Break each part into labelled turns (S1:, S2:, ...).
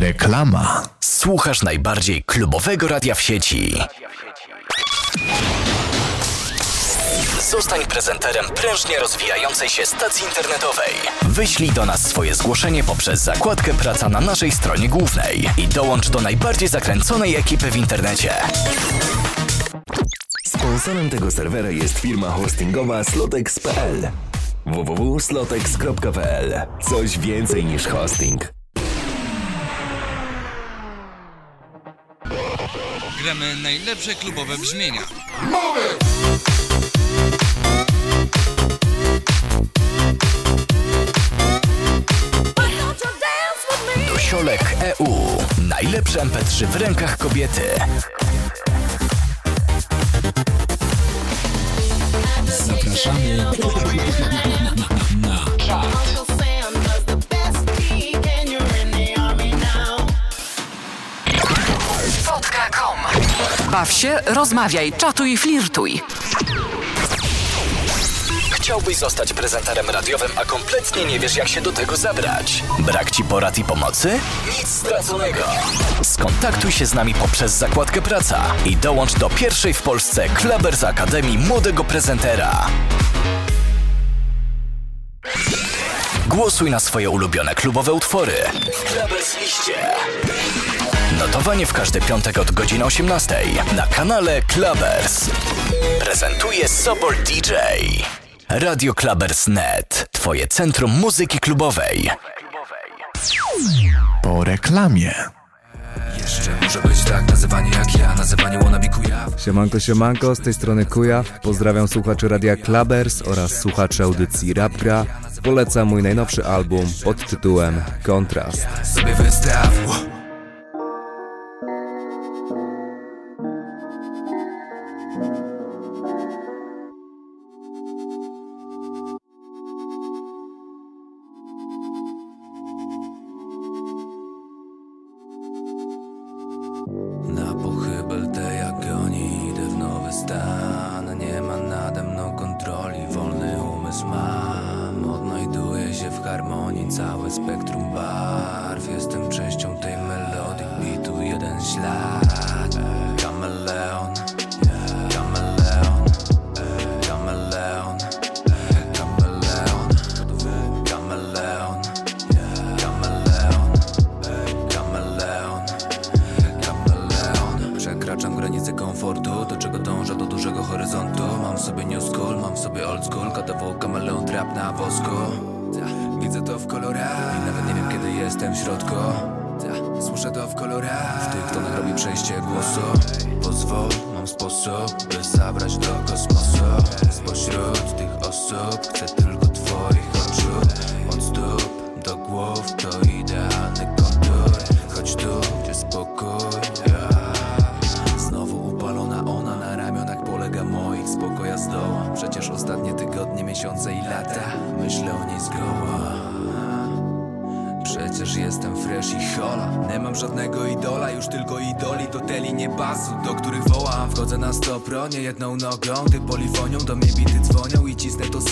S1: Reklama.
S2: Słuchasz najbardziej klubowego radia w sieci. Zostań prezenterem prężnie rozwijającej się stacji internetowej. Wyślij do nas swoje zgłoszenie poprzez zakładkę Praca na naszej stronie głównej i dołącz do najbardziej zakręconej ekipy w internecie.
S3: Sponsorem tego serwera jest firma hostingowa slotex.pl www.slotex.pl Coś więcej niż hosting.
S4: Gramy najlepsze klubowe brzmienia.
S2: Dosiolek EU. Najlepsze MP3 w rękach kobiety.
S1: Zapraszamy
S5: Baw się, rozmawiaj, czatuj, flirtuj.
S2: Chciałbyś zostać prezenterem radiowym, a kompletnie nie wiesz, jak się do tego zabrać? Brak ci porad i pomocy? Nic straconego. Skontaktuj się z nami poprzez zakładkę Praca i dołącz do pierwszej w Polsce Klebers Akademii Młodego Prezentera. Głosuj na swoje ulubione klubowe utwory. W Klebers liście. Notowanie w każdy piątek od godziny 18 na kanale Klabers. Prezentuje Sobor DJ. Radio Klabers.net. Twoje centrum muzyki klubowej.
S1: Po reklamie.
S6: Jeszcze może być tak nazywanie jak ja, nazywanie wannabe kujaw
S7: Siemanko, siemanko, z tej strony Kujaw. Pozdrawiam słuchaczy Radia Klabers oraz słuchaczy audycji Rapgra. Polecam mój najnowszy album pod tytułem Kontrast.
S6: Sobie wystaw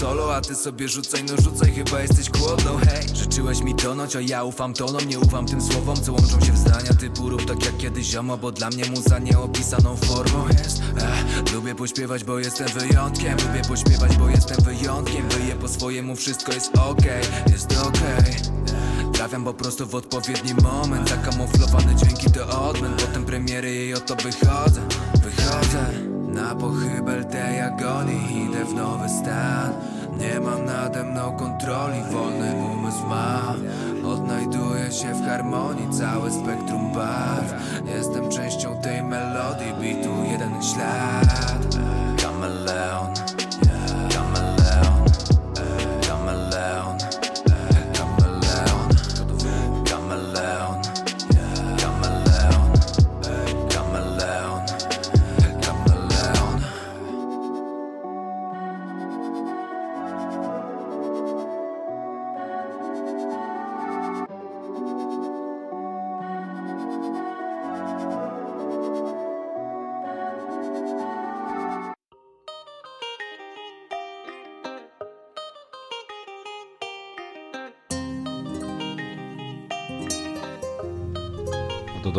S6: solo, a ty sobie rzucaj No rzucaj, chyba jesteś głodną Hej, życzyłeś mi tonąć, a ja ufam tonom Nie ufam tym słowom, co łączą się w zdania Typu rób tak jak kiedyś ziomo Bo dla mnie muza nieopisaną formą jest. Ech, Lubię pośpiewać, bo jestem wyjątkiem Lubię pośpiewać, bo jestem wyjątkiem Wyję po swojemu, wszystko jest okej Jest okej. Trafiam po prostu w odpowiedni moment Zakamuflowane dźwięki to odmęt Potem premiery i oto wychodzę Wychodzę na pochybel tej agonii Idę w nowy stan. Nie mam nade mną kontroli Wolny umysł mam Odnajduję się w harmonii Całe spektrum barw. Jestem częścią tej melodii Bitu jeden ślad. Kameleon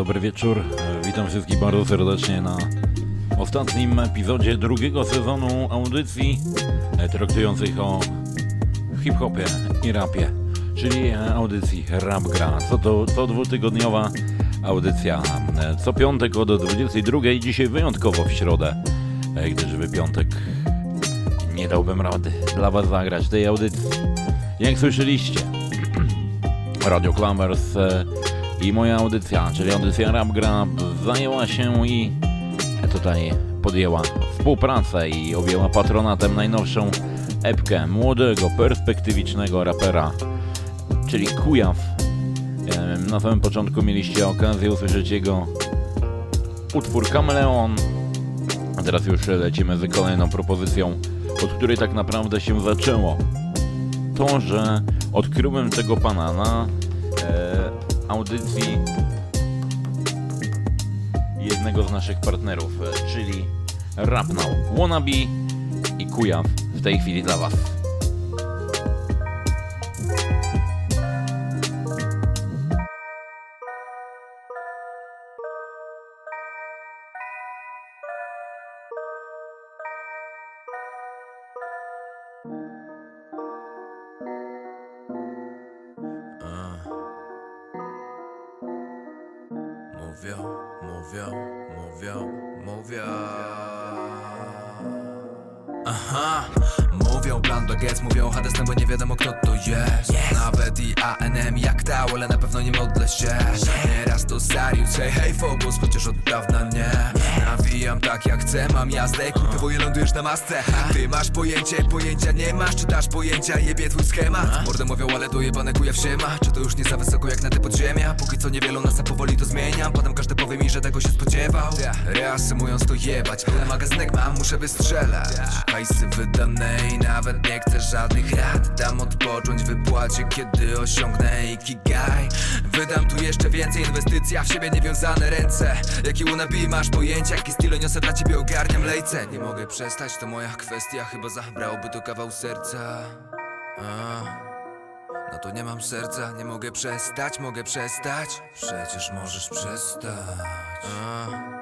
S8: dobry wieczór. E, Witam wszystkich bardzo serdecznie na ostatnim epizodzie drugiego sezonu audycji e, traktujących o hip-hopie i rapie, czyli e, audycji Rap Gra. Co to co dwutygodniowa audycja. Co piątek od 22, dzisiaj wyjątkowo w środę, gdyż w piątek nie dałbym rady dla Was zagrać tej audycji. Jak słyszeliście, Radio e, i moja audycja, czyli audycja Rap Gra zajęła się i tutaj podjęła współpracę i objęła patronatem najnowszą epkę młodego, perspektywicznego rapera, czyli Kujaw. Na samym początku mieliście okazję usłyszeć jego utwór Kameleon, a teraz już lecimy z kolejną propozycją, od której tak naprawdę się zaczęło. To, że odkryłem tego pana na e, audycji jednego z naszych partnerów, e, czyli Rapnał, Wannabe i Kujaw w tej chwili dla Was.
S6: Wiadomo kto to jest Nawet i ANM jak tał, ale na pewno nie modlę się. Nieraz to Sarius, hej hej Phobos, chociaż od dawna nie. Nawijam tak jak chcę, mam jazdę, kultywuję, lądujesz na masce. Ty masz pojęcie, pojęcia nie masz, czy dasz pojęcia, jebie twój schemat. Mordę mówią, ale to jebane kuja wsiema. Czy to już nie za wysoko jak na te podziemia? Póki co niewielu nas, powoli to zmieniam. Potem każdy powie mi, że tego się spodziewał. Reasumując to jebać, pełen magazynek mam, muszę wystrzelać. Hajsy i nawet nie chcę żadnych rad. Dam odpocząć wypłacie, kiedy osiągnę ikigai. Wydam tu jeszcze więcej, inwestycja w siebie niewiązane ręce. Jaki wannabe masz pojęcia, jaki styl niosę dla ciebie ogarniam lejce. Nie mogę przestać, to moja kwestia, chyba zabrałby to kawał serca. A. No to nie mam serca, nie mogę przestać, mogę przestać. Przecież możesz przestać. A.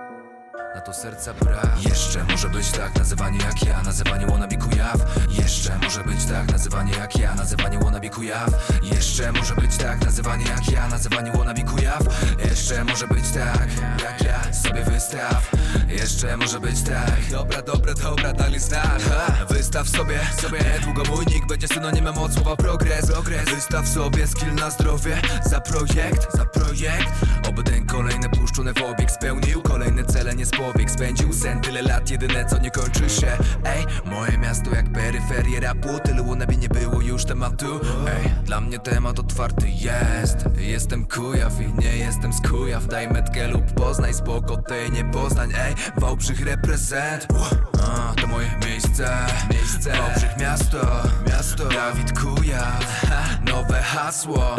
S6: Na to serca brak. Jeszcze może być tak, nazywanie jak ja Nazywanie wannabe kujaw. Jeszcze może być tak, nazywanie jak ja Nazywanie wannabe kujaw. Jeszcze może być tak, nazywanie jak ja Nazywanie wannabe kujaw. Jeszcze może być tak, jak ja Sobie wystaw. Jeszcze może być tak. Dobra, dobra, dobra, dali znak. Wystaw sobie, sobie. Niedługo mój będzie synonimem od słowa progres, progres. Wystaw sobie skill na zdrowie Za projekt, za projekt. Oby ten kolejny puszczony w obieg spełnił. Kolejne cele nie z powiek Spędził sen tyle lat, jedyne co nie kończy się. Ej, moje miasto jak peryferie rapu Tylu wannabe nie było już tematu. Ej, dla mnie temat otwarty jest. Jestem kujaw i nie jestem z kujaw. Daj metkę lub poznaj spoko tej nie poznań. Ej, Wałbrzych reprezent A, To moje miejsce, miejsce. Wałbrzych miasto, miasto. Dawid Kujaw, nowe hasło.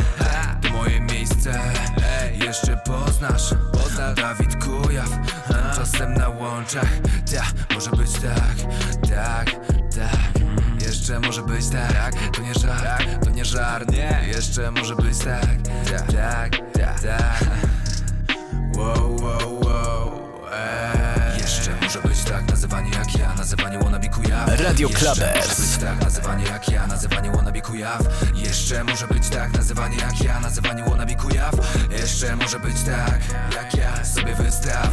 S6: To moje miejsce, jeszcze poznasz. Dawid Kujaw, czasem na łączach. Ta, może być tak, tak, tak. Jeszcze może być tak, to nie żart, to nie żart. Jeszcze może być tak, tak, tak, tak. Wow, wow, wow, ej. Może być tak, nazywanie jak ja, nazywanie wannabe kujaw
S2: Radio Clubbers.
S6: może być tak, nazywanie jak ja, nazywanie wannabe kujaw Jeszcze może być tak, nazywanie jak ja, nazywanie wannabe kujaw Jeszcze może być tak, jak ja, sobie wystaw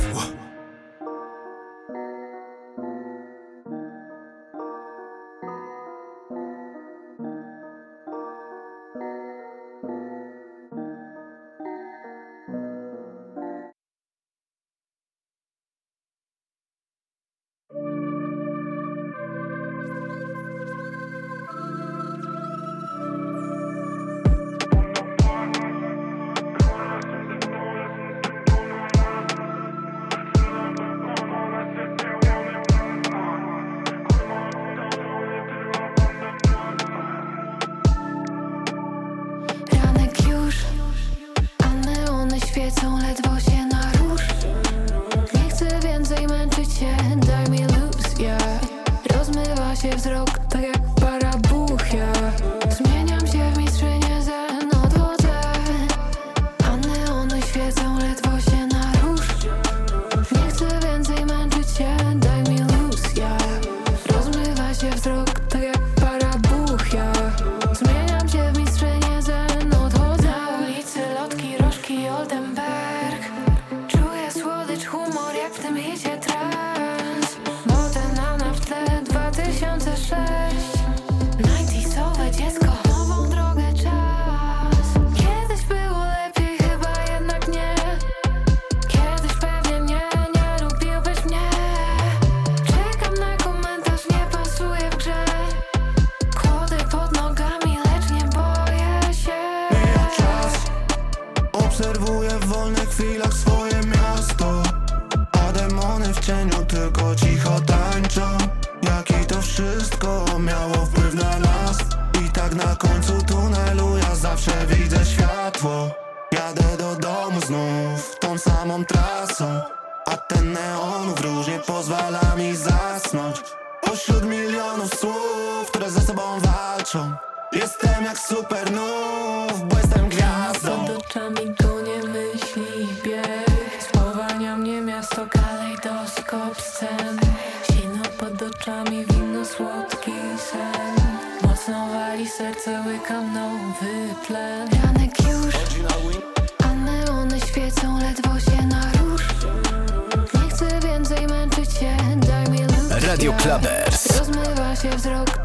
S2: Clubbers.
S9: Rozmywa się wzrok,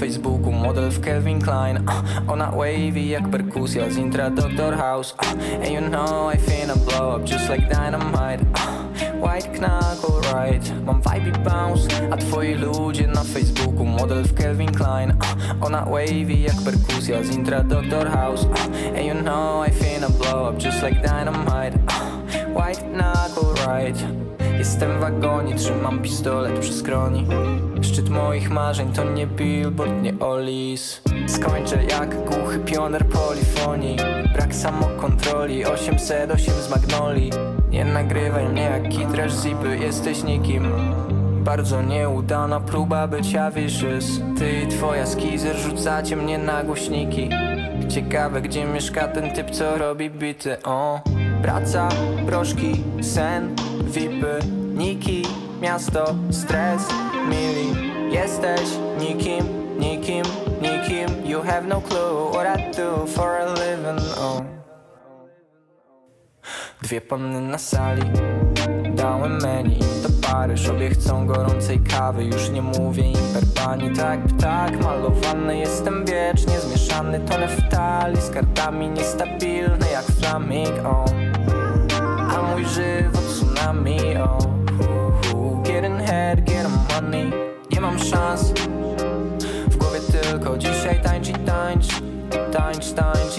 S10: Facebooku Model w Calvin Klein. Uh, Ona wavy jak perkusja z intra Doctor House. Uh, And you know I finna blow up just like dynamite. Uh, White knuckle right. Mam vibe bounce A twoi ludzie na Facebooku Model w Calvin Klein. Uh, Ona wavy jak perkusja z intra Doctor House. Uh, And you know I finna blow up just like dynamite. Uh, White knuckle right. Jestem w wagonie, trzymam pistolet przy skroni Szczyt moich marzeń to nie billboard, nie olis. Skończę jak głuchy pioner polifonii. Brak samokontroli, 808 z Magnoli Nie nagrywaj mnie jak kitraż zipy, jesteś nikim. Bardzo nieudana próba bycia vicious Ty i twoja skizer rzucacie mnie na głośniki. Ciekawe gdzie mieszka ten typ co robi bity. O Praca, proszki, sen, vipy, niki, miasto, stres, mili. Jesteś nikim, nikim, nikim. You have no clue what I do for a living. Oh. Dwie panny na sali Dałem menu. Do Paryż Obie chcą gorącej kawy. Już nie mówię im per pani Tak, tak, malowany Jestem wiecznie. Zmieszany To neftali z kartami Niestabilny jak flaming oh. A mój żywot tsunami oh. Szans. W głowie tylko dzisiaj tańcz i tańcz Tańcz, tańcz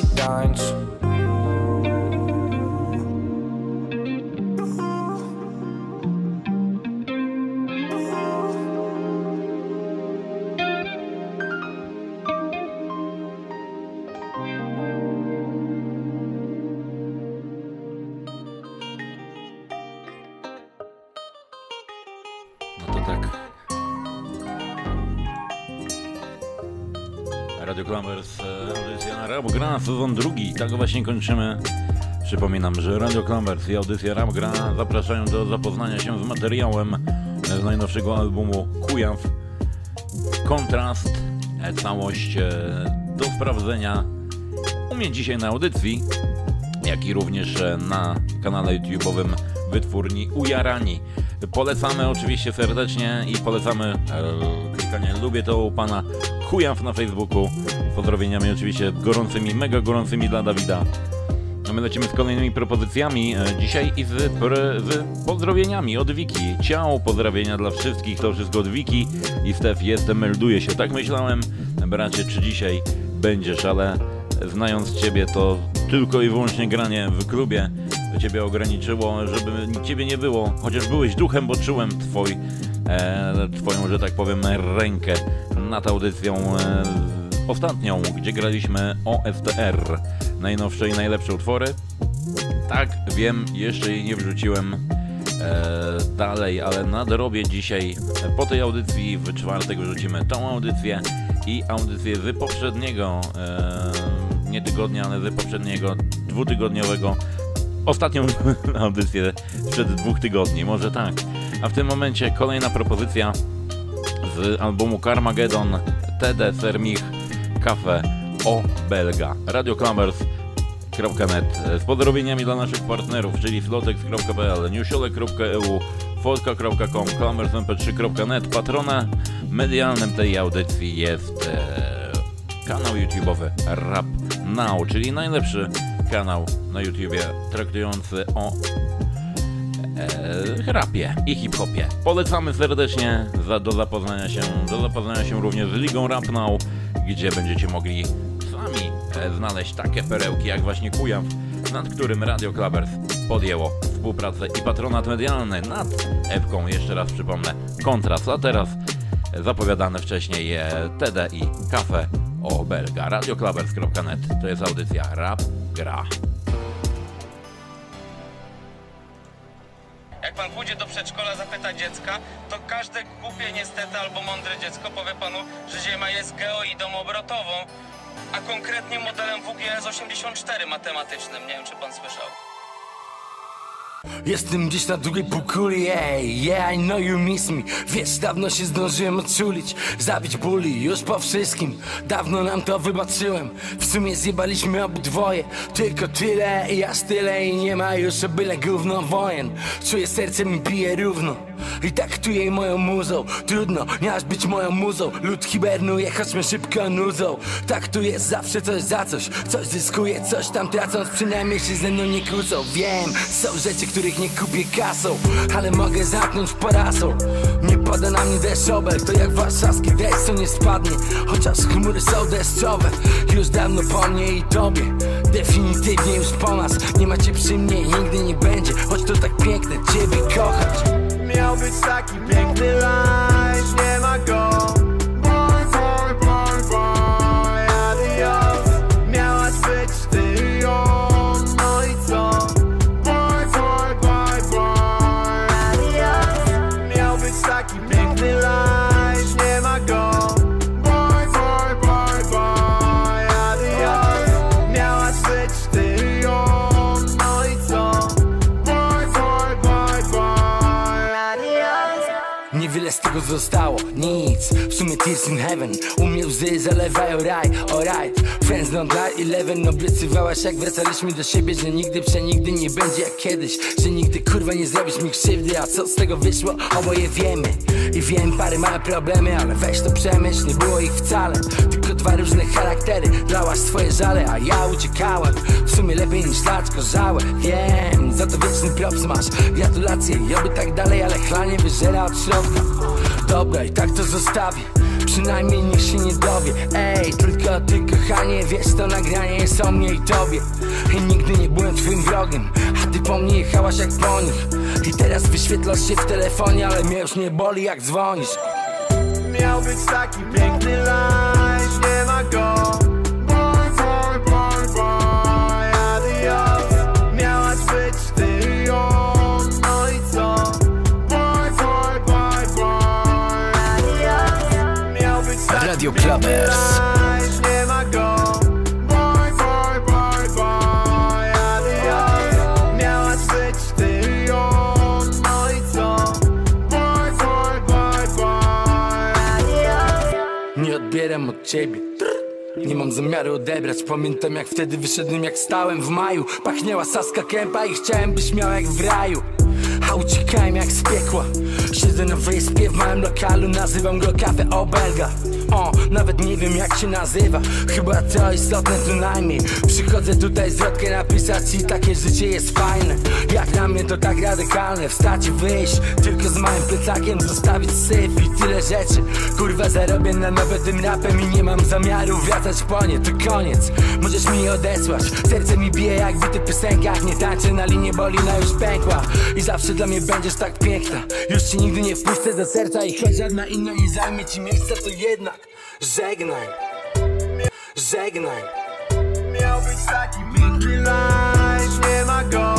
S8: drugi. Tak właśnie kończymy. Przypominam, że Radio Clambers i audycja Rap Gra zapraszają do zapoznania się z materiałem z najnowszego albumu Kujaw. Kontrast, e, całość e, do sprawdzenia u mnie dzisiaj na audycji, jak i również e, na kanale YouTube'owym wytwórni Ujarani. Polecamy oczywiście serdecznie i polecamy klikanie lubię to u pana Kujaw na Facebooku. Pozdrowieniami oczywiście gorącymi, mega gorącymi dla Dawida. A my lecimy z kolejnymi propozycjami e, dzisiaj i z, z pozdrowieniami od Wiki. Ciao, pozdrowienia dla wszystkich, to wszystko od Wiki i Stef jestem, melduje się. Tak myślałem, bracie, czy dzisiaj będziesz, ale znając Ciebie to tylko i wyłącznie granie w klubie Ciebie ograniczyło, żeby Ciebie nie było, chociaż byłeś duchem, bo czułem twoj, e, Twoją, że tak powiem, rękę nad audycją e, ostatnią, gdzie graliśmy OSTR, najnowsze i najlepsze utwory. Tak, wiem, jeszcze jej nie wrzuciłem e, dalej, ale nadrobię dzisiaj, po tej audycji w czwartek wrzucimy tą audycję i audycję z poprzedniego, e, nie tygodnia, ale z poprzedniego dwutygodniowego ostatnią audycję sprzed dwóch tygodni, może tak. A w tym momencie kolejna propozycja z albumu Carmageddon, TD Sermich, Cafe o Belga, radioclumbers.net z pozdrowieniami dla naszych partnerów, czyli slotex.pl, newsiole.eu, fotka.com, clumbersmp3.net. Patrona medialnym tej audycji jest e, kanał YouTube'owy Rap Now, czyli najlepszy kanał na YouTubie traktujący o e, rapie i hip-hopie. Polecamy serdecznie za, do zapoznania się, do zapoznania się również z Ligą Rap Now, gdzie będziecie mogli sami e, znaleźć takie perełki jak właśnie Kujaw, nad którym Radio Clubbers podjęło współpracę i patronat medialny nad epką, jeszcze raz przypomnę, kontrast, a teraz zapowiadane wcześniej e, TD i Cafe o Belga. Radioclubbers.net to jest audycja Rap Gra.
S11: Jak pan pójdzie do przedszkola, zapyta dziecka, to każde głupie niestety albo mądre dziecko powie panu, że Ziemia jest geoidą obrotową, a konkretnie modelem WGS 84 matematycznym. Nie wiem, czy pan słyszał.
S12: Jestem gdzieś na drugiej półkuli, ey, yeah, I know you miss me. Wiesz, dawno się zdążyłem odczulić Zabić bóli, już po wszystkim. Dawno nam to wybaczyłem. W sumie zjebaliśmy obydwoje Tylko tyle i aż tyle I nie ma już o byle gówno wojen Czuję serce mi bije równo. I tak tu jej moją muzą. Trudno, miałaś być moją muzą. Lud hibernuje, mnie szybko nudzą. Tak tu jest zawsze coś za coś. Coś zyskuje, coś tam tracąc. Przynajmniej się ze mną nie kłócą. Wiem, są rzeczy, których nie kupię kasą Ale mogę zamknąć porazą Nie pada na mnie deszczobel To jak warszawski deszcz, co nie spadnie Chociaż chmury są deszczowe. Już dawno po mnie i tobie Definitywnie już po nas. Nie macie przy mnie nigdy nie będzie Choć to tak piękne, ciebie kochać.
S13: Miał być taki piękny life,
S12: tears in heaven. U łzy zalewają raj, alright. Friends don't lie, eleven. Obiecywałaś jak wracaliśmy do siebie Że nigdy, przenigdy nie będzie jak kiedyś. Że nigdy kurwa nie zrobisz mi krzywdy. A co z tego wyszło? Oboje wiemy. I wiem, parę małe problemy Ale weź to przemyśl, nie było ich wcale. Tylko dwa różne charaktery Dałaś swoje żale, a ja uciekałem. W sumie lepiej niż laczko żałę Wiem, za to wieczny props masz. Gratulacje i oby tak dalej Ale chlanie wyżera od środka. Dobra, i tak to zostawię Przynajmniej nikt się nie dowie. Ej, tylko ty kochanie Wiesz to nagranie jest o mnie i tobie. I nigdy nie byłem twoim wrogiem A ty po mnie jechałaś jak po nich. I teraz wyświetlasz się w telefonie Ale mnie już nie boli jak dzwonisz.
S13: Miał być taki piękny life,
S12: zamiaru odebrać. Pamiętam jak wtedy wyszedłem jak stałem w maju. Pachniała saska kępa i chciałem byś miał jak w raju. A uciekałem jak z piekła. Siedzę na wyspie w małym lokalu Nazywam go Cafe Obelga O, nawet nie wiem jak się nazywa. Chyba to istotne tu najmniej. Przychodzę tutaj zwrotkę napisać i takie życie jest fajne. Jak dla mnie to tak radykalne Wstać i wyjść Tylko z małym plecakiem. Zostawić syf i tyle rzeczy. Kurwa zarobię na nowe tym rapem I nie mam zamiaru wracać po nie. To koniec, możesz mi odesłać. Serce mi bije jak w bity piosenkach Nie tańczę na linii, bo lina już pękła. I zawsze dla mnie będziesz tak piękna. Już ci nigdy nie wpuszczę do serca I choć żadna inna nie zajmie ci miejsca To jednak żegnaj. Żegnaj.
S13: Miał być taki life, nie ma go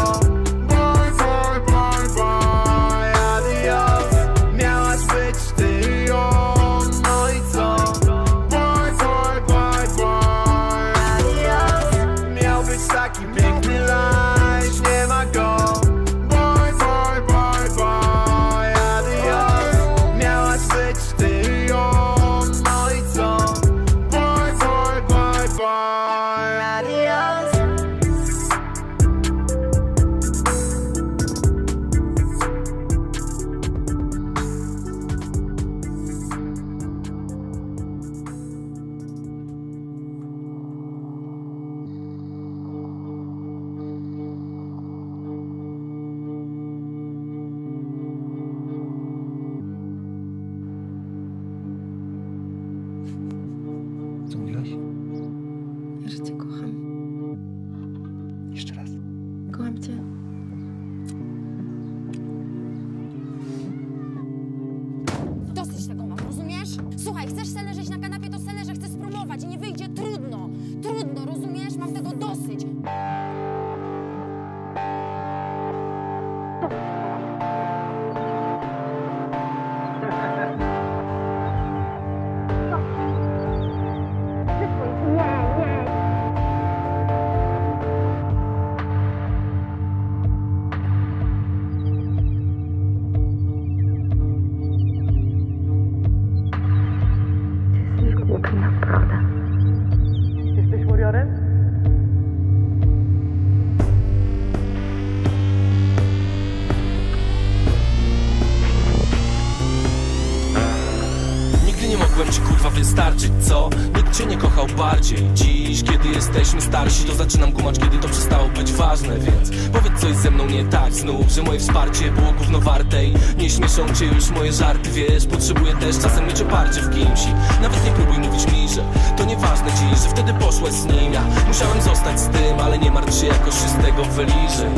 S14: To
S15: zaczynam kumać, kiedy to przestało być ważne Więc powiedz coś ze mną nie tak znów Że moje wsparcie było gówno warte I nie śmieszą cię już moje żarty, wiesz Potrzebuję też czasem mieć oparcie w kimś nawet nie próbuj mówić mi, że to nieważne dziś Że wtedy poszłeś z nim, ja musiałem zostać z tym Ale nie martw się, jakoś się z tego wyliżę.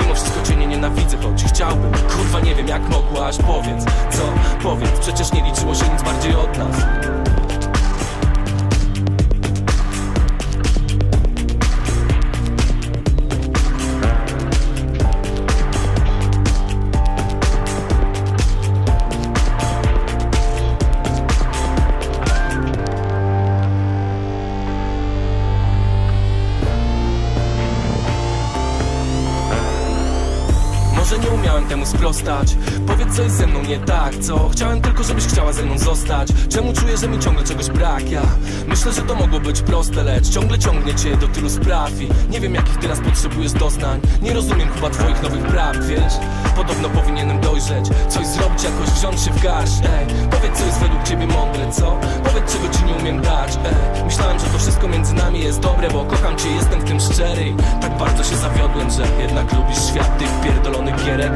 S15: Mimo wszystko cię nie nienawidzę, choć chciałbym. Kurwa nie wiem jak mogłaś, powiedz Co? Powiedz, przecież nie liczyło się nic bardziej od nas Powiedz coś ze mną nie tak, co? Chciałem tylko, żebyś chciała ze mną zostać Czemu czuję, że mi ciągle czegoś brak? Ja myślę, że to mogło być proste, lecz ciągle ciągnie cię do tylu spraw I nie wiem, jakich teraz potrzebujesz doznań Nie rozumiem chyba twoich nowych prawd, wiesz? Podobno powinienem dojrzeć Coś zrobić, jakoś wziąć się w garść, ej Powiedz, co jest według ciebie mądre, co? Powiedz, czego ci nie umiem dać, ej Myślałem, że to wszystko między nami jest dobre Bo kocham cię, jestem w tym szczery Tak bardzo się zawiodłem, że jednak lubisz świat tych pierdolonych gierek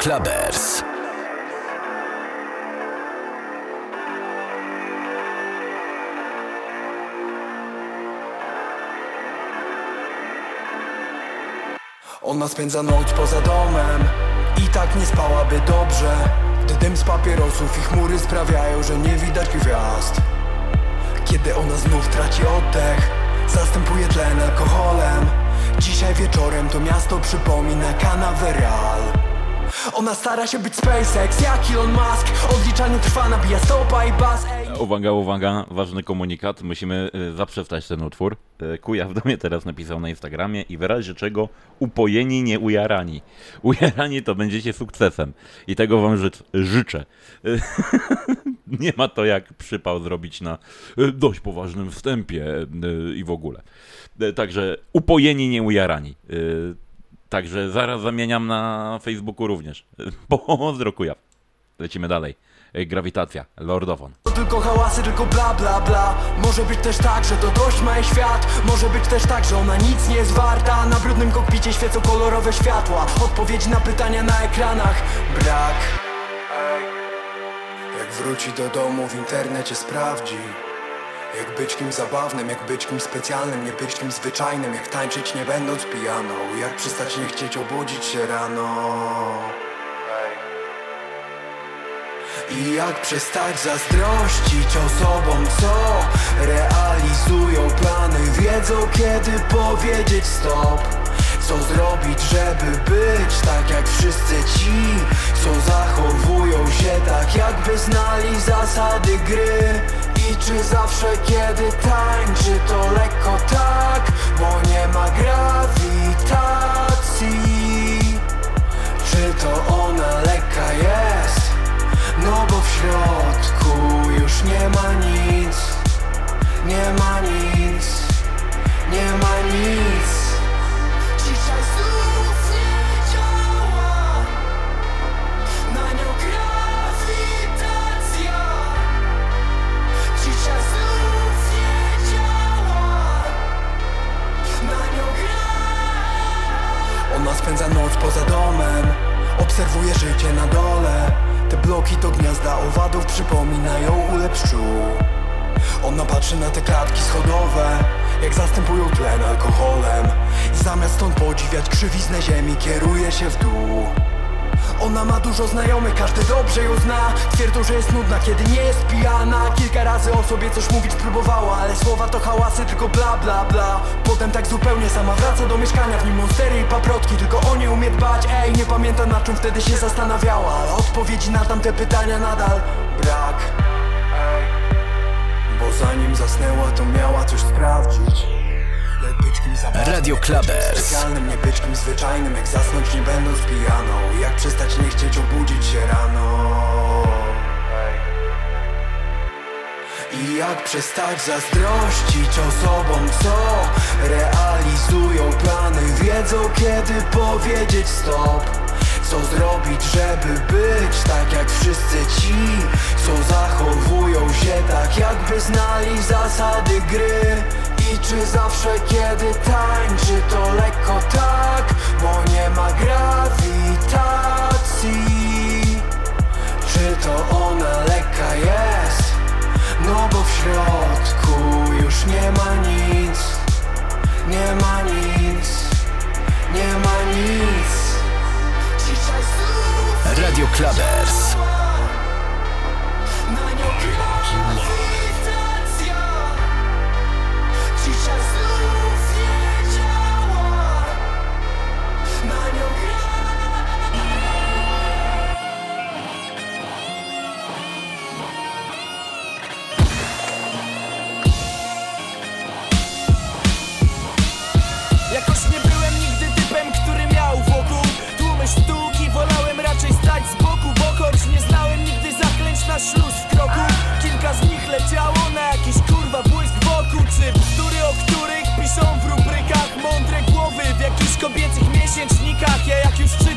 S2: Clubbers.
S6: Ona spędza noc poza domem I
S16: tak nie spałaby dobrze Gdy dym z papierosów i chmury sprawiają, że nie widać gwiazd. Kiedy ona znów traci oddech Zastępuje tlen alkoholem. Dzisiaj wieczorem to miasto przypomina Canaveral Ona stara się być SpaceX jak Elon Musk Odliczanie trwa, nabija stopa i bas
S8: Uwaga, uwaga, ważny komunikat, musimy y, zaprzestać ten utwór. Y, Kujaw do mnie teraz napisał na Instagramie i w razie czego upojeni, nie ujarani. Ujarani to będziecie sukcesem i tego wam ży życzę. Y, nie ma to jak przypał zrobić na dość poważnym wstępie i w ogóle. Także upojeni, nie ujarani. Także zaraz zamieniam na Facebooku również. Pozdro Kujaw. Lecimy dalej. Y, Grawitacja, Lordofon.
S16: To tylko hałasy, tylko bla bla bla Może być też tak, że to dość mały świat Może być też tak, że ona nic nie jest warta Na brudnym kokpicie świecą kolorowe światła Odpowiedzi na pytania na ekranach brak. Jak wróci do domu w internecie sprawdzi Jak być kimś zabawnym, jak być kimś specjalnym Nie być kimś zwyczajnym, jak tańczyć nie będąc pijaną Jak przestać nie chcieć obudzić się rano. I jak przestać zazdrościć osobom, co realizują plany Wiedzą kiedy powiedzieć stop Co zrobić, żeby być tak jak wszyscy ci Co zachowują się tak jakby znali zasady gry. I czy zawsze kiedy tańczy to lekko tak Bo nie ma grawitacji? Czy to ona lekka jest? No bo w środku już nie ma nic. Nie ma nic. Nie ma nic spędza noc poza domem. Obserwuje życie na dole. Te bloki to gniazda owadów Przypominają ulep pszczół Ona patrzy na te klatki schodowe Jak zastępują tlen alkoholem. I zamiast stąd podziwiać krzywiznę ziemi Kieruje się w dół ona ma dużo znajomych, każdy dobrze ją zna. Twierdzą, że jest nudna, kiedy nie jest pijana. Kilka razy o sobie coś mówić próbowała Ale słowa to hałasy, tylko bla bla bla. Potem tak zupełnie sama wraca do mieszkania W nim monstery i paprotki, tylko o nie umie dbać Ej, nie pamiętam na czym wtedy się zastanawiała. Ale odpowiedzi na tamte pytania nadal brak. Bo zanim zasnęła to miała coś sprawdzić
S2: Radio Clubbers.
S16: specjalnym, nie być kimś zwyczajnym Jak zasnąć nie będąc pijaną. Jak przestać nie chcieć obudzić się rano. I jak przestać zazdrościć osobom, co realizują plany. Wiedzą kiedy powiedzieć stop. Co zrobić, żeby być tak jak wszyscy ci Co zachowują się tak jakby znali zasady gry I czy zawsze kiedy tańczy to lekko tak Bo nie ma grawitacji Czy to ona lekka jest? No bo w środku już nie ma nic Nie ma nic Nie ma nic
S2: Radio Clubbers.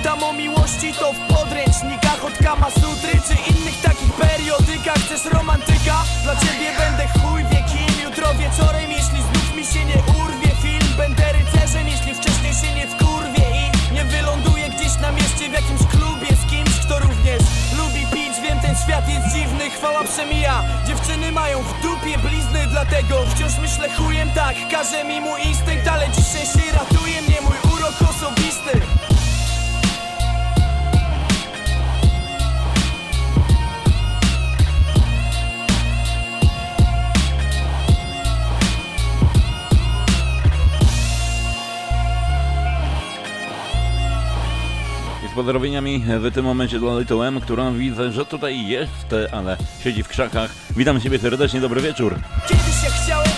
S17: Czytam o miłości to w podręcznikach Od Kama Sutry czy innych takich periodykach. Chcesz romantyka? Dla ciebie będę chuj wie kim. Jutro wieczorem, jeśli znów mi się nie urwie film Będę rycerzem, jeśli wcześniej się nie wkurwie I nie wyląduję gdzieś na mieście w jakimś klubie Z kimś, kto również lubi pić. Wiem, ten świat jest dziwny, chwała przemija. Dziewczyny mają w dupie blizny Dlatego wciąż myślę chujem. Tak Każe mi mój instynkt, ale dziś szczęście ratuje mnie Mój urok osobisty
S8: pozdrowieniami w tym momencie dla Little M, która widzę, że tutaj jest, ale siedzi w krzakach. Witam Ciebie serdecznie, dobry wieczór.
S17: Kiedyś jak chciałem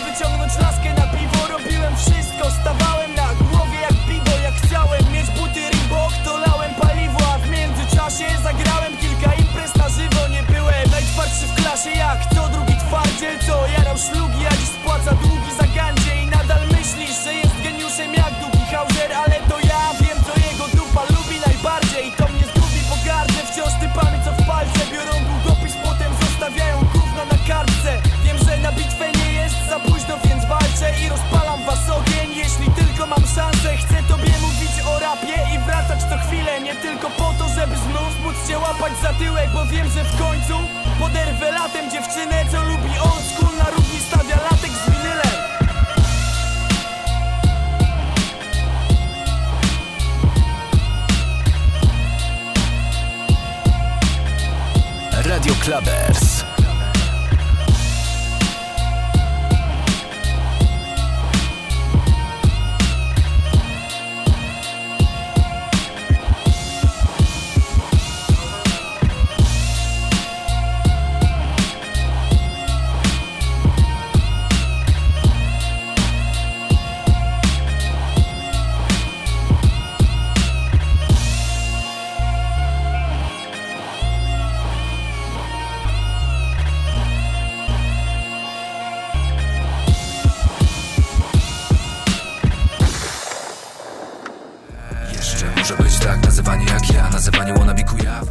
S17: was ogień Jeśli tylko mam szansę, chcę tobie mówić o rapie I wracać co chwilę, nie tylko po to, żeby znów móc cię łapać za tyłek Bo wiem, że w końcu poderwę latem dziewczynę, co lubi old school Na równi stawia latek z winylem.
S2: Radio Clubbers.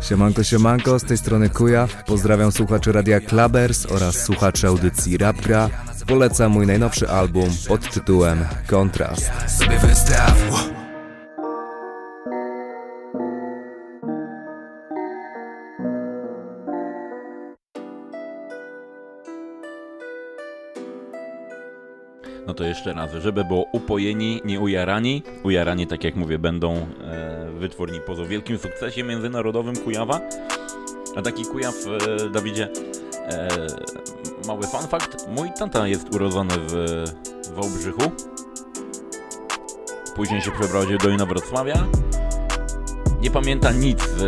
S7: Siemanko, siemanko, z tej strony Kujaw. Pozdrawiam słuchaczy Radia Clubbers oraz słuchaczy audycji Rapgra. Polecam mój najnowszy album pod tytułem Kontrast.
S6: Sobie wystaw
S8: No to jeszcze raz, żeby było upojeni, nie ujarani. Ujarani, tak jak mówię, będą e, wytwórni pozo wielkim sukcesie międzynarodowym Kujawa. A taki Kujaw, e, Dawidzie, e, mały fun fact, mój tata jest urodzony w Wałbrzychu. Później się przeprowadził do Inowrocławia. Nie pamięta nic w,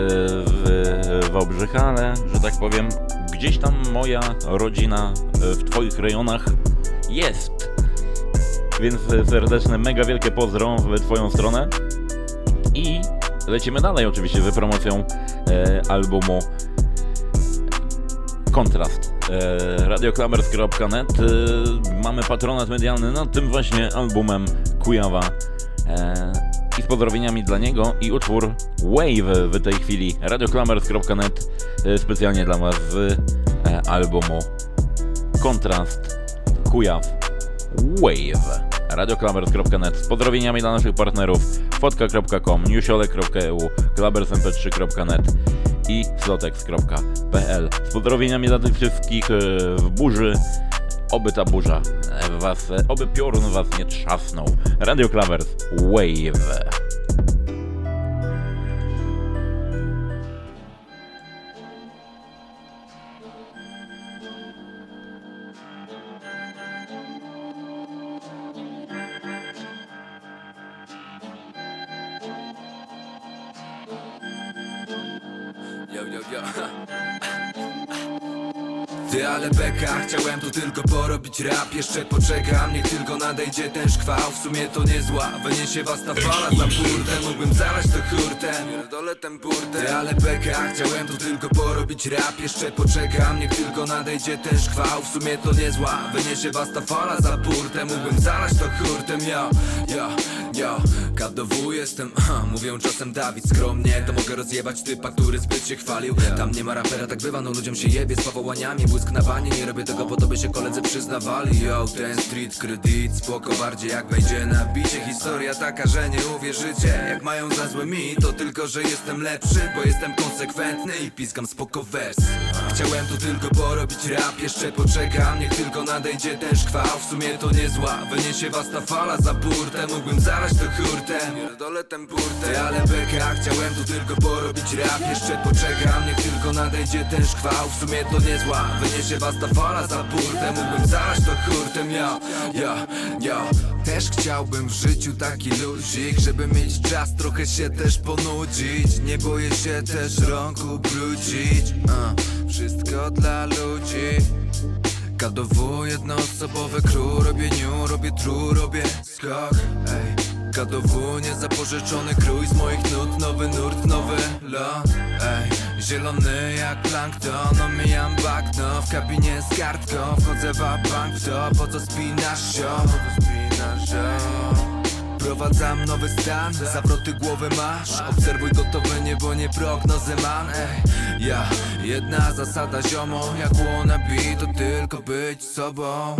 S8: w Wałbrzycha, ale, że tak powiem, gdzieś tam moja rodzina e, w twoich rejonach jest. Więc serdeczne, mega wielkie pozdro w Twoją stronę. I lecimy dalej oczywiście z promocją e, albumu Kontrast. E, Radioclamers.net e, Mamy patronat medialny nad tym właśnie albumem Kujawa. E, I z pozdrowieniami dla niego i utwór Wave w tej chwili. Radioclamers.net e, specjalnie dla Was z e, albumu Kontrast Kujaw Wave. Radioklamers.net z pozdrowieniami dla naszych partnerów. fotka.com, newsiolek.eu, klabersmp3.net i slotex.pl z pozdrowieniami dla tych wszystkich e, w burzy. Oby ta burza was, oby piorun was nie trzasnął. Radio Klamers Wave
S6: tylko porobić rap Jeszcze poczekam, niech tylko nadejdzie ten szkwał. W sumie to niezła, wyniesie was ta fala. Za burtę Mógłbym zalać to hurtem, ten burtę. Ale beka, chciałem tu tylko porobić rap. Jeszcze poczekam, niech tylko nadejdzie ten szkwał. W sumie to niezła, wyniesie was ta fala. Za burtę Mógłbym zalać to hurtem, yo, yo, yo KW jestem, ha, mówią czasem Dawid. Skromnie To mogę rozjebać typa, który zbyt się chwalił. Tam nie ma rapera, tak bywa, no ludziom się jebie z powołaniami. Błysk na banie, nie robię tego po to, by się koledzy przyznawali. Yo, ten street kredyt, spoko bardziej jak wejdzie na bicie. Historia taka, że nie uwierzycie. Jak mają za złe mi, to tylko, że jestem lepszy Bo jestem konsekwentny i piskam spoko wers. Chciałem tu tylko porobić rap, jeszcze poczekam Niech tylko nadejdzie ten szkwał, w sumie to niezła Wyniesie was ta fala za burtę, mógłbym zaraz zalać to hurtem Pierdolę ten burtę. Ale beka, chciałem tu tylko porobić rap. Jeszcze poczekam, niech tylko nadejdzie ten szkwał. W sumie to niezła, wyniesie was ta fala za burtę. Mógłbym zalać to hurtem, ja, ja, ja. Też chciałbym w życiu taki luzik Żeby mieć czas, trochę się też ponudzić. Nie boję się też rąk ubrudzić uh, Wszystko dla ludzi. KDW jednoosobowe crew Robię new, robię true, robię skok ej. KDW niezapożyczony krój Z moich nut nowy nurt, nowy lot ej. Zielony jak plankton Omijam bagno. W kabinie z kartką Wchodzę w bank w to Po co spinasz się? Wprowadzam nowy stan, zawroty głowy masz. Obserwuj gotowe niebo, nie prognozę man. Ej, ja, jedna zasada ziomo. Jak wannabe to tylko być sobą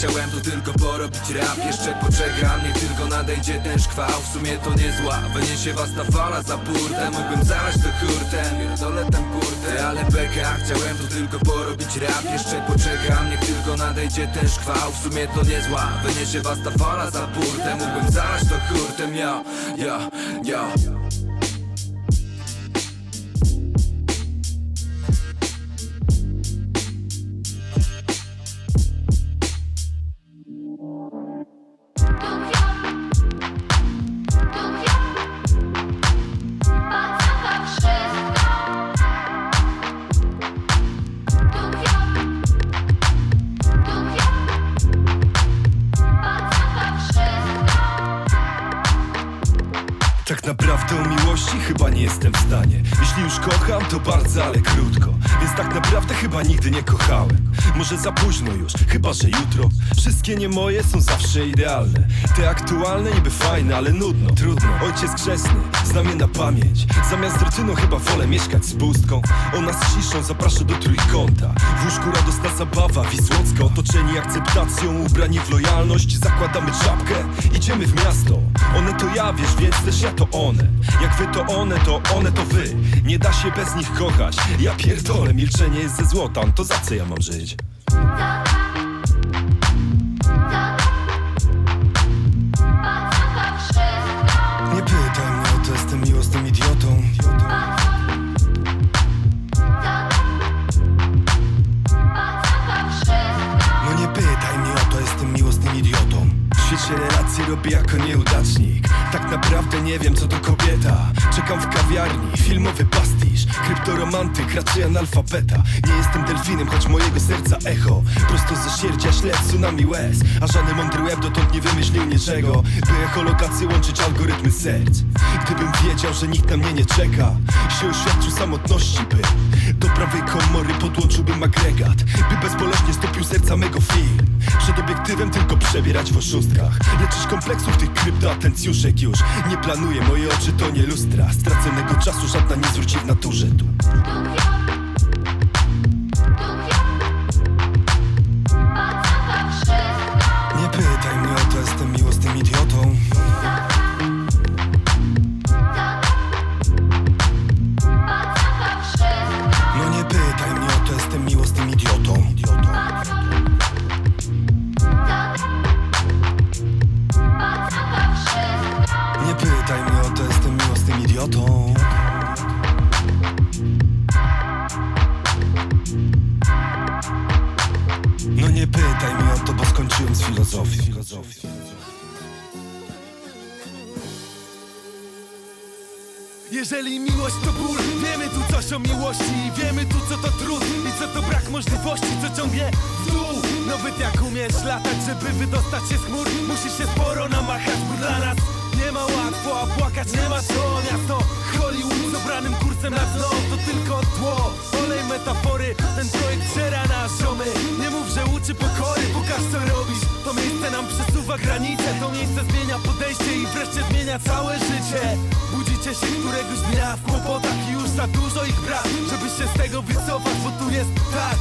S6: Chciałem tu tylko porobić rap Jeszcze poczekam, niech tylko nadejdzie ten szkwał. W sumie to niezła, wyniesie was ta fala za burtę. Mógłbym zalać to hurtem, pierdolę ten burtę Ale beka, chciałem tu tylko porobić rap Jeszcze poczekam, niech tylko nadejdzie ten szkwał. W sumie to niezła, wyniesie was ta fala za burtę. Mógłbym zalać to hurtem, ja, ja, ja
S18: miłości chyba nie jestem w stanie. Jeśli już kocham, to bardzo, ale krótko Więc tak naprawdę chyba nigdy nie kochałem. Może za późno już, chyba że jutro. Wszystkie nie moje są zawsze idealne. Te aktualne niby fajne, ale nudno Trudno, ojciec grzesny, znam je na pamięć. Zamiast rutyną chyba wolę mieszkać z pustką Ona z ciszą zaprasza do trójkąta. W łóżku radosna zabawa, Wisłocka. Otoczeni akceptacją, ubrani w lojalność. Zakładamy czapkę, idziemy w miasto. One to ja, wiesz, więc też ja to one. Jak wy to one, to one to wy. Nie da się bez nich kochać. Ja pierdolę, milczenie jest ze złota To za co ja mam żyć? Nie pytaj mnie o to, jestem miłosnym idiotą. No nie pytaj mnie o to, jestem miłosnym idiotą. W świecie relacji robię jako nieudacznik Tak naprawdę nie wiem co to kobieta. Czekam w kawiarni, filmowy pastisz. Kryptoromantyk, raczej analfabeta. Nie jestem delfinem, choć mojego serca echo. Prosto ze sierdzia śled tsunami łez. A żaden mądry łeb dotąd nie wymyślił niczego. By echolokację łączyć algorytmy serc. Gdybym wiedział, że nikt na mnie nie czeka Się oświadczył samotności by. Do prawej komory podłączyłbym agregat By bezboleśnie stopił serca mego film Przed obiektywem tylko przebierać w oszustkach Leczyć kompleksów tych kryptoatencjuszek już. Nie planuję, moje oczy to nie lustra. Straconego czasu żadna nie zwróci w naturze. Tu
S19: Jeżeli miłość to ból, wiemy tu coś o miłości. Wiemy tu co to trud i co to brak możliwości Co ciągnie w dół. Nawet jak umiesz latać, żeby wydostać się z chmur. Musisz się sporo namachać, bo dla nas nie ma łatwo A płakać nie ma co. Miasto Hollywood z obranym kursem na dno To tylko tło, olej metafory Ten projekt żera na ziomy Nie mów, że uczy pokory, pokaż co robisz. To miejsce nam przesuwa granice To miejsce zmienia podejście i wreszcie zmienia całe życie. Budzicie się któregoś dnia w kłopotach I już za dużo ich brak, żeby się z tego wycofać Bo tu jest tak,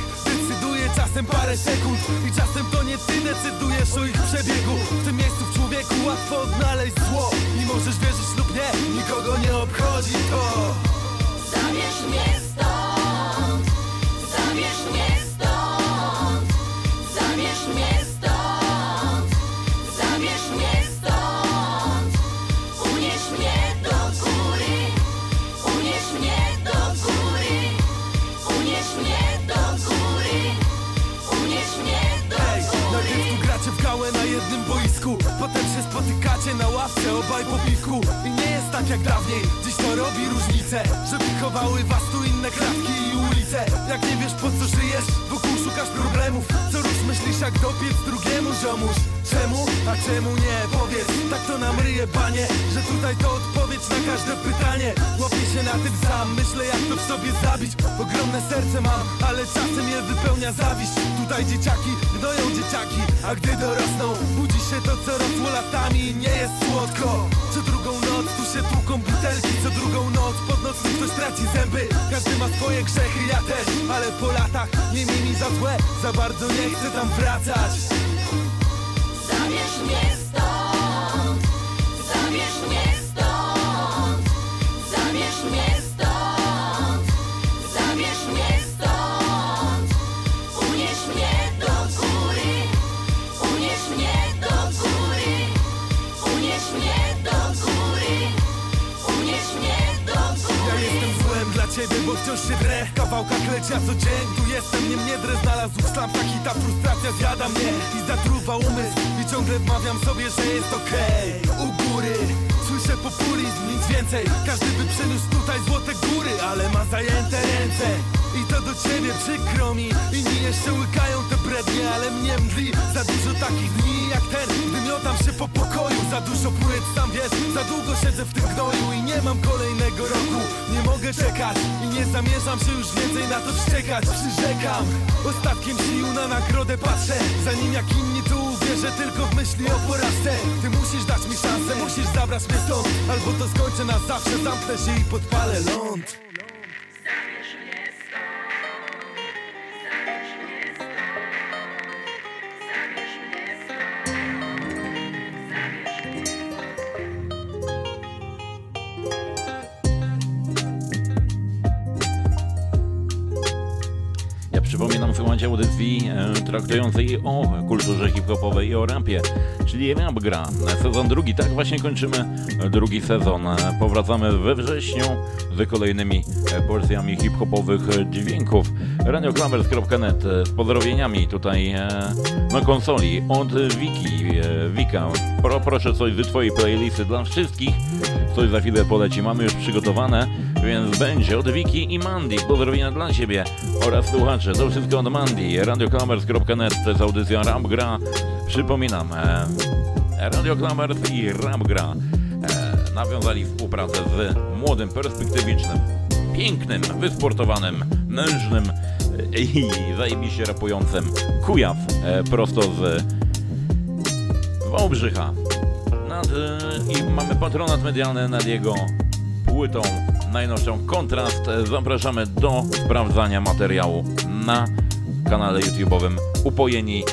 S19: czasem parę sekund I czasem to nie ty decydujesz o ich przebiegu. W tym miejscu w człowieku łatwo odnaleźć zło. I możesz wierzyć lub nie, nikogo nie obchodzi to.
S20: Zabierz mnie
S19: Obaj po piwku i nie jest tak jak dawniej Dziś to robi różnicę Żeby chowały was tu inne klatki i ulice. Jak nie wiesz po co żyjesz Wokół szukasz problemów Rusz myślisz jak dopiec drugiemu ziomuś. Czemu? A czemu nie? Powiedz. Tak to nam ryje banie Że tutaj to odpowiedź na każde pytanie. Łapię się na tym sam Myślę jak to w sobie zabić. Ogromne serce mam Ale czasem je wypełnia zawiść. Tutaj dzieciaki gnoją dzieciaki A gdy dorosną Budzi się to co rosło latami. Nie jest słodko. Co drugą noc tu się tłuką butelki Co drugą noc pod nocnym ktoś traci zęby. Każdy ma swoje grzechy, ja też Ale po latach nie miej mi za złe Za bardzo nie chcę tam wracać.
S21: Zabierz mnie stąd, zabierz mnie stąd, zabierz mnie stąd, zabierz mnie stąd, unieś mnie do góry, unieś mnie do góry, unieś mnie do góry, unieś mnie do
S19: Ja
S21: góry.
S19: jestem złem dla ciebie, bo wciąż się drę kawałkach leci, a co dzień tu jestem Nie mnie drę znalazł w slampach i ta frustracja zjada mnie I zatruwa umysł i ciągle wmawiam sobie, że jest okej. U góry Słyszę populizm, nic więcej Każdy by przeniósł tutaj złote góry Ale ma zajęte ręce I to do ciebie przykro mi. Inni jeszcze łykają te brednie, ale mnie mdli. Za dużo takich dni jak ten Gdy miotam się po pokoju. Za dużo płyt, sam wiesz Za długo siedzę w tym gnoju. I nie mam kolejnego roku. Nie mogę czekać I nie zamierzam się już więcej na to wściekać. Przyrzekam Ostatkiem sił na nagrodę patrzę. Zanim jak inni tu uwierzę Tylko w myśli o porażce. Ty musisz dać mi szansę Musisz zabrać mnie stąd. Albo to skończę na zawsze Zamknę się i podpalę ląd
S8: audycji e, traktującej o kulturze hip-hopowej i o rapie, czyli Rap Gra. Sezon drugi, tak właśnie kończymy drugi sezon. Powracamy we wrześniu z kolejnymi porcjami hip-hopowych dźwięków. radioklamers.net e, z pozdrowieniami tutaj e, na konsoli od Wiki. E, Wika, pro, proszę coś z twojej playlisty dla wszystkich. Coś za chwilę poleci, mamy już przygotowane, więc będzie od Wiki i Mandy. Pozdrowienia dla Ciebie oraz słuchacze. To wszystko od Mandy. radioklamers.net to jest audycja Rap Gra. Przypominam, e, Radio i Rap Gra e, nawiązali współpracę z młodym, perspektywicznym, pięknym, wysportowanym, mężnym e, i zajebiście rapującym Kujaw e, prosto z Wałbrzycha. I mamy patronat medialny nad jego płytą najnowszą Kontrast. Zapraszamy do sprawdzania materiału na kanale YouTube'owym Upojeni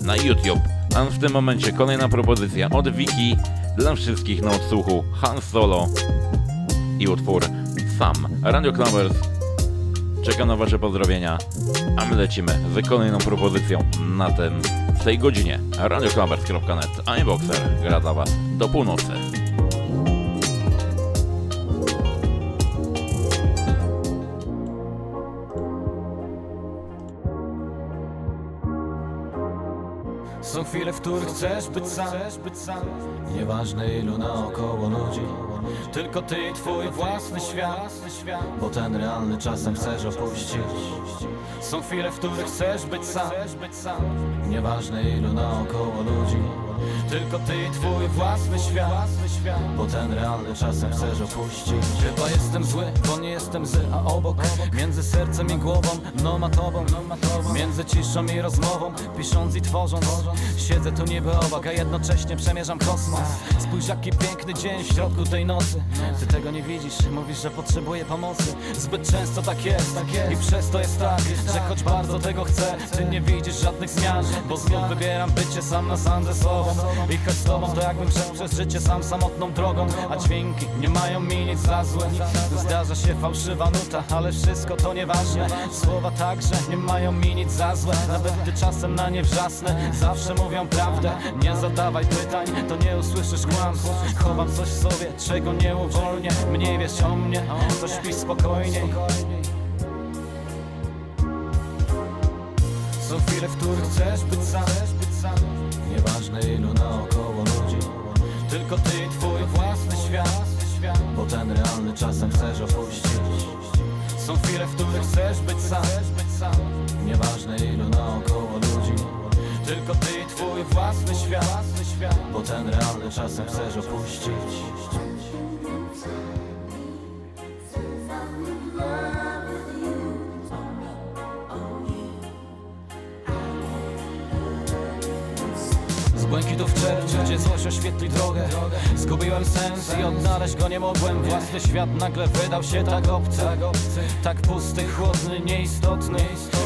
S8: na YouTube. A w tym momencie kolejna propozycja od Wiki dla wszystkich na odsłuchu Han Solo i utwór Sam. Radio Clovers czeka na Wasze pozdrowienia, a my lecimy z kolejną propozycją na tym w tej godzinie. radioclubbers.net, a iBoxer gra dla Was do północy.
S22: Chwile, w których chcesz być sam. Nieważne ilu naokoło ludzi Tylko ty i twój własny świat. Bo ten realny czasem chcesz opuścić. Są chwile, w których chcesz być sam. Nieważne ilu naokoło ludzi Tylko ty i twój własny świat. Bo ten realny czasem chcesz opuścić. Chyba jestem zły, bo nie jestem zły, a obok. Między sercem i głową, no ma tobą. Między ciszą i rozmową, pisząc i tworząc. Siedzę tu niby obok, a jednocześnie przemierzam kosmos. Spójrz jaki piękny dzień w środku tej nocy. Ty tego nie widzisz, mówisz, że potrzebuję pomocy. Zbyt często tak jest i przez to jest tak. Że choć bardzo tego chcę, ty nie widzisz żadnych zmian. Bo znów wybieram bycie sam na sam ze sobą I choć z tobą to jakbym szedł przez życie sam samotną drogą. A dźwięki nie mają mi nic za złe. Zdarza się fałszywa nuta, ale wszystko to nieważne. Słowa także nie mają mi nic za złe. Nawet gdy czasem na nie wrzasnę Zawsze mówią prawdę, nie zadawaj pytań To nie usłyszysz kłamstw. Chowam coś w sobie, czego nie uwolnię. Mniej wiesz o mnie, to śpi spokojniej. Są chwile, w których chcesz być sam Nieważne ilu naokoło ludzi. Tylko ty i twój własny świat. Bo ten realny czasem chcesz opuścić. Są chwile, w których chcesz być sam. Nieważne ilu naokoło ludzi. Tylko ty i twój własny świat. Bo ten realny czasem chcesz opuścić. Z błękitów czerwca, gdzie złość oświetli drogę. Zgubiłem sens i odnaleźć go nie mogłem. Własny świat nagle wydał się tak obcy. Tak pusty, chłodny, nieistotny.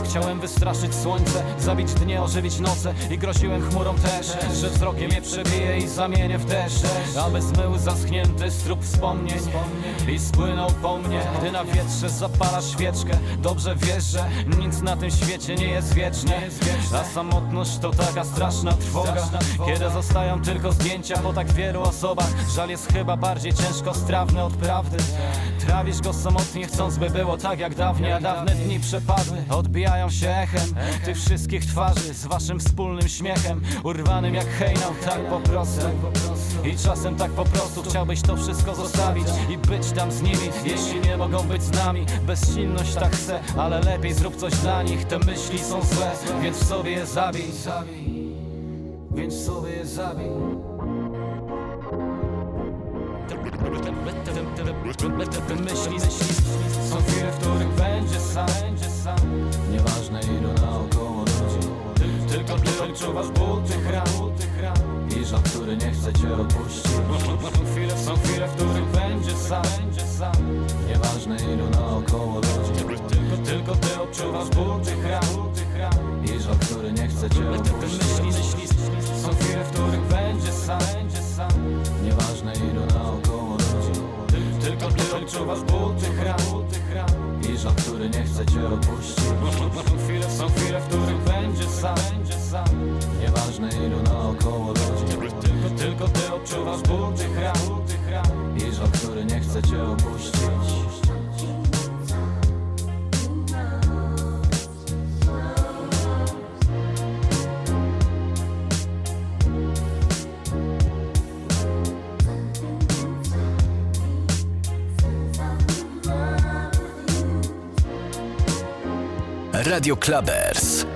S22: Chciałem wystraszyć słońce, zabić dnie, ożywić noce. I groziłem chmurą też, że wzrokiem je przebije i zamienię w deszcz Aby zmył zaschnięty strób wspomnień I spłynął po mnie, gdy na wietrze zapalasz świeczkę Dobrze wiesz, że nic na tym świecie nie jest wiecznie. A samotność to taka straszna trwoga Kiedy zostają tylko zdjęcia po tak wielu osobach Żal jest chyba bardziej ciężko strawny od prawdy. Trawisz go samotnie chcąc by było tak jak dawniej A dawne dni przepadły, odbijają się echem Tych wszystkich twarzy z waszym wspólnym śmiechem Urwanym jak hejnał, tak po prostu. I czasem tak po prostu chciałbyś to wszystko zostawić I być tam z nimi, jeśli nie mogą być z nami. Bezsilność tak chcę, ale lepiej zrób coś dla nich Te myśli są złe, więc w sobie je zabij Więc sobie je zabij. Myśli, Są chwile, w których będzie sam. Nieważne ilu naokoło ludzi. Tylko ty odczuwasz ból tych który nie chce cię opuścić. Są chwile, są chwile, w których będzie sam. Nieważne ilu naokoło ludzi. Tylko, tylko ty odczuwasz ból tych ran. I żal, który nie chce cię opuścić. Są chwile, w których będzie sam. Nieważne ilu naokoło ludzi. Tylko ty odczuwasz ból tych ran. I żal, który nie chce cię opuścić. Są chwile, są chwile, w których będzie sam. Nieważne ilu naokoło ludzi odczuwasz ból tych ran I żal, który nie chce cię opuścić
S2: Radio Clubbers.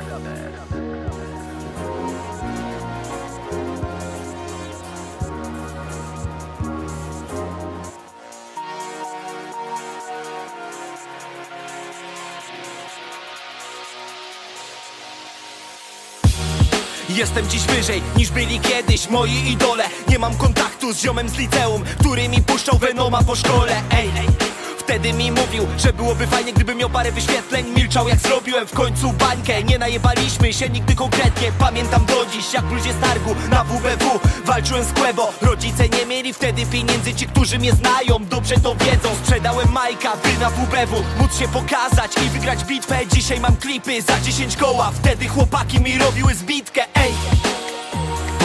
S23: Jestem dziś wyżej niż byli kiedyś moi idole. Nie mam kontaktu z ziomem z liceum, który mi puszczał Venoma po szkole. Ej, Wtedy mi mówił, że byłoby fajnie, gdybym miał parę wyświetleń. Milczał jak zrobiłem w końcu bańkę. Nie najebaliśmy się nigdy konkretnie. Pamiętam do dziś, jak ludzie targu na WBW Walczyłem z Quebo. Rodzice nie mieli wtedy pieniędzy Ci, którzy mnie znają, dobrze to wiedzą. Sprzedałem Majka, by na WBW Móc się pokazać i wygrać bitwę. Dzisiaj mam klipy za 10 koła. Wtedy chłopaki mi robiły zbitkę, ej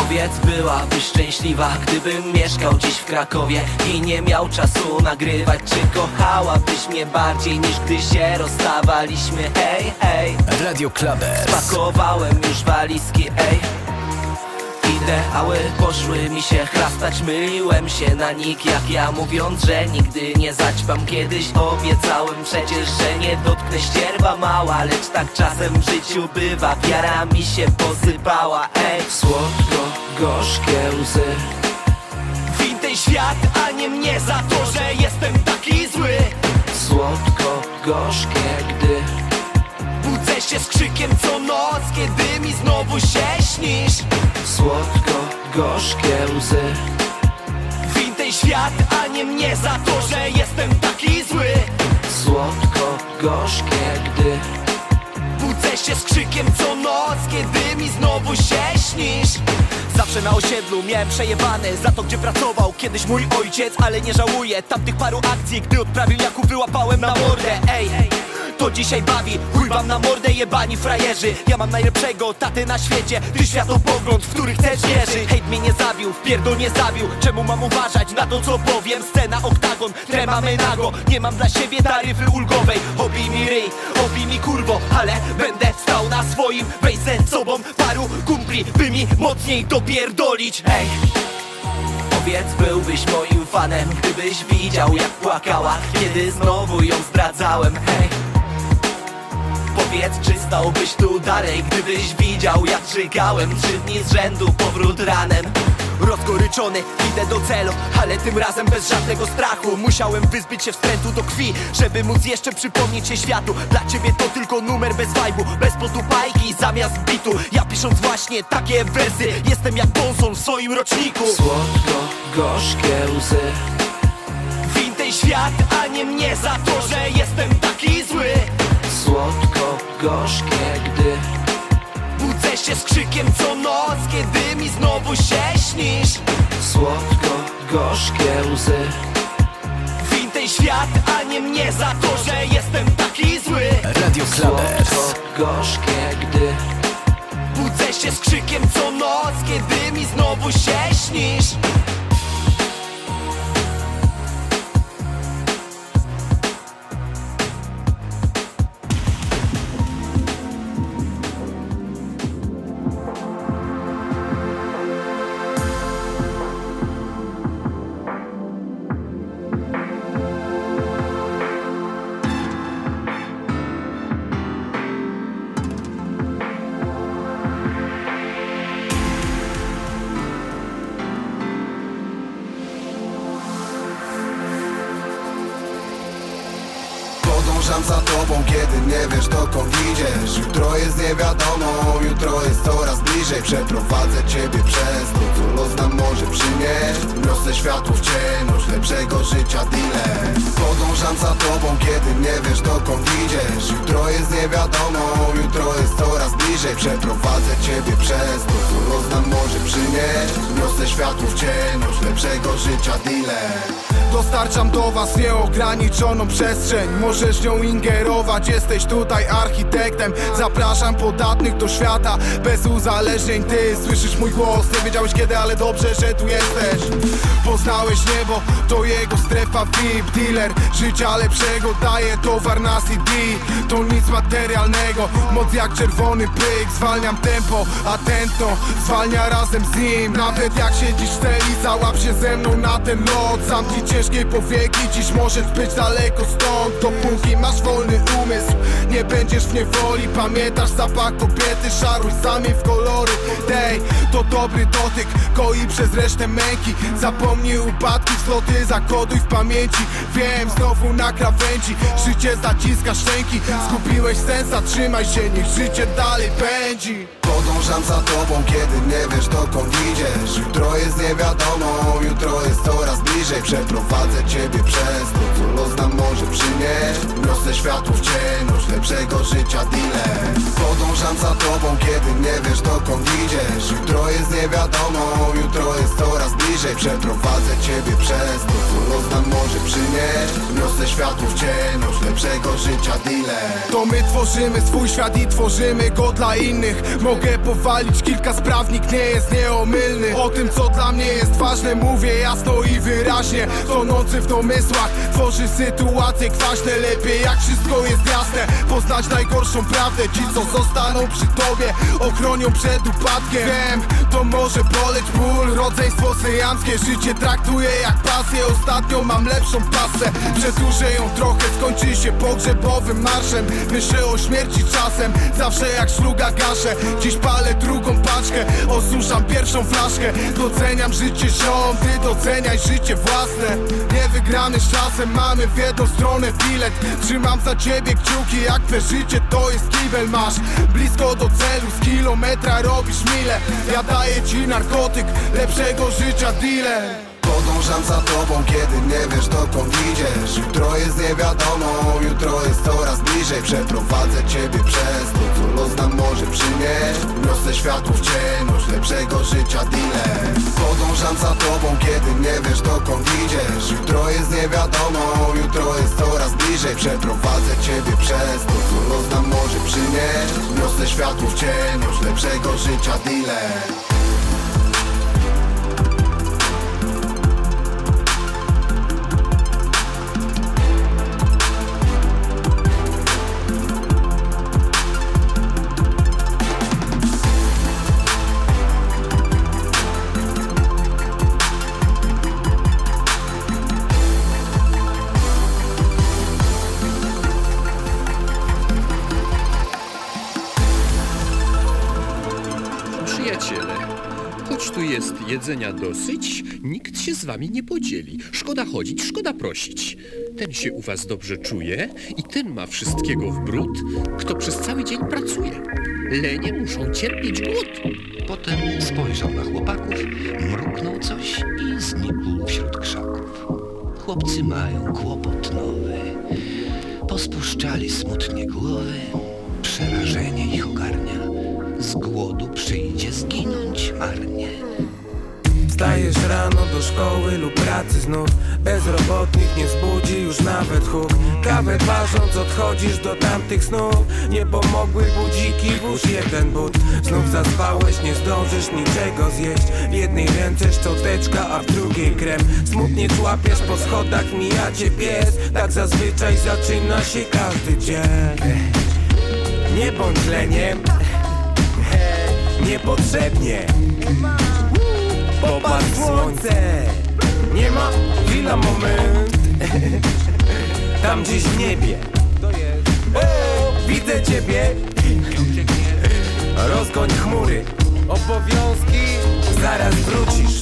S24: Powiedz, byłabyś szczęśliwa, gdybym mieszkał dziś w Krakowie I nie miał czasu nagrywać, czy kochałabyś mnie bardziej niż gdy się rozstawaliśmy Hej, hej
S2: Radio Clubbers.
S24: Spakowałem już walizki, ej Ideały poszły mi się chrastać Myliłem się na nich jak ja Mówiąc, że nigdy nie zaćpam. Kiedyś obiecałem przecież, że nie dotknę ścierwa mała Lecz tak czasem w życiu bywa Wiara mi się posypała, ej Słodko, gorzkie łzy.
S23: Win ten świat, a nie mnie za to, że jestem taki zły.
S24: Słodko, gorzkie, gdy
S23: Budzę się z krzykiem co noc, kiedy mi znowu się śnisz.
S24: Słodko, gorzkie łzy.
S23: Win ten świat, a nie mnie za to, że jestem taki zły.
S24: Słodko, gorzkie, gdy
S23: Budzę się z krzykiem co noc, kiedy mi znowu się śnisz. Zawsze na osiedlu miałem przejebane za to, gdzie pracował kiedyś mój ojciec Ale nie żałuję tamtych paru akcji, gdy odprawił Jaku wyłapałem na mordę. Ej, to dzisiaj bawi, chuj wam na mordę jebani frajerzy. Ja mam najlepszego tatę na świecie, ty światopogląd, w który chcesz wierzy Hejt mnie nie zabił, wpierdol nie zabił, czemu mam uważać na to co powiem? Scena oktagon, tremamy nago, nie mam dla siebie taryfy ulgowej. Obij mi ryj, obij mi kurwo, ale będę stał na swoim. Weź ze sobą paru kumpli, by mi mocniej dopierdolić Ej, Powiedz, byłbyś moim fanem Gdybyś widział jak płakała. Kiedy znowu ją zdradzałem. Hej Powiedz, czy stałbyś tu dalej Gdybyś widział jak czekałem Trzy dni z rzędu, powrót ranem.
S17: Rozgoryczony, idę do celu Ale tym razem bez żadnego strachu. Musiałem wyzbyć się wstrętu do krwi Żeby móc jeszcze przypomnieć się światu. Dla ciebie to tylko numer bez wajbu Bez podupajki zamiast bitu. Ja pisząc właśnie takie wersy Jestem jak Bonson w swoim roczniku.
S23: Słodko, gorzkie łzy.
S17: Win ten świat, a nie mnie za to, że jestem taki zły.
S23: Słodko, gorzkie, gdy
S17: Budzę się z krzykiem co noc, kiedy mi znowu się śnisz.
S23: Słodko, gorzkie łzy.
S17: Win ten świat, a nie mnie za to, że jestem taki zły.
S2: Radio Klubers.
S23: Słodko, gorzkie, gdy
S17: Budzę się z krzykiem co noc, kiedy mi znowu się śnisz
S25: jest niewiadomą, jutro jest coraz bliżej. Przeprowadzę ciebie przez to, co los nam może przynieść. Niosę światło w ciemność lepszego życia dealer bliżej Przeprowadzę ciebie przez to, co los nam może przynieść. Niosę światło w ciemność lepszego życia dealer.
S26: Dostarczam do was nieograniczoną przestrzeń. Możesz nią ingerować, jesteś tutaj architektem. Zapraszam podatnych do świata bez uzależnień. Ty słyszysz mój głos, nie wiedziałeś kiedy, ale dobrze, że tu jesteś. Poznałeś niebo, to jego strefa VIP Dealer życia lepszego daje towar na CD To nic materialnego, moc jak czerwony Zwalniam tempo, a tętno zwalnia razem z nim. Nawet jak siedzisz w celi, załap się ze mną na ten lot Zamknij ciężkie powieki, dziś możesz być daleko stąd. Dopóki masz wolny umysł, nie będziesz w niewoli. Pamiętasz zapach kobiety, szaruj sami w kolory. Dej, to dobry dotyk, koi przez resztę męki. Zapomnij upadki, wzloty, zakoduj w pamięci. Wiem, znowu na krawędzi, życie zaciska szczęki. Zgubiłeś sensa, trzymaj się, niech życie dalej arrepende.
S25: Podążam za tobą, kiedy nie wiesz dokąd idziesz. Jutro jest niewiadomą, jutro jest coraz bliżej. Przeprowadzę ciebie przez to, co los nam może przynieść. Niosę światło w ciemność lepszego życia dealer. Podążam za tobą, kiedy nie wiesz dokąd idziesz. Jutro jest niewiadomą, jutro jest coraz bliżej. Przeprowadzę ciebie przez to, co los nam może przynieść. Niosę światło w ciemność lepszego życia dealer.
S26: To my tworzymy swój świat i tworzymy go dla innych. Mogę powalić kilka spraw, nikt nie jest nieomylny. O tym co dla mnie jest ważne mówię jasno i wyraźnie. Tonący w domysłach tworzy sytuacje kwaśne. Lepiej jak wszystko jest jasne Poznać najgorszą prawdę. Ci co zostaną przy tobie ochronią przed upadkiem. Wiem, to może boleć ból. Rodzeństwo syjamskie życie traktuję jak pasję. Ostatnio mam lepszą pasę. Przedłużę ją trochę, skończy się pogrzebowym marszem. Myślę o śmierci czasem. Zawsze jak szluga gaszę Dziś palę drugą paczkę Osuszam pierwszą flaszkę. Doceniam życie ziom Ty doceniaj życie własne. Niewygrany z czasem Mamy w jedną stronę bilet. Trzymam za ciebie kciuki Jak twe życie to jest kibel Masz. Blisko do celu Z kilometra robisz mile. Ja daję ci narkotyk Lepszego życia dealer.
S25: Podążam za tobą, kiedy nie wiesz dokąd idziesz. Jutro jest niewiadomą, jutro jest coraz bliżej. Przeprowadzę ciebie przez to, co może przynieść. Niosę światło w ciemność lepszego życia dealer Podążam za tobą, kiedy nie wiesz dokąd idziesz. Jutro jest niewiadomą, jutro jest coraz bliżej. Przeprowadzę ciebie przez to, co los nam może przynieść. Niosę światło w ciemność lepszego życia dealer
S27: jedzenia dosyć, nikt się z wami nie podzieli. Szkoda chodzić, szkoda prosić. Ten się u was dobrze czuje i ten ma wszystkiego w bród, kto przez cały dzień pracuje. Lenie muszą cierpieć głód.
S25: Potem spojrzał na chłopaków, mruknął coś i znikł wśród krzaków. Chłopcy mają kłopot nowy. Pospuszczali smutnie głowy, przerażenie ich ogarnia. Z głodu przyjdzie zginąć marnie.
S28: Wstajesz rano do szkoły lub pracy znów. Bezrobotnych nie zbudzi już nawet huk Kawę parząc odchodzisz do tamtych snów. Nie pomogły budziki, włóż jeden but. Znów zaspałeś, nie zdążysz niczego zjeść. W jednej ręce szczoteczka, a w drugiej krem. Smutnie człapiesz po schodach, mija cię pies. Tak zazwyczaj zaczyna się każdy dzień. Nie bądź leniem. Niepotrzebnie Popatrz słońce Nie ma chwila moment. Tam gdzieś w niebie. O, Widzę ciebie. Rozgoń chmury. Obowiązki Zaraz wrócisz.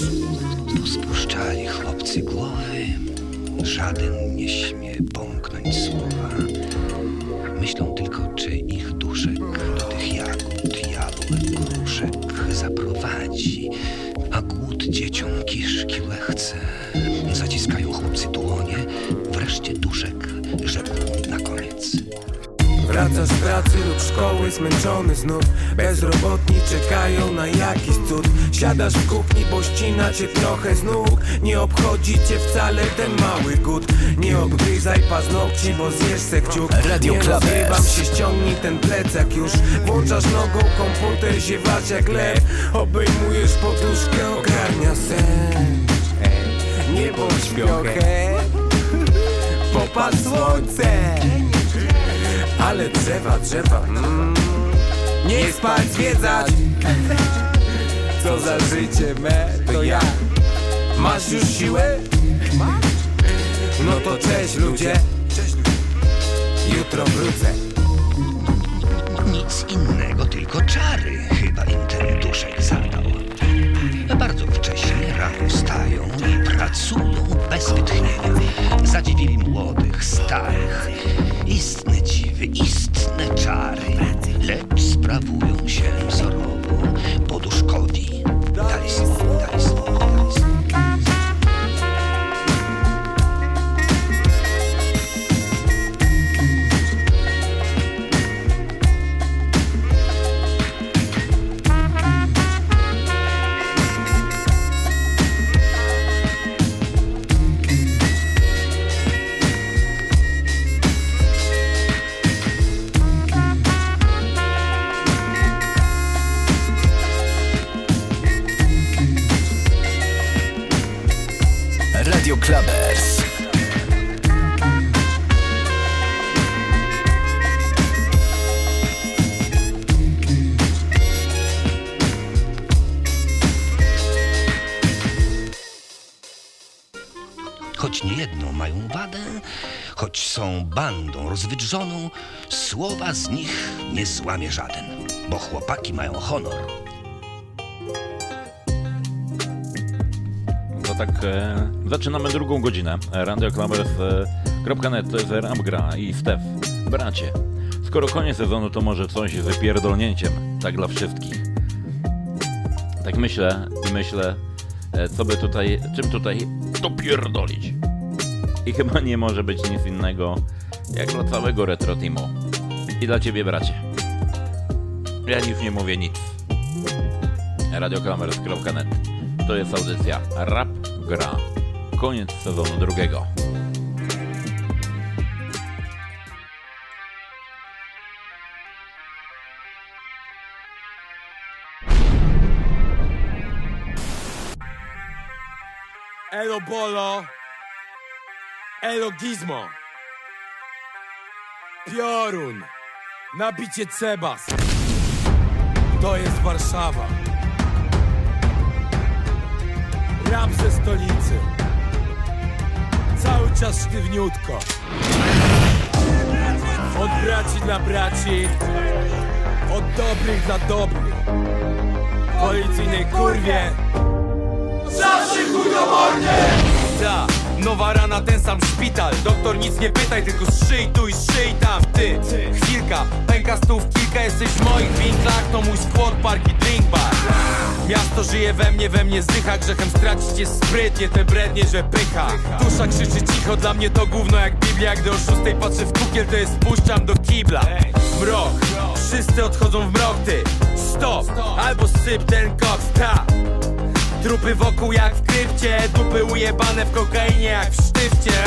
S25: Pospuszczali chłopcy głowy, żaden nie śmie pomknąć słowa. Myślą tylko, czy ich dzieciom kiszki łechce. Zaciskają chłopcy dłonie, wreszcie duszek rzekł.
S28: Wracasz z pracy lub szkoły zmęczony znów. Bezrobotni czekają na jakiś cud. Siadasz w kuchni, bo ścina cię trochę z nóg. Nie obchodzi cię wcale ten mały głód. Nie obgryzaj paznokci, bo zjesz se kciuk.
S2: Radio
S28: Nie rozrywam się, ściągnij ten plecak już. Włączasz nogą komputer, ziewasz jak lew. Obejmujesz poduszkę, ogarnia sen. Nie bądź śpiochem Popatrz słońce ale drzewa, drzewa mm, Nie spać, zwiedzać Co za życie me, to ja Masz już siłę? No to cześć ludzie Jutro wrócę
S25: Nic innego, tylko czary chyba im ten duszek zadał. Bardzo wcześnie rano wstają i pracują bez wytchnienia. Zadziwili młodych, starych. Dziwy, istne czary, lecz sprawują się wzorowo. Poduszkowi dali słowo, bandą rozwydrzoną, słowa z nich nie złamie żaden, bo chłopaki mają honor.
S8: To tak e, zaczynamy drugą godzinę. RadioClubbers.net to jest Ramgra i Stef. Bracie, skoro koniec sezonu, to może coś z. Tak dla wszystkich. Tak myślę i myślę, e, co by tutaj, czym tutaj dopierdolić. I chyba nie może być nic innego, jak dla całego retro teamu. I dla ciebie, bracie. Ja już nie mówię nic. RadioClubbers.net to jest audycja Rap Gra. Koniec sezonu drugiego.
S28: Elo Bolo Elo Gizmo Piorun. Nabicie Cebas. To jest Warszawa. Rap ze stolicy. Cały czas sztywniutko. Od braci dla braci. Od dobrych dla dobrych. Policyjnej kurwie.
S17: Zawsze chudomornie Ta, nowa rana, ten sam szpital. Doktor nic nie pytaj, tylko strzyj tu i strzyj tam. Ty, chwilka, pęka stów kilka Jesteś w moich winklach, to mój squad park i drink bar. Miasto żyje we mnie, we mnie zdycha. Grzechem stracić jest sprytnie, te brednie, że pycha. Dusza krzyczy cicho, dla mnie to gówno jak Biblia. Gdy o szóstej patrzę w kukiel, to jest spuszczam do kibla. Mrok, wszyscy odchodzą w mrok, ty. Stop, albo syp ten koks, ta Trupy wokół jak w krypcie Dupy ujebane w kokainie jak w sztywcie!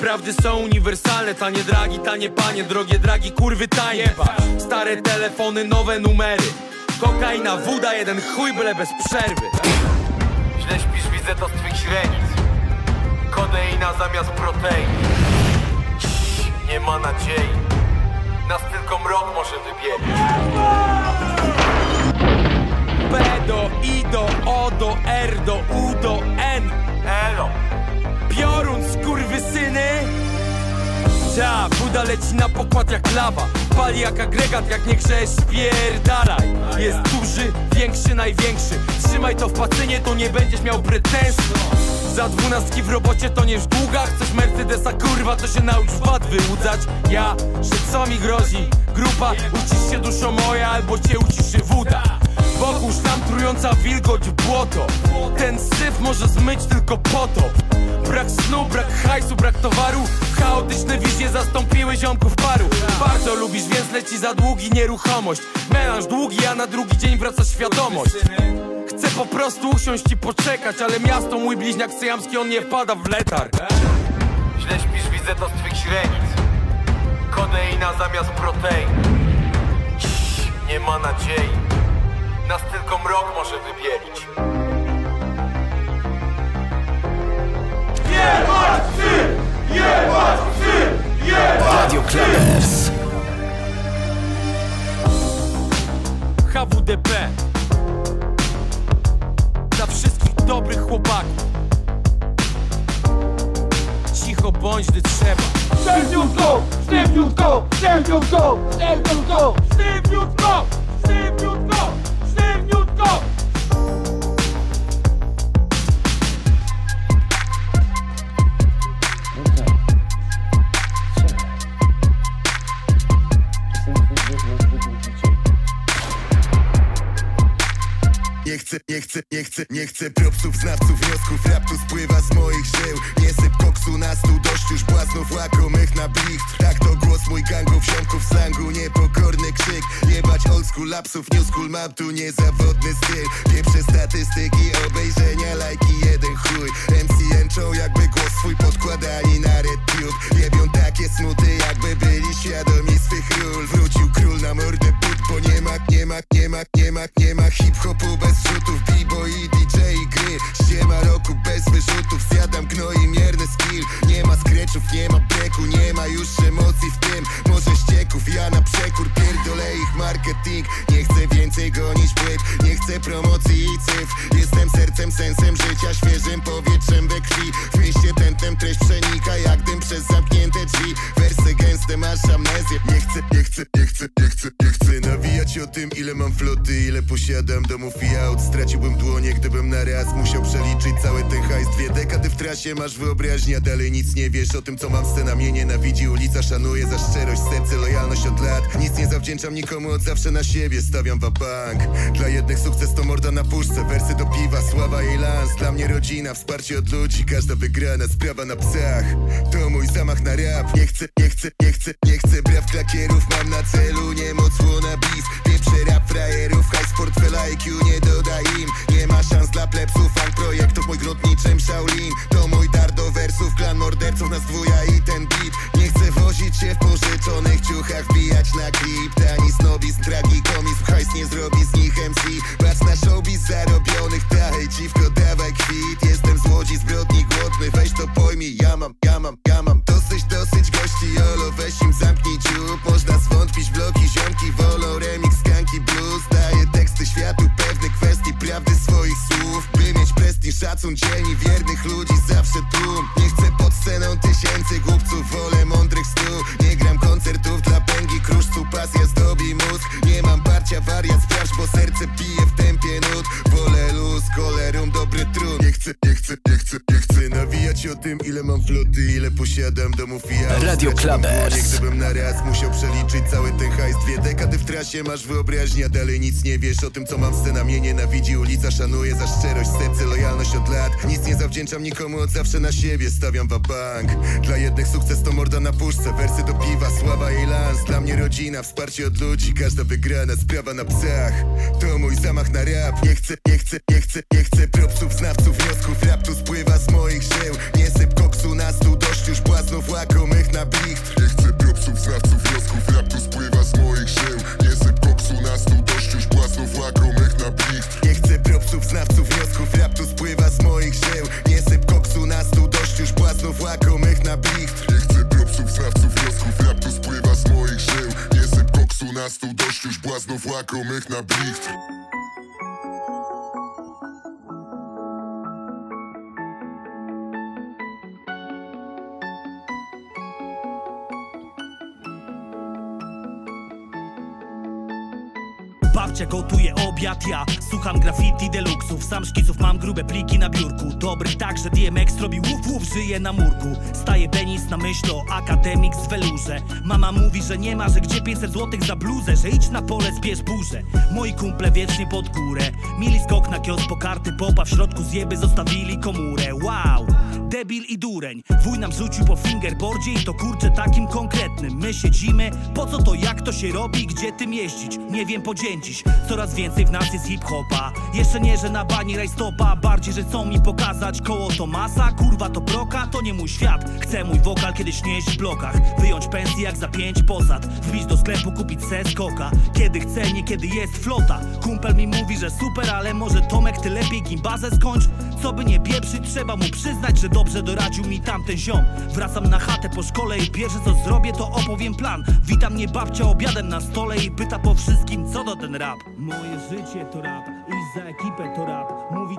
S17: Prawdy są uniwersalne, tanie dragi, tanie panie Drogie dragi, kurwy tanie Stare telefony, nowe numery. Kokaina, woda, jeden chuj, byle bez przerwy.
S29: Źle śpisz, widzę to z twych źrenic. Kodeina zamiast protein. Nie ma nadziei. Nas tylko mrok może wybielić
S17: do I do O do R do U do N.
S29: Elo.
S17: Piorun, skurwysyny. Ta, Buda leci na pokład jak lawa. Pali jak agregat, jak nie grzesz, spierdalaj. Jest duży, większy, największy. Trzymaj to w pacynie, to nie będziesz miał pretensji. Za dwunastki w robocie to nie w długach. Chcesz Mercedesa, kurwa, to się naucz VAT wyłudzać Ja, że co mi grozi? Grupa, ucisz się duszo moja Albo cię uciszy woda Wokół tam trująca wilgoć w błoto. Ten syf może zmyć tylko potop. Brak snu, brak hajsu, brak towaru. Chaotyczne wizje zastąpiły ziomków paru. Bardzo lubisz, więc leci za długi nieruchomość. Melanż długi, a na drugi dzień wraca świadomość. Chcę po prostu usiąść i poczekać Ale miasto, mój bliźniak syjamski, on nie wpada w letarg.
S29: Źle śpisz, widzę to z twych źrenic Kodeina zamiast protein. Nie ma nadziei Nas tylko mrok może wybielić.
S17: Jebać psy! Jebać psy!
S2: Radio Clubbers.
S17: HWDP Dla wszystkich dobrych chłopaków. Cicho bądź, gdy trzeba.
S30: Sztywniutko, sztywniutko, sztywniutko, sztywniutko, sztywniutko, sztywniutko, sztywniutko.
S31: Nie chcę, nie chcę, nie chcę, nie chcę propsów, znawców, wniosków Rap tu spływa z moich żył Nie syp koksu na stół, dość już błaznów łakomych na blicht. Tak to głos mój gangów, ziomków slangu Niepokorny krzyk, jebać old school lapsów New school, mam tu niezawodny styl. Pieprze statystyki, obejrzenia, lajki, jeden chuj. MC jęczą jakby głos swój podkładali na RedTube Jebią takie smuty, jakby byli świadomi swych ról. Wrócił król na mordę but, bo nie ma, nie ma, nie ma, nie ma, nie ma hip-hopu bez wrzutów B-boy i DJ gry. Ściema roku bez wyrzutów. Zjadam gnoi mierny skill. Nie ma skreczów, nie ma breku Nie ma już emocji w tym. Może ścieków, ja na przekór Pierdolę ich marketing. Nie chcę więcej gonić płyt Nie chcę promocji i cyfr. Jestem sercem, sensem życia Świeżym powietrzem we krwi. W mieście tętem treść przenika Jak dym przez zamknięte drzwi gęste, masz amnezję. Nie chcę, nie chcę, nie chcę, nie chcę, nie chcę Nawijać o tym ile mam floty Ile posiadam domów. I aut Straciłbym dłonie, gdybym na raz musiał przeliczyć cały ten hajs. Dwie dekady w trasie, masz wyobraźnię, a dalej nic nie wiesz O tym co mam, scena mnie nienawidzi Ulica szanuje za szczerość, serce, lojalność od lat. Nic nie zawdzięczam nikomu, od zawsze na siebie Stawiam wam bank. Dla jednych sukces to morda na puszce Wersy do piwa, sława i lans. Dla mnie rodzina, wsparcie od ludzi Każda wygrana, sprawa na psach. To mój zamach na rap. Nie chcę, nie chcę, nie chcę, nie chcę Braw klakierów, mam na celu Niemoc łona bis Pieprzę rap frajerów Hajs portfela IQ nie doda im. Nie ma szans dla plebsów Fan projektów mój grunt niczym Shaolin. To mój dar do wersów Klan morderców nas dwuja i ten beat. Nie chcę wozić się w pożyczonych ciuchach Wbijać na klip. Tani snobizm, tragikomizm Hajs nie zrobi z nich MC Patrz na showbiz zarobionych Daj dziwko, dawaj kwit. Jestem z Łodzi, zbrodni głodny Weź to pojmij, ja mam, ja mam, ja mam. Dosyć, dosyć jolo Weź im zamknij dziób. Można zwątpić, bloki, ziomki Wolą remix, skanki, blues. Daję teksty światu pewnych kwestii Prawdy swoich słów Prestiż, szacun, dzielni Wiernych ludzi, zawsze tłum Nie chcę pod sceną tysięcy głupców Wolę mądrych stu Nie gram koncertów dla pęgi Kruszcu, pasja zdobi mózg. Nie mam parcia, wariat, sprawdź Bo serce bije w tempie nut. Wolę luz, kolerum, dobry tryb chcę, nie chcę, nie chcę, nie chcę nawijać o tym ile mam floty, ile posiadam domów i aut.
S2: Radio Clubbers.
S31: Gdybym na raz musiał przeliczyć cały ten hajs. Dwie dekady w trasie, masz wyobraźnię, a dalej nic nie wiesz O tym co mam, scena mnie nienawidzi Ulica szanuje za szczerość, serce, lojalność od lat. Nic nie zawdzięczam nikomu, od zawsze na siebie stawiam bank. Dla jednych sukces to morda na puszce Wersy do piwa, sława i lans. Dla mnie rodzina, wsparcie od ludzi Każda wygrana sprawa na psach. To mój zamach na rap. Nie chcę, nie chcę, nie chcę, nie chcę Propsów, znawców, wniosków. Rap tu spływa z moich żył Nie syp koksu na stół Dość już błaznów łakomych na blicht. Nie chcę propsów, znawców, wniosków. Rap tu spływa z moich żył Nie syp koksu na stół Dość już błaznów łakomych na Nie chcę propsów, znawców, wniosków Rap tu spływa z moich żył Nie syp koksu na stół Dość już błaznów łakomych na blicht
S32: Babcia gotuje obiad, ja słucham graffiti deluxów. Sam szkiców mam grube pliki na biurku. Dobry tak, że DMX robi łów łów, żyje na murku. Staje Denis na myśl o akademik z welurze. Mama mówi, że nie ma, że gdzie 500 złotych za bluzę Że idź na pole, zbierz burzę. Moi kumple wiecznie pod górę. Mieli skok na kiosk po karty popa W środku zjeby zostawili komórę. Wow! Debil i dureń. Wuj nam rzucił po fingerboardzie i to kurczę takim konkretnym. My siedzimy, po co to, jak to się robi, gdzie tym jeździć? Nie wiem po dzień dziś, coraz więcej w nas jest hip-hopa. Jeszcze nie, że na bani rajstopa Bardziej, że chcą mi pokazać koło to masa. Kurwa to broka, to nie mój świat. Chcę mój wokal kiedyś nieść w blokach. Wyjąć pensję jak za pięć posad. Wbić do sklepu, kupić se skoka Kiedy chcę, nie kiedy jest flota. Kumpel mi mówi, że super, ale może Tomek ty lepiej gimbazę skończ Co by nie pieprzyć, trzeba mu przyznać, że dobrze doradził mi tamten ziom. Wracam na chatę po szkole i pierwsze co zrobię to opowiem plan. Wita mnie babcia obiadem na stole i pyta po wszystkim co to ten rap? Moje życie to rap, iść za ekipę to rap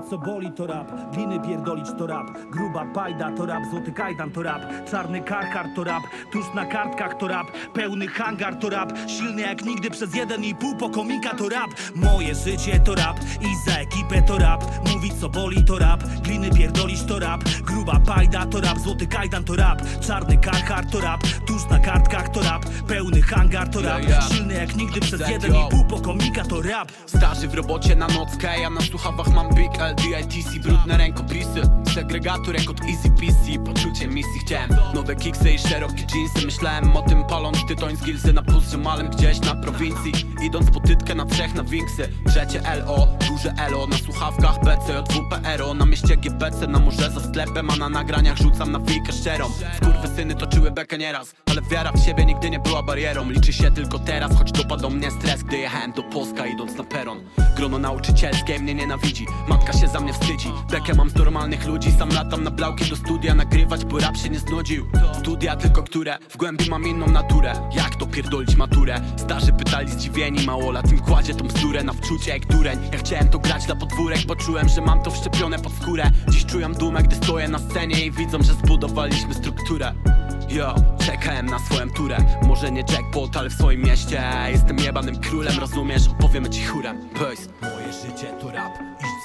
S32: co boli to rap, gliny pierdolić to rap Gruba pajda to rap, złoty kajdan to rap Czarny karkar to rap, tuż na kartkach to rap Pełny hangar to rap, silny jak nigdy przez jeden i pół po komika to rap Moje życie to rap, iść za ekipę to rap Mówić co boli to rap, gliny pierdolić to rap Gruba pajda to rap, złoty kajdan to rap Czarny karkar to rap, tuż na kartkach to rap Pełny hangar to rap, silny jak nigdy przez jeden i pół po komika to rap
S33: Starzy w robocie na nockę, ja na słuchawach mam Big L, DITC, brudne rękopisy Segregator jak od Easy PC, poczucie misji chciałem Nowe kiksy i szerokie jeansy, myślałem o tym paląc tytoń z gilzy na pustrze malem gdzieś na prowincji. Idąc po tytkę na trzech na winksy, trzecie LO, duże ELO Na słuchawkach BCJWPRO, na mieście GBC, na morze za sklepem A na nagraniach rzucam na fikę szczerą. Syny toczyły bekę nieraz, ale wiara w siebie nigdy nie była barierą. Liczy się tylko teraz, choć dopadł mnie stres, gdy jechałem do Polska idąc na peron. Grono nauczycielskie mnie nienawidzi, matka się za mnie wstydzi. Bekę mam z normalnych ludzi, sam latam na blauki do studia. Nagrywać, bo rap się nie znudził. Studia tylko które, w głębi mam inną naturę. Jak to pierdolić maturę? Starzy pytali zdziwieni, mało lat im kładzie tą bzdurę. Na wczucie jak dureń. Ja chciałem to grać dla podwórek, bo czułem, że mam to wszczepione pod skórę. Dziś czuję dumę, gdy stoję na scenie i widzą, że zbudowaliśmy strukturę. Yo, czekałem na swoją turę. Może nie jackpot, ale w swoim mieście. Jestem jebanym królem, rozumiesz? Opowiemy ci chórem Boys Moje życie to rap,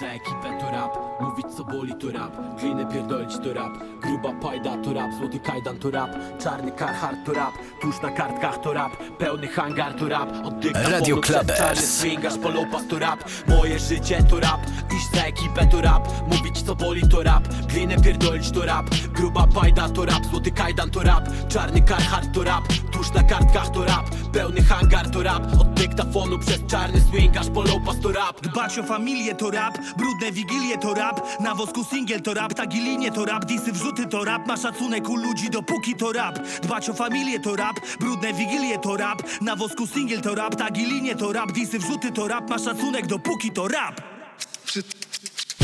S33: za ekipę to rap Mówić co boli to rap, gliny pierdolić to rap Gruba pajda to rap, złoty kajdan to rap Czarny karhart to rap, tuż na kartkach to rap Pełny hangar to rap, od
S2: Radio
S33: przez
S2: Clubbers.
S33: czarny swingasz po lopas to rap Moje życie to rap, iść za ekipę to rap Mówić co boli to rap, gliny pierdolić to rap Gruba pajda to rap, złoty kajdan to rap Czarny karhart to rap, tuż na kartkach to rap Pełny hangar to rap, od dyktafonu przez czarny swing aż po lopas to rap
S32: Dbać o familię to rap, brudne wigilie to rap Na wosku singiel to rap, tagi linie to rap Disy wrzuty to rap, ma szacunek u ludzi dopóki to rap. Dbać o familię to rap, brudne wigilie to rap Na wosku singiel to rap, tagi linie to rap Disy wrzuty to rap, ma szacunek dopóki to rap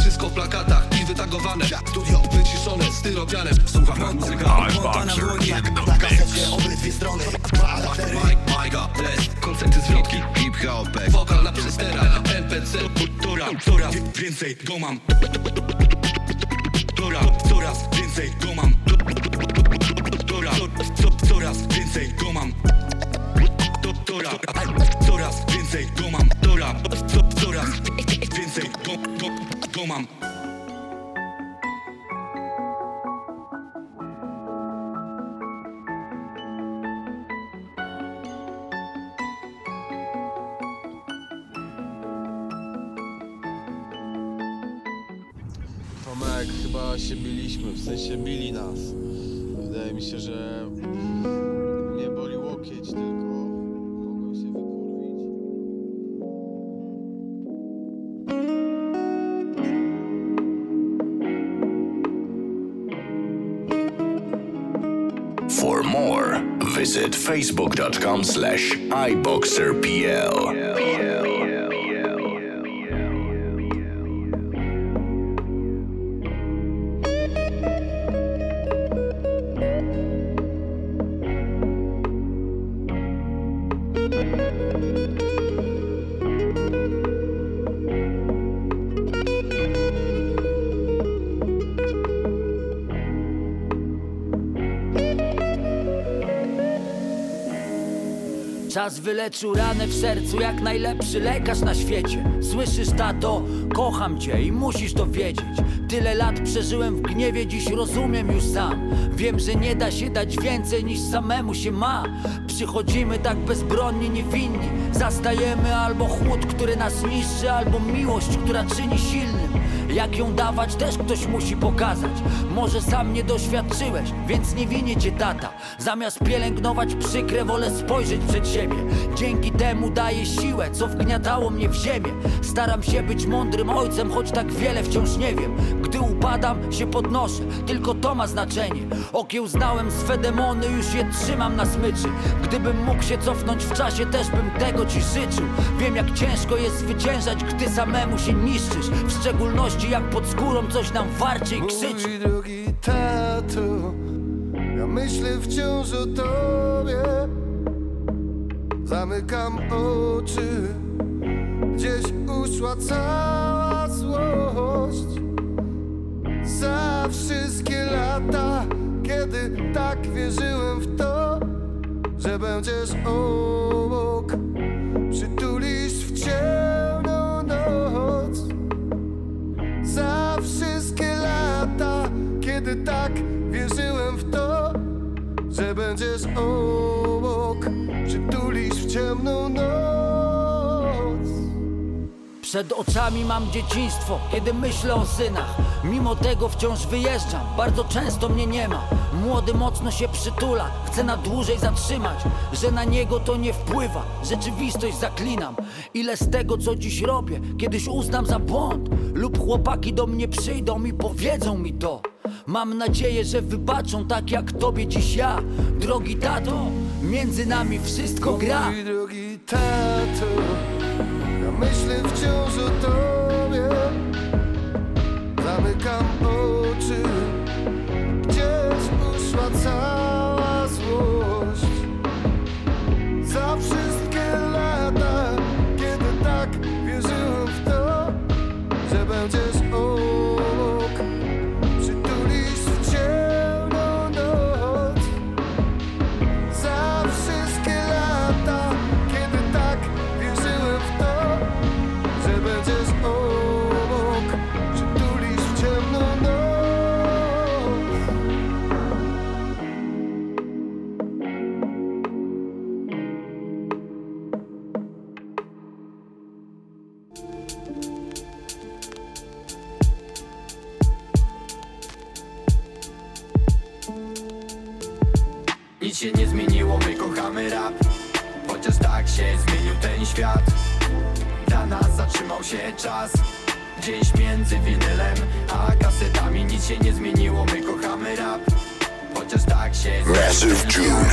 S34: Wszystko w plakatach i wytagowane. Studio wyciszone styropianem Słucham muzyka. Monta na dłoni Na kasecie obydwie strony. Mike, Majga, Les Koncerty zwrotki Hip-hop Wokal na przesterach NPC Tora, coraz więcej go mam. Tora, coraz więcej go mam. Tora, co- coraz więcej go mam. To- Tora, coraz więcej go mam. Tora, co- coraz więcej go, go mam.
S35: Tomek, chyba się biliśmy, w sensie bili nas. Wydaje mi się, że
S2: For more, visit facebook.com slash iboxerpl.
S36: Czas wyleczył ranę w sercu jak najlepszy lekarz na świecie. Słyszysz tato, kocham cię i musisz to wiedzieć. Tyle lat przeżyłem w gniewie, dziś rozumiem już sam. Wiem, że nie da się dać więcej niż samemu się ma. Przychodzimy tak bezbronni, niewinni. Zastajemy albo chłód, który nas niszczy Albo miłość, która czyni silnym jak ją dawać też ktoś musi pokazać. Może sam nie doświadczyłeś, więc nie winię cię tata. Zamiast pielęgnować przykre wolę spojrzeć przed siebie. Dzięki temu daję siłę, co wgniatało mnie w ziemię. Staram się być mądrym ojcem, choć tak wiele wciąż nie wiem Gdy upadam, się podnoszę, tylko to ma znaczenie. Okiełznałem swe demony, już je trzymam na smyczy. Gdybym mógł się cofnąć w czasie, też bym tego ci życzył. Wiem jak ciężko jest zwyciężać, gdy samemu się niszczysz. W szczególności jak pod skórą coś nam warczy i krzyczy.
S37: Mój drogi tato Ja myślę wciąż o tobie. Zamykam oczy Gdzieś uszła Za wszystkie lata Kiedy tak wierzyłem w to Że będziesz obok. Przytulisz w ciemną noc za wszystkie lata, kiedy tak wierzyłem w to, że będziesz obok, przytulisz w ciemną noc.
S36: Przed oczami mam dzieciństwo, kiedy myślę o synach Mimo tego wciąż wyjeżdżam, bardzo często mnie nie ma. Młody mocno się przytula, chce na dłużej zatrzymać. Że na niego to nie wpływa, rzeczywistość zaklinam. Ile z tego co dziś robię, kiedyś uznam za błąd? Lub chłopaki do mnie przyjdą i powiedzą mi to. Mam nadzieję, że wybaczą tak jak tobie dziś ja. Drogi tato, między nami wszystko gra.
S37: Mój drogi tato, ja myślę wciąż o tobie. Zamykam oczy, gdzieś uszła cała złość. Za
S38: się nie zmieniło, my kochamy rap. Chociaż tak się zmienił ten świat. Dla nas zatrzymał się czas. Gdzieś między winylem a kasetami Nic się nie zmieniło, my kochamy rap. Chociaż tak się zmienił
S2: Massive June.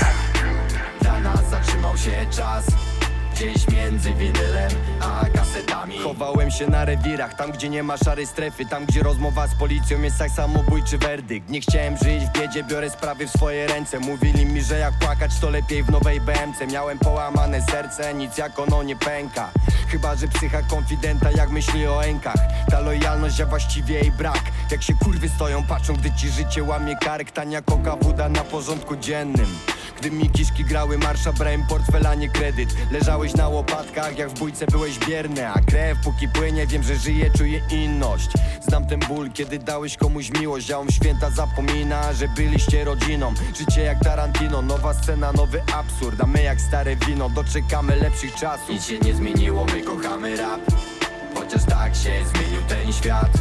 S38: Dla nas zatrzymał się czas Gdzieś między winylem a kasetami.
S39: Chowałem się na rewirach, tam gdzie nie ma szarej strefy Tam gdzie rozmowa z policją jest jak samobójczy werdykt. Nie chciałem żyć w biedzie, biorę sprawy w swoje ręce. Mówili mi, że jak płakać to lepiej w nowej BMC Miałem połamane serce, nic jak ono nie pęka. Chyba, że psycha konfidenta jak myśli o Enkach. Ta lojalność, a właściwie jej brak. Jak się kurwy stoją, patrzą, gdy ci życie łamie kark. Tania koka, woda na porządku dziennym gdy mi kiszki grały marsza, brałem portfel, a nie kredyt. Leżałeś na łopatkach, jak w bójce byłeś bierny. A krew póki płynie, wiem, że żyję, czuję inność. Znam ten ból, kiedy dałeś komuś miłość w święta zapomina, że byliście rodziną. Życie jak Tarantino, nowa scena, nowy absurd. A my jak stare wino, doczekamy lepszych czasów.
S38: Nic się nie zmieniło, my kochamy rap. Chociaż tak się zmienił ten świat.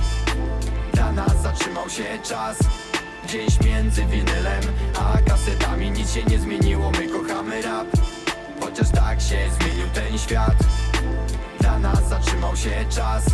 S38: Dla nas zatrzymał się czas Gdzieś między winylem a kasetami Nic się nie zmieniło, my kochamy rap Chociaż tak się zmienił ten świat. Dla nas zatrzymał się czas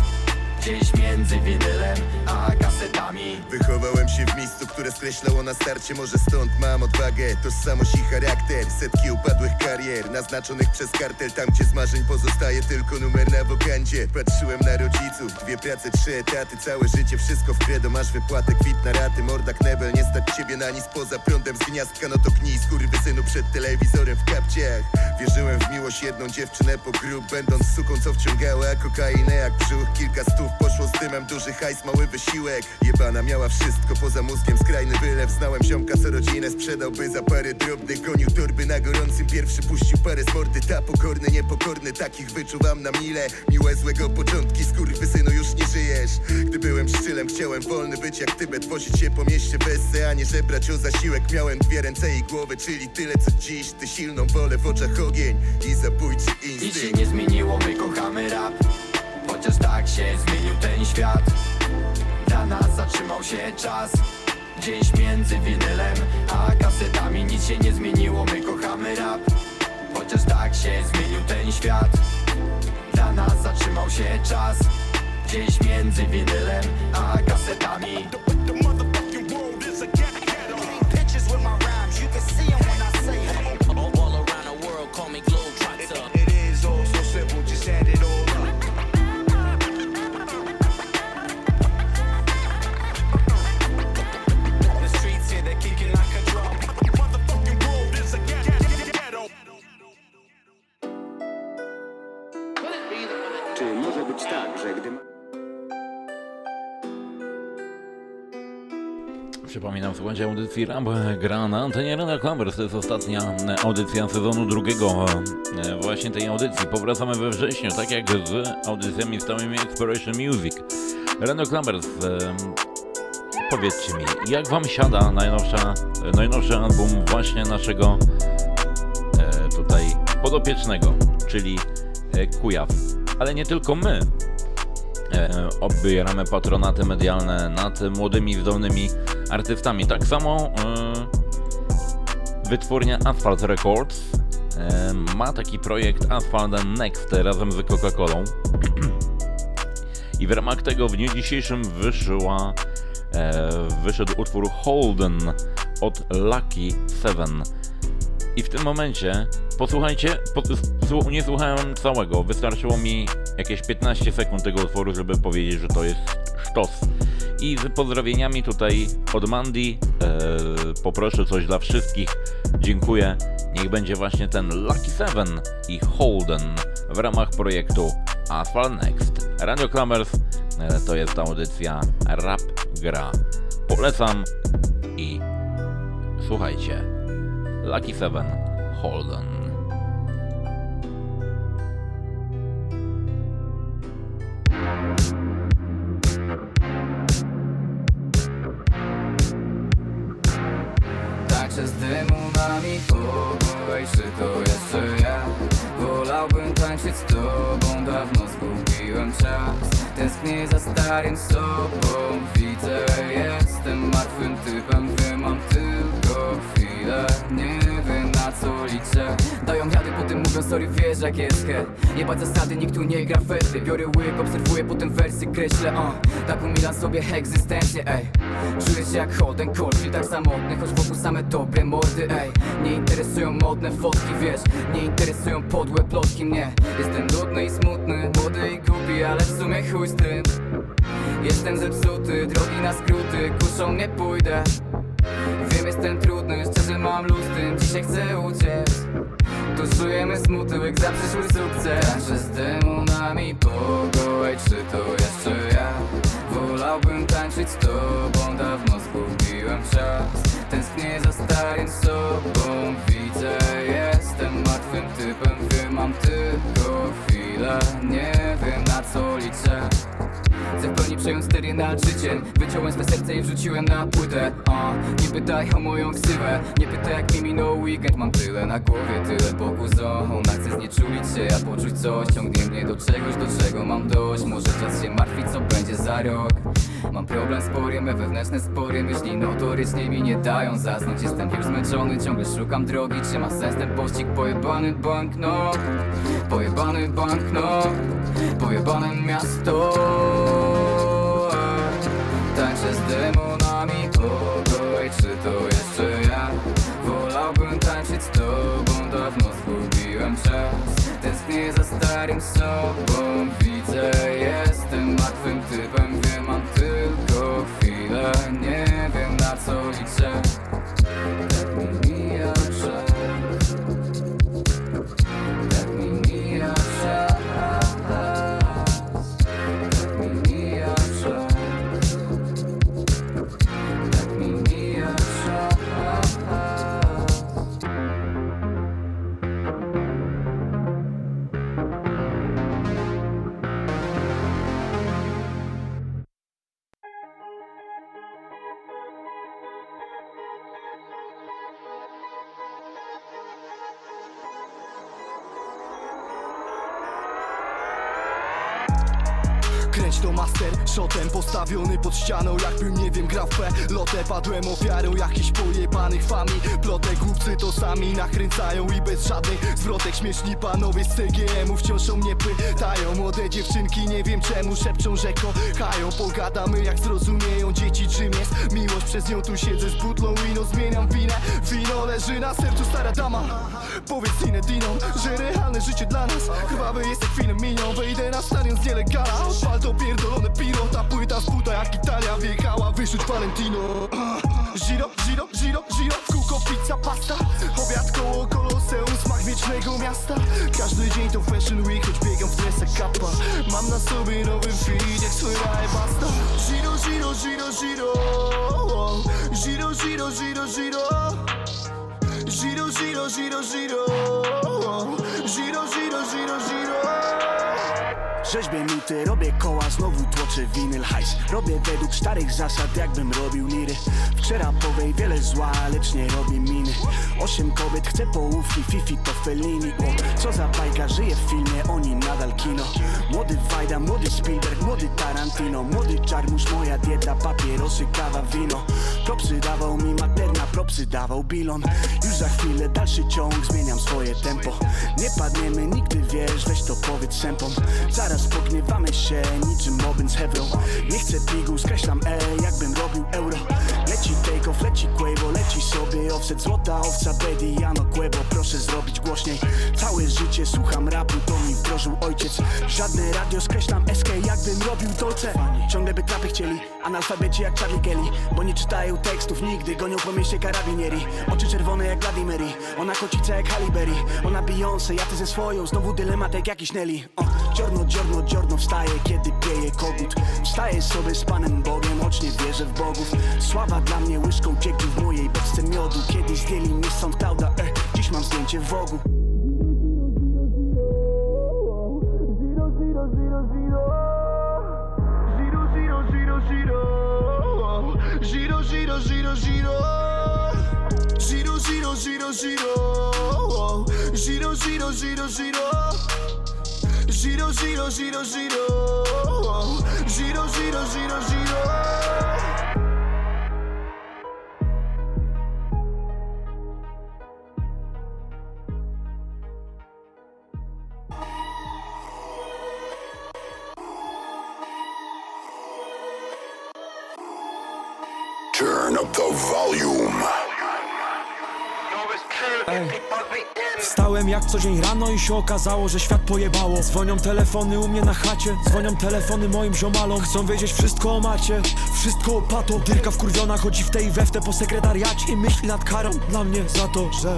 S38: Gdzieś między winylem a kasetami.
S31: Wychowałem się w miejscu, które skreślało na starcie. Może stąd mam odwagę, tożsamość i charakter. Setki upadłych karier, naznaczonych przez kartel. Tam gdzie z marzeń pozostaje tylko numer na wokandzie. Patrzyłem na rodziców, dwie prace, trzy etaty. Całe życie, wszystko w kredo, masz wypłatę Kwit na raty, morda knebel Nie stać ciebie na nic. Poza prądem z gniazdka No to knij, synu przed telewizorem w kapciach Wierzyłem w miłość, jedną dziewczynę po grób Będąc suką, co wciągała kokainę jak brzuch. Kilka stów poszło z dymem, duży hajs, mały wysiłek. Jebana miała wszystko poza mózgiem, skrajny wylew Znałem ziomka, co rodzinę sprzedałby za parę drobnych Gonił torby. Na gorącym, pierwszy puścił parę z mordy. Ta pokorny, niepokorny, takich wyczuwam na mile. Miłe, złego początki, synu już nie żyjesz. Gdy byłem szczylem, chciałem wolny być jak Tybet. Wozić się po mieście bez a nie żebrać o zasiłek. Miałem dwie ręce i głowę, czyli tyle co dziś. Ty silną wolę w oczach ogień i zabójczy
S38: Nic się
S31: instynkt
S38: nie zmieniło, my kochamy rap Chociaż tak się zmienił ten świat Dla nas zatrzymał się czas. Gdzieś między winylem a kasetami Nic się nie zmieniło, my kochamy rap. Chociaż tak się zmienił ten świat Dla nas zatrzymał się czas. Gdzieś między winylem a kasetami
S8: Przypominam, słuchajcie, audycji Rap gra na antenie Rana Clubbers. To jest ostatnia audycja sezonu drugiego e, właśnie tej audycji. Powracamy we wrześniu, tak jak z audycjami stałymi Exploration Music. Rano Clubbers, e, powiedzcie mi, jak wam siada najnowsza, najnowszy album właśnie naszego e, tutaj podopiecznego, czyli Kujaw. Ale nie tylko my obieramy patronaty medialne nad młodymi, zdolnymi artystami. Tak samo e, wytwórnia Asphalt Records e, ma taki projekt Asphalt Next razem z Coca-Colą. I w ramach tego w dniu dzisiejszym wyszła, e, wyszedł utwór Holden od Lucky Seven. I w tym momencie, posłuchajcie, po, nie słuchałem całego, wystarczyło mi jakieś 15 sekund tego utworu, żeby powiedzieć, że to jest sztos. I z pozdrowieniami tutaj od Mandy e, poproszę coś dla wszystkich. Dziękuję. Niech będzie właśnie ten Lucky Seven i Holden w ramach projektu Asphalt Next. Radio Klamers e, to jest audycja Rap Gra. Polecam i słuchajcie. Lucky Seven Holden.
S40: Za starym sobą Widzę, jestem martwym typem Wiem, mam tylko chwilę. Nie wiem na co liczę. Dają wiady, potem mówią sorry, wiesz jak jest he Jebać zasady, nikt tu nie gra fety Biorę łyk, obserwuję, potem wersy kreślę uh. Tak umilam sobie egzystencję, ej. Czuję się jak Holden Caulfield, tak samotny Choć wokół same dobre mordy, ej. Nie interesują modne fotki, wiesz. Nie interesują podłe plotki mnie. Jestem nudny i smutny, młody i głupi Ale w sumie chuj z tym Jestem zepsuty, drogi na skróty Kuszą nie pójdę. Wiem, jestem trudny, szczerze mam luz tym Dzisiaj chcę uciec. Tuszujemy smutek za przyszły sukces. Tańczę z demonami pogo Ej, czy to jeszcze ja? Wolałbym tańczyć z tobą Dawno zgubiłem czas. Tęsknię za starym sobą Widzę, jestem martwym typem. Wiem, mam tylko chwilę Nie wiem na co liczę Chcę w pełni przejąć stery nad życiem. Wyciąłem swe serce i wrzuciłem na płytę. A, Nie pytaj o moją ksywę. Nie pytaj jak mi minął weekend. Mam tyle na głowie, tyle boku zon Chcę znieczulić się, a poczuć coś. Ciągnie mnie do czegoś, do czego mam dość. Może czas się martwić, co będzie za rok. Mam problem spory, me wewnętrzne spory. Myśli notorycznie mi nie dają zasnąć. Jestem już zmęczony, ciągle szukam drogi. Czy ma sens ten pościg? Pojebany banknot. Pojebany banknot. Pojebane miasto Tańczę z demonami pokoj Czy to jeszcze ja? Wolałbym tańczyć z tobą Dawno zgubiłem czas. Tęsknię za starym sobą Widzę, jestem
S41: pod ścianą Jakbym nie wiem grał w P. Lotę padłem ofiarą jakichś pojebanych fami. Plotek głupcy to sami nakręcają I bez żadnych zwrotek. Śmieszni panowie z CGM-u Wciąż o mnie pytają. Młode dziewczynki nie wiem czemu szepczą, że kochają. Pogadamy jak zrozumieją dzieci czym jest miłość. Przez nią tu siedzę z butlą ino Zmieniam winę, wino leży na sercu stara dama. Powiedz Inedinom, że realne życie dla nas. Krwawe jest jak film minią Wejdę na stadion z nielegalna Odpal to pierdolone piro. Ta płyta z buta jak Italia Wjechała wyrzuć Valentino Giro, giro, giro, giro W kółko pizza, pasta Obiad koło koloseum Smak wiecznego miasta Każdy dzień to fashion week Choć biegam w dresach kappa Mam na sobie nowy feed Jak słyra basta Giro, giro, giro, giro Giro, giro, giro, giro Giro, giro, giro, giro Giro, giro, giro, giro Rzeźbię nuty, robię koła, znowu tłoczę winyl hajs. Robię według starych zasad, jakbym robił liry W przerapowej wiele zła, lecz nie robię miny. Osiem kobiet, chcę połówki, Fifi to Fellini o, Co za bajka, żyje w filmie, oni nadal kino. Młody Wajda, młody Spielberg, młody Tarantino. Młody Czarmusz, moja dieta, papierosy, kawa, wino. Propsy dawał mi materna, propsy dawał bilon. Już za chwilę dalszy ciąg, zmieniam swoje tempo. Nie padniemy, nigdy wiesz, weź to powiedz sępom. Zaraz pogniewamy się, niczym Mobin z Hewrą Nie chcę pigu, skreślam E, jakbym robił euro. Leci take off, leci Quavo, leci sobie offset. Złota owca, Betty, Jano Quebo, proszę zrobić głośniej. Całe życie słucham rapu, to mi wdrożył ojciec. Żadne radio, skreślam SK, jakbym robił dolce. Ciągle by trapy chcieli, analfabeci jak Charlie Kelly. Bo nie czytają tekstów nigdy, gonią po mieście karabinieri. Oczy czerwone jak Vladimiri, ona kocica jak Halle Berry. Ona Beyoncé, ja ty ze swoją, znowu dylemat jak jakiś Nelly. O, Dziorno, dziorno, dziorno wstaje, kiedy pieje kogut Wstaję sobie z Panem Bogiem, choć nie wierzę w bogów Sława dla mnie łyżką cieknie w mojej beczce miodu Kiedyś zdjęli mnie z SoundClouda, e, dziś mam zdjęcie w Wogu
S30: Giro, giro, giro, giro. Giro, giro, giro, giro. Giro, giro, giro, giro. Giro, giro, giro, giro. Giro, giro, giro, giro. Giro, giro, giro, giro. Giro, giro, giro, giro.
S34: Turn up the volume.
S19: Wstałem jak co dzień rano i się okazało, że świat pojebało. Dzwonią telefony u mnie na chacie Dzwonią telefony moim ziomalom. Chcą wiedzieć wszystko o macie Wszystko o pato. Dyrka wkurwiona chodzi w tej we w te po sekretariacie I myśli nad karą dla mnie za to, że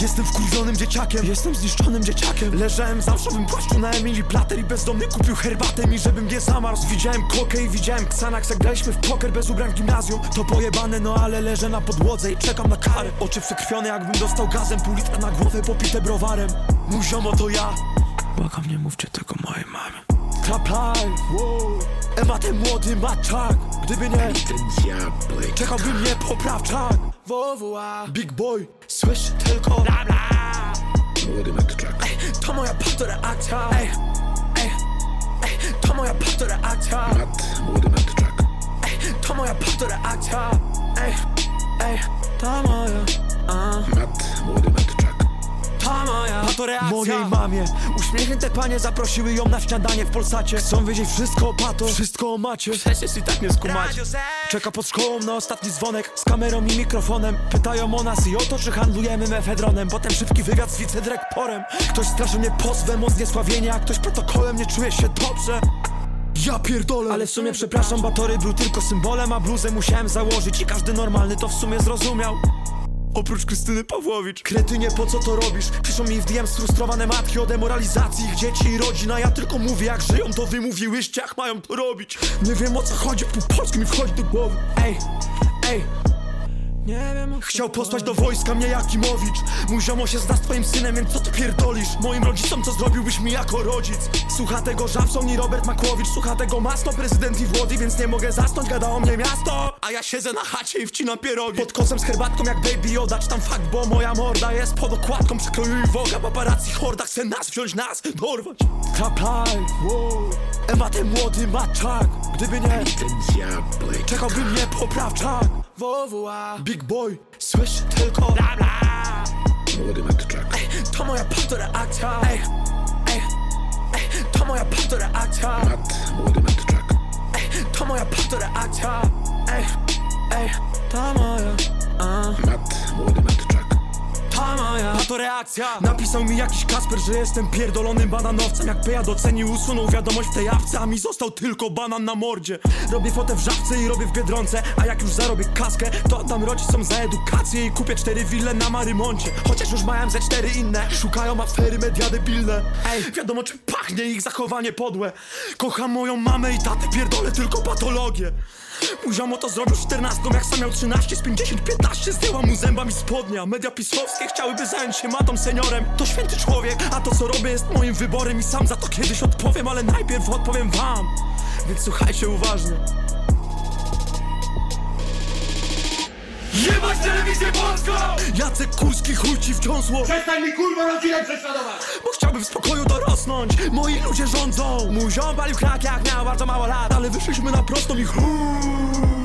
S19: Jestem wkurwionym dzieciakiem, jestem zniszczonym dzieciakiem. Leżałem w zamszowym płaszczu na Emilii Plater I bezdomny kupił herbatę mi, żebym nie zamarzł. Widziałem kokę i widziałem Xanax. Jak graliśmy w poker bez ubrań w gimnazjum To pojebane, no ale leżę na podłodze i czekam na karę. Oczy przekrwione jakbym dostał gazem Pół litra na głowę popite browarem. Mój ziomo to ja. Błagam nie mówcie tego mojej mamie Trap life, wow. Ewa ten młody maczak. Gdyby nie Czekałby mnie poprawczak. WWA Big boy Słyszy tylko bla bla. Ej, To moja pato reakcja Ej, ej, ej To moja pato reakcja Ej, To moja pato reakcja Ej, ej To moja a. Ta moja Pato reakcja. Mojej mamie. Uśmiechnięte panie zaprosiły ją na śniadanie w Polsacie. Chcą wiedzieć wszystko o pato Wszystko o macie. Przecież i tak nie skumacie Czeka pod szkołą na ostatni dzwonek Z kamerą i mikrofonem. Pytają o nas i o to, czy handlujemy mefedronem. Potem szybki wywiad z wicedyrektorem Ktoś straszy mnie pozwem o zniesławienie A ktoś protokołem nie czuje się dobrze. Ja pierdolę. Ale w sumie przepraszam, Batory był tylko symbolem A bluzę musiałem założyć i każdy normalny to w sumie zrozumiał Oprócz Krystyny Pawłowicz. Kretynie, po co to robisz? Piszą mi w DM sfrustrowane matki o demoralizacji ich dzieci i rodzin A ja tylko mówię jak żyją, to wy mówiłyście jak mają to robić. Nie wiem o co chodzi, po polsku mi wchodzi do głowy. Ej, ej. Nie wiem Chciał posłać do wojska mnie Jakimowicz. Mój ziomo się zna z twoim synem, więc co ty pierdolisz? Moim rodzicom co zrobiłbyś mi jako rodzic? Słucha tego Żabson i Robert Makłowicz. Słucha tego Masno, prezydent i Włody Więc nie mogę zasnąć, gada o mnie miasto A ja siedzę na chacie i wcinam pierogi. Pod kosem z herbatką jak Baby Yoda Czy tam fakt, bo moja morda jest pod okładką Przekroju i woga, paparazzi horda Chce nas wziąć, nas dorwać. Trap life, wow. Ewa ten młody maczak Gdyby nie Czekałby mnie poprawczak WWA Big boy Słyszy tylko bla bla. Ej, To moja pato reakcja Ej, ej, ej To moja pato reakcja Ej, To moja pato reakcja Ej, ej To moja a. Ta moja Pato reakcja. Napisał mi jakiś Kasper, że jestem pierdolonym bananowcem Jak Peja docenił, usunął wiadomość w tej jawce A mi został tylko banan na mordzie. Robię fotę w żabce i robię w Biedronce A jak już zarobię kaskę, to oddam rodzicom za edukację I kupię cztery wille na Marymoncie. Chociaż już mają ze cztery inne Szukają afery media debilne. Ej, wiadomo czym pachnie ich zachowanie podłe. Kocham moją mamę i tatę, pierdolę tylko patologię Mój ziomo to zrobił 14, jak sam miał 13 Z 50, 15 zdjęła mu zębami spodnia Media pisowskie chciałyby zająć się matą seniorem. To święty człowiek, a to co robię jest moim wyborem I sam za to kiedyś odpowiem, ale najpierw odpowiem wam. Więc słuchajcie uważnie
S42: Jebać telewizję polską!
S19: Jacek Kurski chuj ci wciąsło
S42: Przestań mi kurwa rodzinę prześladować!
S19: Bo chciałbym w spokoju dorosnąć Moi ludzie rządzą Mój ziom palił krak jak miał bardzo mało lat Ale wyszliśmy na prostą i chuj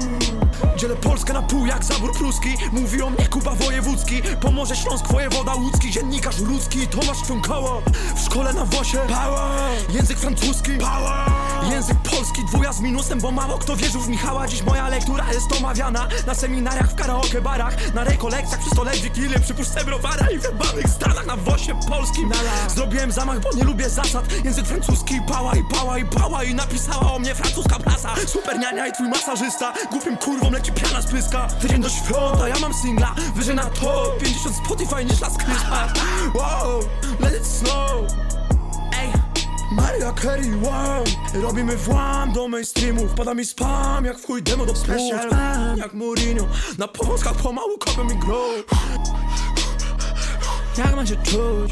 S19: Dzielę Polskę na pół jak zabór pruski. Mówi o mnie Kuba Wojewódzki. Pomorze Śląsk, wojewoda łódzki. Dziennikarz ludzki, Tomasz Trąkoło W szkole na Wosie. Power. Język francuski. Power. Język polski, dwuja z minusem Bo mało kto wierzył w Michała. Dziś moja lektura jest omawiana Na seminariach, w karaoke barach. Na rekolekcjach przy stole Wigilię Przy puszce browara i w jebanych stanach Na Wosie polskim. Zrobiłem zamach, bo nie lubię zasad. Język francuski, pała i pała i pała. I napisała o mnie francuska prasa. Super niania i twój masażysta. Głupim kurwą leci piana z pyska Tydzień do świąta, ja mam singla. Wyżej na to 50 Spotify niż Las Christmas. Wow, let it snow. Ej, Maria Carey, wow. Robimy włam do mainstreamu. Wpada mi spam jak w chuj demo do special Jak Mourinho Na powązkach pomału kopią mi grow Jak ma się czuć?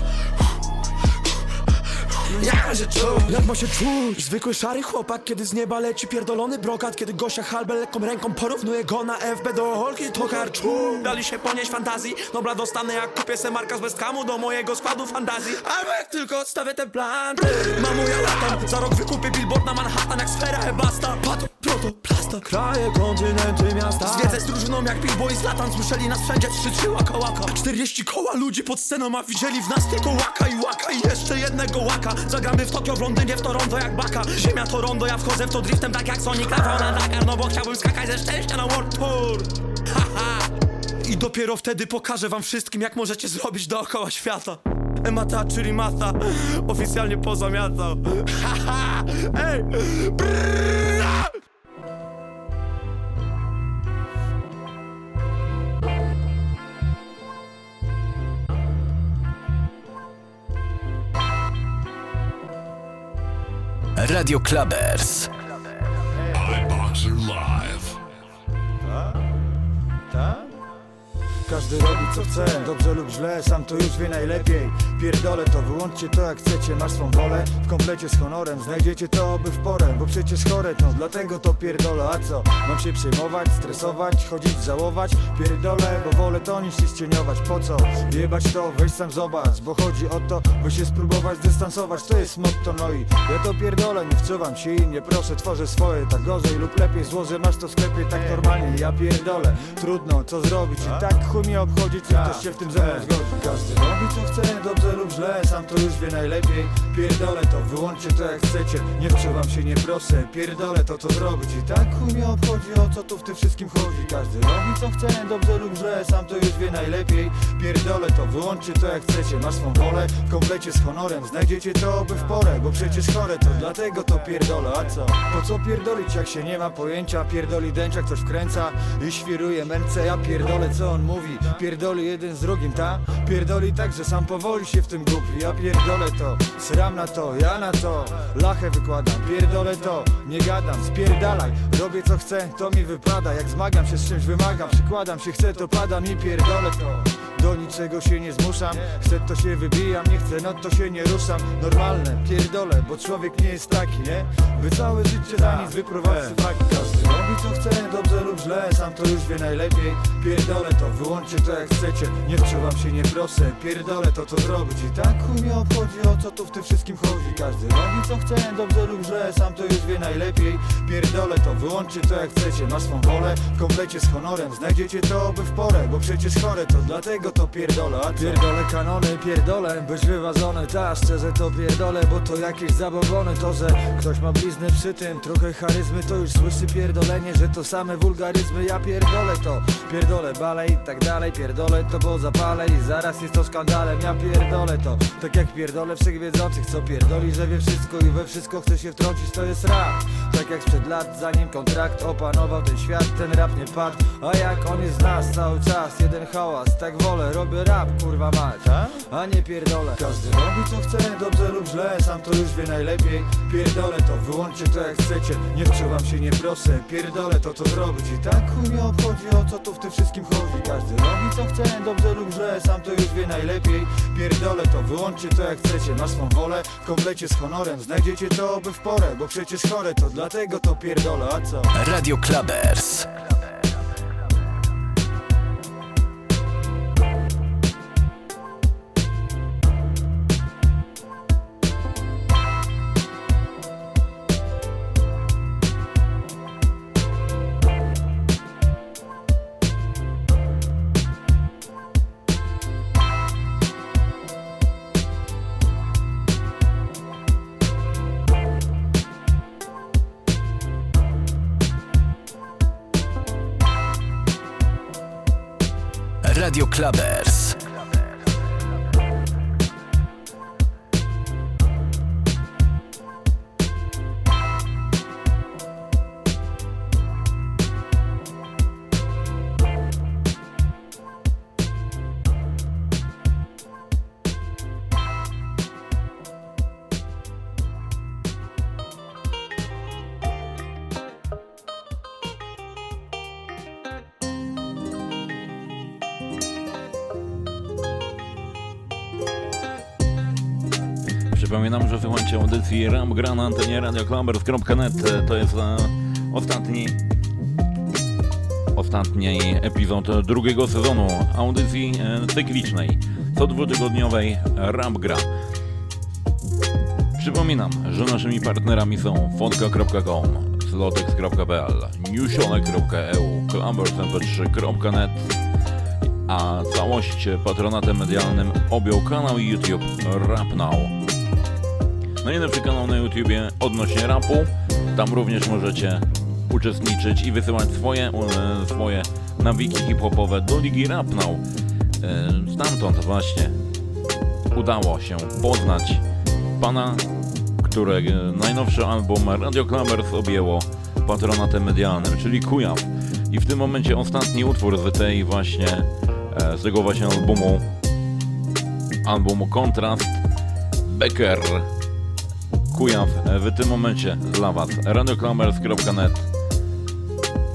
S19: Jak ma się czuć? Jak ma się czuć? Zwykły szary chłopak, kiedy z nieba leci pierdolony brokat Kiedy Gosia Halbel lekką ręką porównuje go na FB do Holki To karczu. Dali się ponieść fantazji. Dobra dostanę jak kupię se marka z Westhamu Do mojego składu fantazji. Albo jak tylko odstawię ten plan. Mamo ja latam. Za rok wykupię billboard na Manhattan jak sfera Ebasta. Pato, proto, plasta. Kraje, kontynenty, miasta. Zwiedzę z drużyną jak Bilbo i Zlatan Słyszeli nas wszędzie trzy, trzy łaka łaka. 40 koła ludzi pod sceną A widzieli w nas tylko łaka i łaka. I jeszcze jednego łaka Zagramy w Tokio, w Londynie, w Toronto jak baka. Ziemia to rondo, ja wchodzę w to driftem tak jak Sonic Rafał na Dakar No bo chciałbym skakać ze szczęścia na World Tour. Haha I dopiero wtedy pokażę wam wszystkim jak możecie zrobić dookoła świata. Emata, czyli Mata Oficjalnie pozamiatał Haha Ej Brrrra!
S2: Radio Clubbers.
S43: Każdy robi co chce. Dobrze lub źle, sam to już wie najlepiej. Pierdolę to, wyłączcie to jak chcecie. Masz swą wolę, w komplecie z honorem Znajdziecie to by w porę, bo przecież chore to. Dlatego to pierdolę, a co? Mam się przejmować, stresować, chodzić, żałować? Pierdolę, bo wolę to niż się ścieniować. Po co? Jebać to, weź sam zobacz Bo chodzi o to, by się spróbować dystansować To jest motto, no i ja to pierdolę Nie wczuwam się i nie proszę, tworzę swoje Tak gorzej lub lepiej, złożę. Masz to w sklepie Tak normalnie, ja pierdolę. Trudno, co zrobić? I tak chuj mnie obchodzi Czy ktoś się w tym ze mną zgodzi Każdy robi co chce, dobrze lub źle Sam to już wie najlepiej. Pierdolę to, wyłączcie to jak chcecie Nie wczuwam się, nie proszę. Pierdolę to, co zrobić. I tak chuj mnie obchodzi O co tu w tym wszystkim chodzi. Każdy robi co chce, dobrze lub źle Sam to już wie najlepiej. Pierdolę to, wyłączcie to jak chcecie. Masz swą wolę, w komplecie z honorem Znajdziecie to by w porę, bo przecież chore to. Dlatego to pierdolę, a co? Po co pierdolić jak się nie ma pojęcia? Pierdoli dęcza, ktoś wkręca i świruje męce. Ja pierdolę co on mówi Pierdoli jeden z drugim, ta? Pierdoli tak, że sam powoli się w tym gubi Ja pierdolę to, sram na to, ja na to. Lachę wykładam, pierdolę to. Nie gadam, spierdalaj. Robię co chcę, to mi wypada. Jak zmagam się z czymś wymagam Przykładam się, chcę to padam i pierdolę to. Do niczego się nie zmuszam. Chcę to się wybijam, nie chcę no to się nie ruszam. Normalne, pierdolę, bo człowiek nie jest taki, nie? By całe życie za nic wyprowadzić fakt Każdy robi co chce, dobrze lub źle Sam to już wie najlepiej. Pierdolę to, wyłączcie to jak chcecie Nie wczuwam się, nie proszę. Pierdolę to, co zrobić I tak chuj mnie obchodzi, o co tu w tym wszystkim chodzi. Każdy robi co chce, dobrze lub źle Sam to już wie najlepiej. Pierdolę to, wyłączcie to jak chcecie Masz swą wolę, w komplecie z honorem Znajdziecie to by w porę, bo przecież chore to Dlatego to pierdolę, a co? Pierdolę kanony, pierdolę Być wyważony, ta szczerze to pierdolę Bo to jakieś zabawony To, że ktoś ma blizny przy tym Trochę charyzmy, to już słyszy pierdolenie Że to same wulgaryzmy, ja pierdolę to. Pierdolę balej i tak dalej Pierdolę to, bo zapalę i zaraz jest to skandalem Ja pierdolę to, tak jak pierdolę wszechwiedzących Co pierdoli, że wie wszystko i we wszystko chce się wtrącić To jest rap, tak jak sprzed lat Zanim kontrakt opanował ten świat Ten rap nie padł, a jak on jest z nas Cały czas jeden hałas, tak wolę Robię rap, kurwa mać, a nie pierdolę. Każdy robi co chce, dobrze lub źle Sam to już wie najlepiej. Pierdolę to, wyłączcie to jak chcecie Nie wczuwam się, nie proszę Pierdolę to, co zrobić I tak chuj mnie obchodzi, o co tu w tym wszystkim chodzi Każdy robi co chce, dobrze lub źle Sam to już wie najlepiej Pierdolę to, wyłączcie to jak chcecie Masz swą wolę, w komplecie z honorem Znajdziecie to by w porę, bo przecież chore to Dlatego to pierdolę, a co?
S2: Radio Clubbers. Clubbers.
S8: Przypominam, że słuchajcie audycji Ram Gra na antenie radioclubbers.net. To jest e, ostatni ostatni epizod drugiego sezonu audycji e, cyklicznej, co dwutygodniowej Ram Gra. Przypominam, że naszymi partnerami są fotka.com, slotex.pl, newsionek.eu, clubbersmp3.net, a całość patronatem medialnym objął kanał YouTube Rap Now. Najlepszy kanał na YouTubie odnośnie rapu. Tam również możecie uczestniczyć i wysyłać swoje, e, swoje nawiki hip-hopowe do Ligi Rap Now. E, Stamtąd właśnie udało się poznać pana, którego najnowszy album Radio Clubbers objęło patronatem medialnym, czyli Kujaw. I w tym momencie ostatni utwór z tej właśnie, e, z tego właśnie albumu, albumu Kontrast, Becker. Kujaw e, w tym momencie dla Was. RadioKlamers.net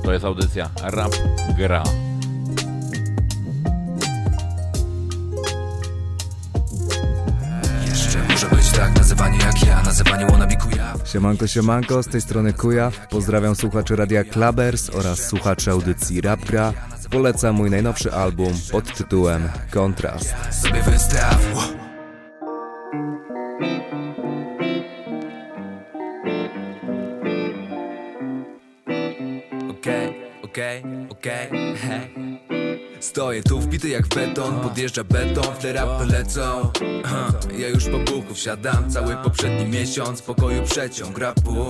S8: To jest audycja Rap Gra.
S44: Jeszcze może być tak nazywanie jak ja, nazywanie wannabe Kujaw.
S45: Siemanko, siemanko, z tej strony Kujaw. Pozdrawiam słuchaczy Radia Klabers oraz słuchaczy audycji Rap Gra. Polecam mój najnowszy album pod tytułem Kontrast.
S44: Sobie wystaw.
S6: Okej, okej, okej, hej Stoję tu wbity jak w beton Podjeżdża beton, w te rapy lecą. Ja już po buchu wsiadam Cały poprzedni miesiąc pokoju przeciąg rapu.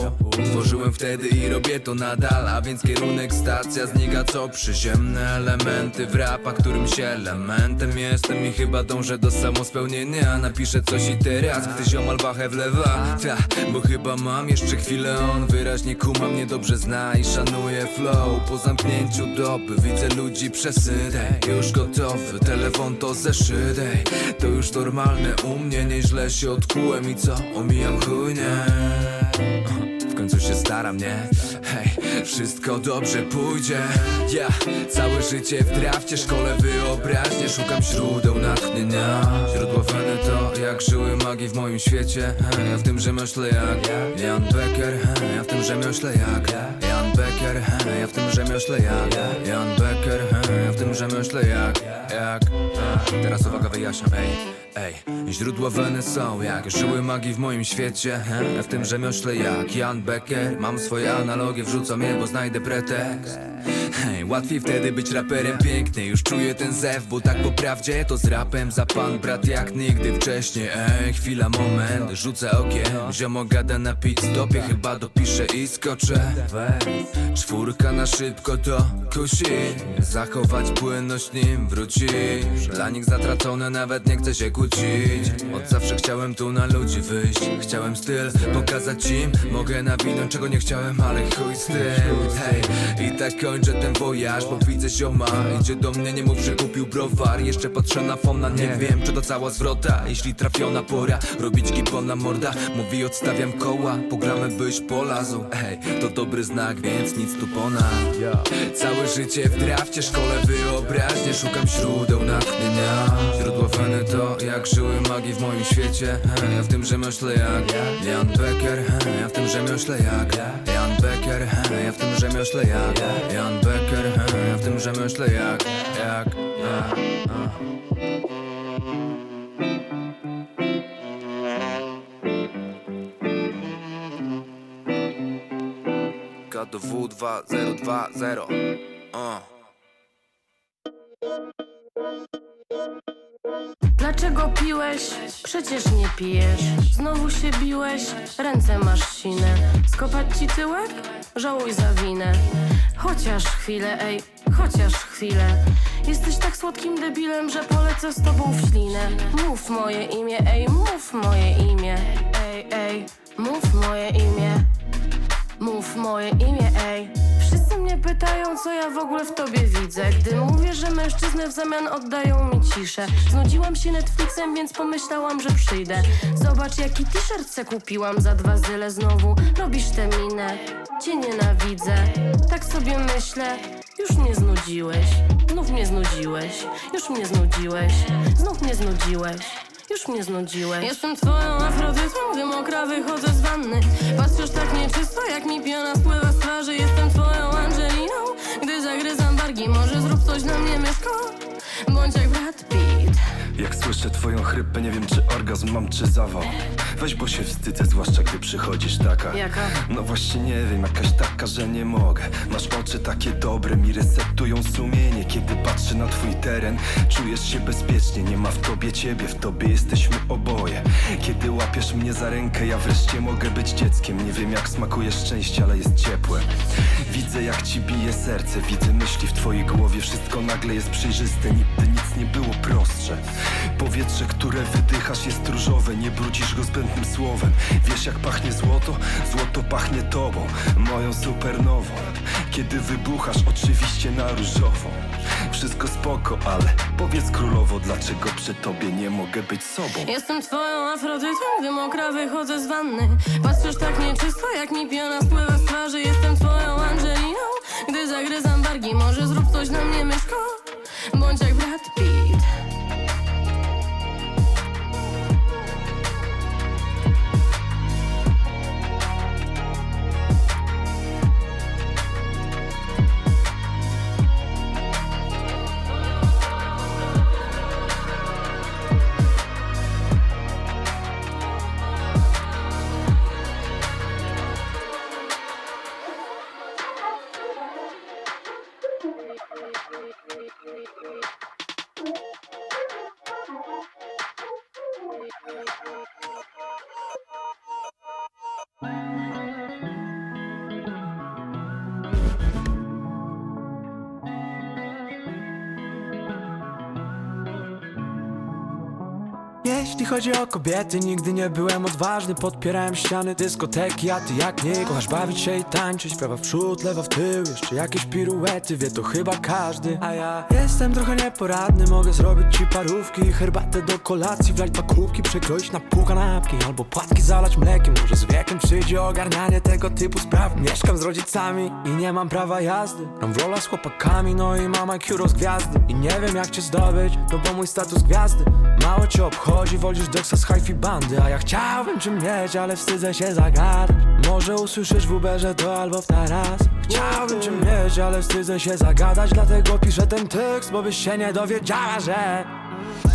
S6: Tworzyłem wtedy i robię to nadal A więc kierunek stacja znika co przyziemne elementy. W rapa, którym się elementem jestem I chyba dążę do samospełnienia. Napiszę coś i teraz, gdy ziomal wachę wlewa. Ta, bo chyba mam jeszcze chwilę On wyraźnie kuma mnie dobrze zna i szanuje flow. Po zamknięciu doby widzę ludzi przesyt Ej, Już gotowy, telefon to zeszyt ej, To już normalne u mnie, nieźle się odkułem I co, omijam chujnie. W końcu się staram, nie? Hej, wszystko dobrze pójdzie. Ja całe życie w drafcie, szkole wyobraźnie. Szukam źródeł natchnienia. Źródło weny to jak żyły magii w moim świecie. Ja w tym rzemiośle jak Jan Becker. Ja w tym rzemiośle jak Becker Hej, Ja w tym rzemiośle jak. Jan Becker Hej, Ja w tym rzemiośle jak. Jak? Teraz uwaga wyjaśniam, ej Ej, źródła weny są jak żyły magii w moim świecie he? W tym rzemiośle jak Jan Becker. Mam swoje analogie, wrzucam je, bo znajdę pretekst. Hej, łatwiej wtedy być raperem piękny. Już czuję ten zew, bo tak po prawdzie To z rapem. Za pan brat jak nigdy wcześniej. Ej, chwila, moment, rzucę okiem. Ziomo gada na pit stopie, chyba dopiszę i skoczę. Czwórka na szybko to kusi. Zachować płynność nim wrócisz Dla nich zatracone nawet nie chcę się kłócić. Od zawsze chciałem tu na ludzi wyjść. Chciałem styl pokazać im. Mogę nawinąć czego nie chciałem, ale chuj z tym. Hej, i tak kończę ten wojaż Bo widzę zioma, idzie do mnie, nie mów, że kupił browar. Jeszcze patrzę na fona, nie wiem czy to cała zwrota. Jeśli trafiona pora, robić gipona morda. Mówi odstawiam koła, pogramy byś polazł. Hej, to dobry znak, więc nic tu ponad. Całe życie w drafcie, szkole wyobraźnie. Szukam źródeł natchnienia. Źródło weny to jak żyły magii w moim świecie. Ja w tym rzemiośle jak Jan Becker. Ja w tym rzemiośle jak Jan Becker. Ja w tym rzemiośle jak Jan Becker. Ja w tym rzemiośle jak Jak a, a. KDW 2020 uh.
S46: Dlaczego piłeś? Przecież nie pijesz. Znowu się biłeś, ręce masz sine. Skopać ci tyłek? Żałuj za winę. Chociaż chwilę, ej, chociaż chwilę. Jesteś tak słodkim debilem, że polecę z tobą w ślinę. Mów moje imię, ej, mów moje imię. Ej, ej, mów moje imię. Mów moje imię, ej. Mnie pytają, co ja w ogóle w tobie widzę. Gdy mówię, że mężczyzny w zamian oddają mi ciszę. Znudziłam się Netflixem, więc pomyślałam, że przyjdę. Zobacz, jaki t-shirt se kupiłam za dwa zyle znowu. Robisz tę minę, cię nienawidzę. Tak sobie myślę, już mnie znudziłeś. Znów mnie znudziłeś, już mnie znudziłeś. Znów mnie znudziłeś. Już mnie znudziłeś. Jestem twoją afrodytą, gdy mokra wychodzę z wanny. Patrzysz tak nieczysto, jak mi piana spływa z twarzy. Jestem twoją Angeliną, gdy zagryzam wargi. Może zrób coś dla mnie, myszko, bądź jak Brad Pitt
S18: Jak słyszę twoją chrypę, nie wiem czy orgazm mam czy zawał. Weź, bo się wstydzę, zwłaszcza gdy przychodzisz taka.
S46: Jaka?
S18: No właśnie nie wiem, jakaś taka, że nie mogę. Masz oczy takie dobre, mi resetują sumienie. Kiedy patrzę na twój teren, czujesz się bezpiecznie. Nie ma w tobie ciebie, w tobie jesteśmy oboje. Kiedy łapiesz mnie za rękę, ja wreszcie mogę być dzieckiem. Nie wiem jak smakuje szczęście, ale jest ciepłe. Widzę jak ci bije serce, widzę myśli w twojej głowie. Wszystko nagle jest przejrzyste, nigdy nic nie było prostsze Powietrze, które wydychasz jest różowe Nie brudzisz go zbędnym słowem. Wiesz jak pachnie złoto? Złoto pachnie tobą Moją supernową. Kiedy wybuchasz oczywiście na różowo. Wszystko spoko, ale powiedz królowo Dlaczego przy tobie nie mogę być sobą?
S46: Jestem twoją afrodytą, gdy mokra wychodzę z wanny. Patrzysz tak nieczysto, jak mi piana spływa z twarzy. Jestem twoją Angeliną, gdy zagryzam wargi. Może zrób coś dla mnie, myszko, bądź jak Brad Pitt thank you
S12: Jeśli chodzi o kobiety, nigdy nie byłem odważny. Podpierałem ściany dyskoteki, a ty jak nie Kochasz bawić się i tańczyć, prawa w przód, lewa w tył Jeszcze jakieś piruety, wie to chyba każdy. A ja jestem trochę nieporadny, mogę zrobić ci parówki Herbatę do kolacji, wlać dwa kubki Przekroić na pół kanapki, albo płatki zalać mlekiem. Może z wiekiem przyjdzie ogarnianie tego typu spraw. Mieszkam z rodzicami i nie mam prawa jazdy. Mam rola z chłopakami, no i mam IQ rozgwiazdy. I nie wiem jak cię zdobyć, no bo mój status gwiazdy. Mało cię obchodzi, wolisz doksa z hi bandy. A ja chciałbym czym mieć, ale wstydzę się zagadać. Może usłyszysz w Uberze to albo w taras. Chciałbym czym mieć, ale wstydzę się zagadać. Dlatego piszę ten tekst, bo byś się nie dowiedziała, że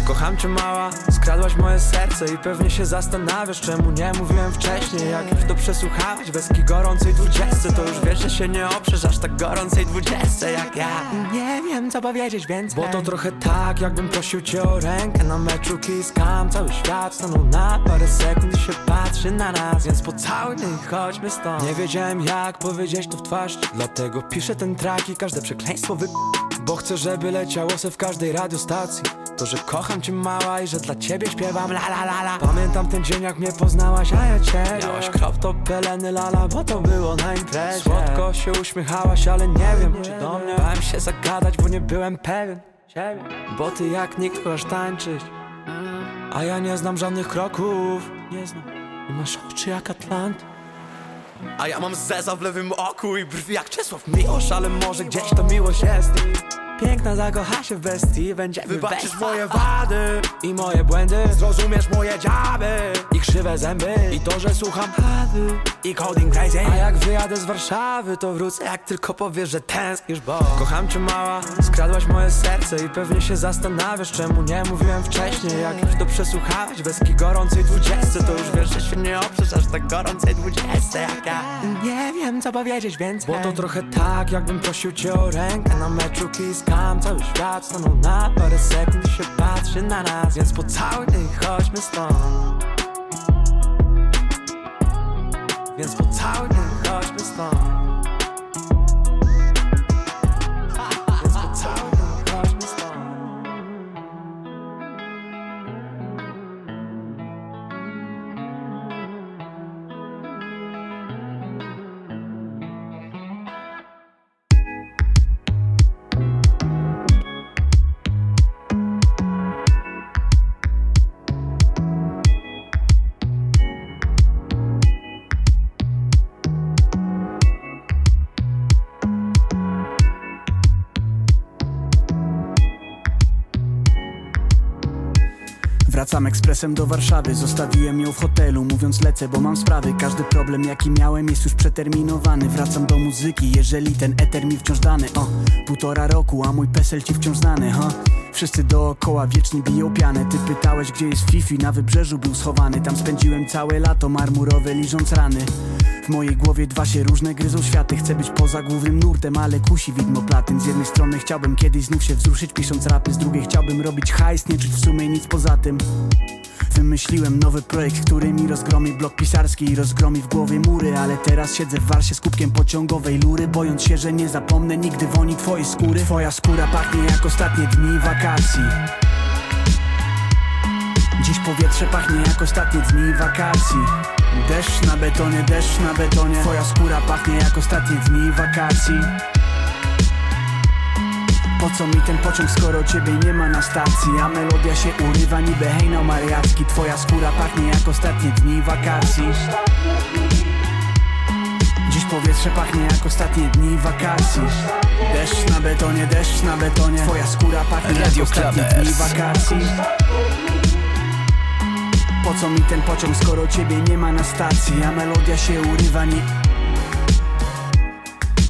S12: Kocham cię mała, skradłaś moje serce i pewnie się zastanawiasz Czemu nie mówiłem wcześniej, jak już to przesłuchałeś Weski gorącej dwudziestce, to już wiesz, że się nie oprzesz aż tak gorącej dwudziestce jak ja. Nie wiem co powiedzieć więcej Bo to trochę tak, jakbym prosił cię o rękę. Na meczu Kiss Cam Cały świat stanął na parę sekund i się patrzy na nas Więc pocałuj mnie i chodźmy stąd. Nie wiedziałem jak powiedzieć to w twarz Dlatego piszę ten track i każde przekleństwo wy... Bo chcę, żeby leciało se w każdej radiostacji. To, że kocham cię mała i że dla ciebie śpiewam. La la la la. Pamiętam ten dzień jak mnie poznałaś, a ja cię Miałaś krop. To peleny lala, bo to było na imprezie. Słodko się uśmiechałaś, ale nie wiem czy do mnie. Bałem się zagadać, bo nie byłem pewien Bo ty jak nikt kochasz tańczyć. A ja nie znam żadnych kroków. Nie znam. I masz oczy jak Atlant. A ja mam zeza w lewym oku i brwi jak Czesław Miłosz Ale może gdzieś to miłość jest Piękna zakocha się w bestii Będziemy Wybaczysz moje wady i moje błędy. Zrozumiesz moje dziaby i krzywe zęby. I to, że słucham hady i coding crazy. A jak wyjadę z Warszawy to wrócę jak tylko powiesz, że tęsknisz Bo kocham cię mała, skradłaś moje serce I pewnie się zastanawiasz czemu nie mówiłem wcześniej. Jak już to przesłuchałeś weski gorącej dwudziestce To już wiesz, że się nie oprzesz aż tak gorącej dwudziestce jak ja. Nie wiem co powiedzieć więcej Bo to trochę tak jakbym prosił cię o rękę na meczu Kiss Cam Cały świat stanął na parę sekund i się patrzy na nas Więc pocałuj mnie i chodźmy stąd. Więc pocałuj mnie i chodźmy stąd
S41: Ekspresem do Warszawy, zostawiłem ją w hotelu Mówiąc lecę, bo mam sprawy. Każdy problem jaki miałem jest już przeterminowany. Wracam do muzyki, jeżeli ten eter mi wciąż dany. O, półtora roku, a mój PESEL ci wciąż znany, ha? Wszyscy dookoła wiecznie biją pianę. Ty pytałeś gdzie jest Fifi, na wybrzeżu był schowany. Tam spędziłem całe lato marmurowe liżąc rany. W mojej głowie dwa się różne gryzą światy. Chcę być poza głównym nurtem, ale kusi widmo platyn. Z jednej strony chciałbym kiedyś znów się wzruszyć pisząc rapy. Z drugiej chciałbym robić hajs, nie czuć w sumie nic poza tym. Wymyśliłem nowy projekt, który mi rozgromi blok pisarski i rozgromi w głowie mury. Ale teraz siedzę w warsie z kubkiem pociągowej lury Bojąc się, że nie zapomnę. Nigdy woni twojej skóry. Twoja skóra pachnie jak ostatnie dni wakacji Dziś powietrze pachnie jak ostatnie dni wakacji. Deszcz na betonie, deszcz na betonie. Twoja skóra pachnie jak ostatnie dni wakacji. Po co mi ten pociąg, skoro ciebie nie ma na stacji? A melodia się urywa niby hejno mariacki. Twoja skóra pachnie jak ostatnie dni wakacji. Dziś powietrze pachnie jak ostatnie dni wakacji Deszcz na betonie, deszcz na betonie. Twoja skóra pachnie jak
S2: Radio
S41: ostatnie
S2: Clubbers.
S41: dni wakacji. Po co mi ten pociąg, skoro ciebie nie ma na stacji? A melodia się urywa nie...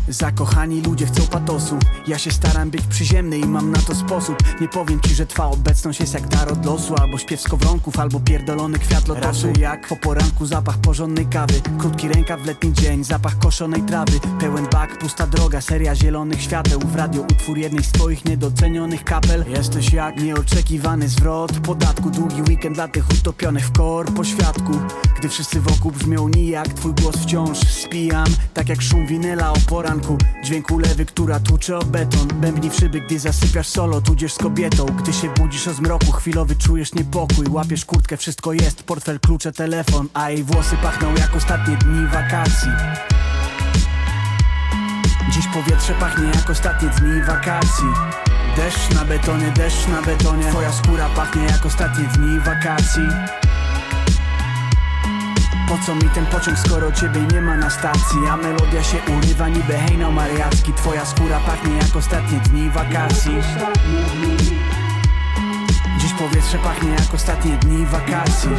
S41: Zakochani ludzie chcą patosu. Ja się staram być przyziemny i mam na to sposób. Nie powiem ci, że twa obecność jest jak dar od losu Albo śpiew skowronków, albo pierdolony kwiat lotosu. Raczej jak po poranku zapach porządnej kawy. Krótki rękaw w letni dzień, zapach koszonej trawy. Pełen bak, pusta droga, seria zielonych świateł. W radio utwór jednej z twoich niedocenionych kapel. Jesteś jak nieoczekiwany zwrot podatku. Długi weekend dla tych utopionych w kor po świadku Gdy wszyscy wokół brzmią nijak Twój głos wciąż spijam. Tak jak szum winyla o poranku Dźwięk ulewy, która tłucze o beton. Bębni w szyby, gdy zasypiasz solo Tudzież z kobietą. Gdy się budzisz o zmroku Chwilowy czujesz niepokój. Łapiesz kurtkę, wszystko jest. Portfel, klucze, telefon. A jej włosy pachną jak ostatnie dni wakacji. Dziś powietrze pachnie jak ostatnie dni wakacji. Deszcz na betonie, deszcz na betonie. Twoja skóra pachnie jak ostatnie dni wakacji Po co mi ten pociąg, skoro ciebie nie ma na stacji? A melodia się urywa niby hejnał mariacki Twoja skóra pachnie jak ostatnie dni wakacji. Dziś powietrze pachnie jak ostatnie dni wakacji.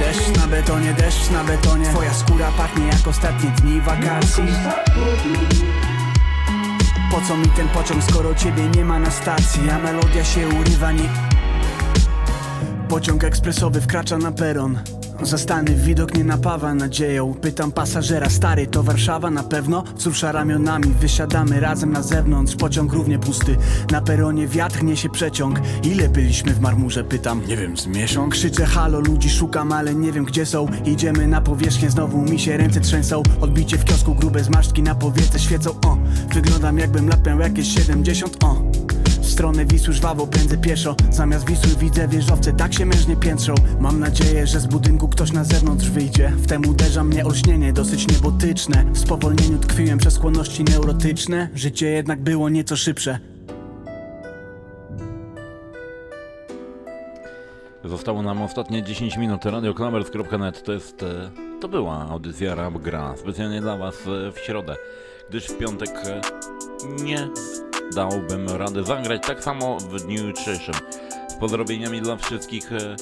S41: Deszcz na betonie, deszcz na betonie. Twoja skóra pachnie jak ostatnie dni wakacji. Po co mi ten pociąg, skoro ciebie nie ma na stacji? A melodia się urywa, nie... Pociąg ekspresowy wkracza na peron Zastany widok nie napawa nadzieją. Pytam pasażera, stary to Warszawa na pewno? Wzrusza ramionami, wysiadamy razem na zewnątrz. Pociąg równie pusty, na peronie wiatr niesie przeciąg. Ile byliśmy w marmurze, pytam. Nie wiem, z miesiąc? Krzyczę halo, ludzi szukam, ale nie wiem gdzie są. Idziemy na powierzchnię, znowu mi się ręce trzęsą. Odbicie w kiosku, grube zmarszczki na powiece świecą. O, wyglądam jakbym lat miał jakieś 70 O, stronę Wisły żwawo pędzę pieszo Zamiast Wisły widzę wieżowce, tak się mężnie piętrzą Mam nadzieję, że z budynku ktoś na zewnątrz wyjdzie Wtem uderza mnie olśnienie, dosyć niebotyczne W spowolnieniu tkwiłem przez skłonności neurotyczne Życie jednak było nieco szybsze
S8: Zostało nam ostatnie 10 minut. Radioklamers.net to jest. e, To była audycja Rap Gra. Specjalnie dla Was e, w środę, gdyż w piątek e, nie dałbym rady zagrać tak samo w dniu jutrzejszym. Z pozdrowieniami dla wszystkich, e,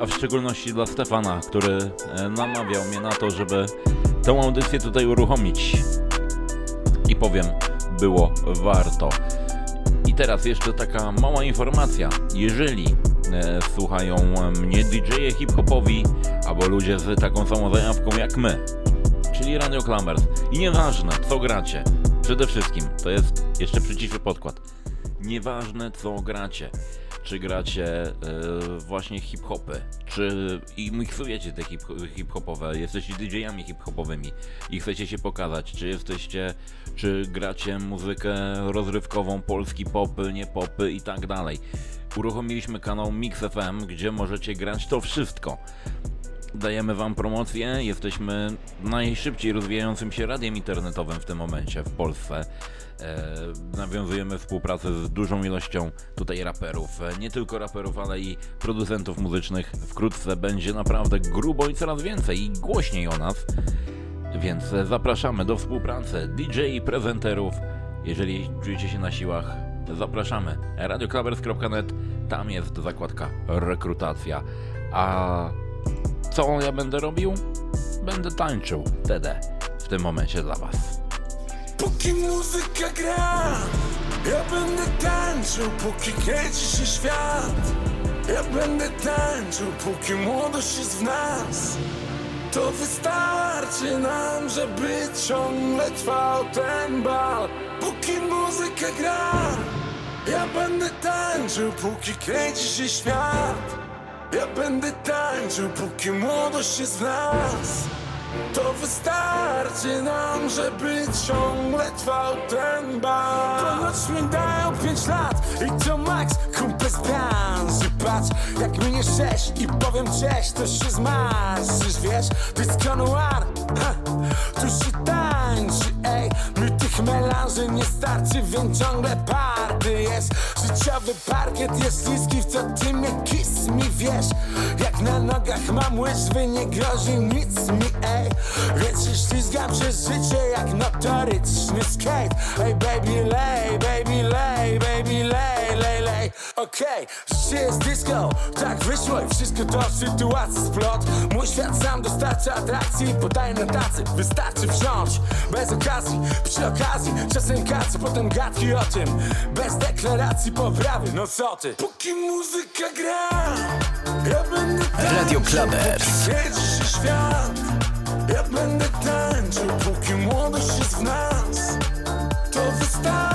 S8: a w szczególności dla Stefana, który e, namawiał mnie na to, żeby tę audycję tutaj uruchomić. I powiem, było warto. I teraz jeszcze taka mała informacja. Jeżeli e, słuchają mnie DJ-e hip-hopowi albo ludzie z taką samą zajawką jak my, czyli Radio Clambers i nieważne co gracie, przede wszystkim to jest jeszcze przyciszy podkład. Nieważne co gracie, czy gracie e, właśnie hip-hopy, czy i miksujecie te hip- hip-hopowe, jesteście DJ-ami hip-hopowymi i chcecie się pokazać, czy jesteście, czy gracie muzykę rozrywkową, polski popy, nie popy i tak dalej. Uruchomiliśmy kanał Mix FM, gdzie możecie grać to wszystko. Dajemy Wam promocję, jesteśmy najszybciej rozwijającym się radiem internetowym w tym momencie w Polsce. E, nawiązujemy współpracę z dużą ilością tutaj raperów, e, nie tylko raperów, ale i producentów muzycznych. Wkrótce będzie naprawdę grubo i coraz więcej i głośniej o nas. Więc e, zapraszamy do współpracy DJ i prezenterów. Jeżeli czujecie się na siłach, zapraszamy. Radioklabers.net, tam jest zakładka rekrutacja. A co ja będę robił? Będę tańczył wtedy, w tym momencie dla Was.
S47: Póki muzyka gra Ja będę tańczył, póki kręci się świat Ja będę tańczył, póki młodość jest w nas To wystarczy nam, żeby ciągle trwał ten bal Póki muzyka gra Ja będę tańczył, póki kręci się świat Ja będę tańczył, póki młodość jest w nas. To wystarczy nam, żeby ciągle trwał ten bal. Ponoć mi dają pięć lat i to max kumple z branży Patrz jak minie sześć i powiem cześć, to się zmarzysz Wiesz, to jest konuar, ha, tu się tańczy, ej. Mi tych melanży nie starczy, więc ciągle party jest. Życiowy parkiet jest niski, w co ty mnie kiss mi wiesz? Jak na nogach mam łyżwy, nie grozi nic mi, ej. Więc się ślizgam przez życie jak notoryczny skate. Ej baby lay, baby lay, baby Okej, życie jest disco, tak wyszło i wszystko to sytuacji splot. Mój świat sam dostarcza atrakcji, podaje na tacy Wystarczy wziąć, bez okazji, przy okazji Czasem kacy, potem gadki o tym. Bez deklaracji poprawy, no co ty? Póki muzyka gra, ja będę
S2: Radio
S47: tańczył,
S2: Clubbers.
S47: kręci się świat Ja będę tańczył, póki młodość jest w nas To wystarczy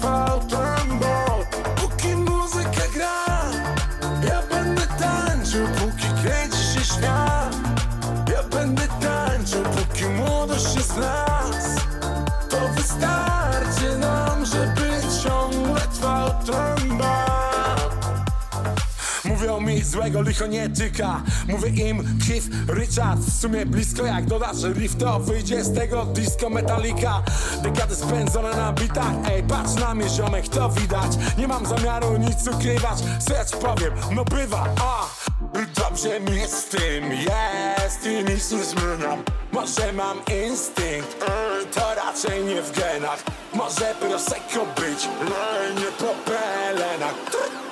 S47: ciągle nic złego, licho nie tyka Mówię im Keith Richards W sumie blisko jak dodasz riff to wyjdzie z tego disco Metallica. Dekady spędzone na bitach Ej, patrz na mnie ziomek, to widać. Nie mam zamiaru nic ukrywać ci powiem, no bywa, a Dobrze mi z tym jest i nic nie zmieniam. Może mam instynkt, to raczej nie w genach. Może prosecco być, ale nie po pelenach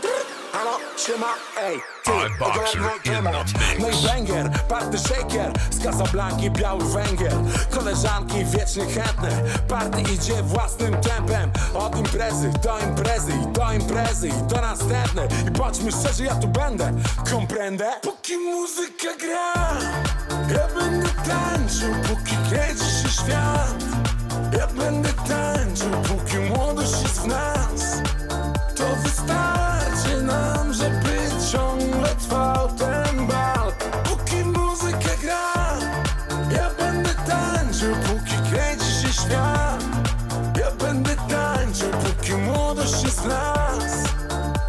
S47: Halo, siema, ej, ty, ogarnął temat No i banger, party shaker Z Casablanki biały węgiel. Koleżanki wiecznie chętne Party idzie własnym tempem. Od imprezy do imprezy I do imprezy i do następnej. I bądźmy szczerzy, ja tu będę. Komprendę? Póki muzyka gra Ja będę tańczył. Póki kręci się świat Ja będę tańczył. Póki młodość jest w nas trwał ten bal Póki muzyka gra Ja będę tańczył, póki kręci się świat Ja będę tańczył, póki młodość jest w nas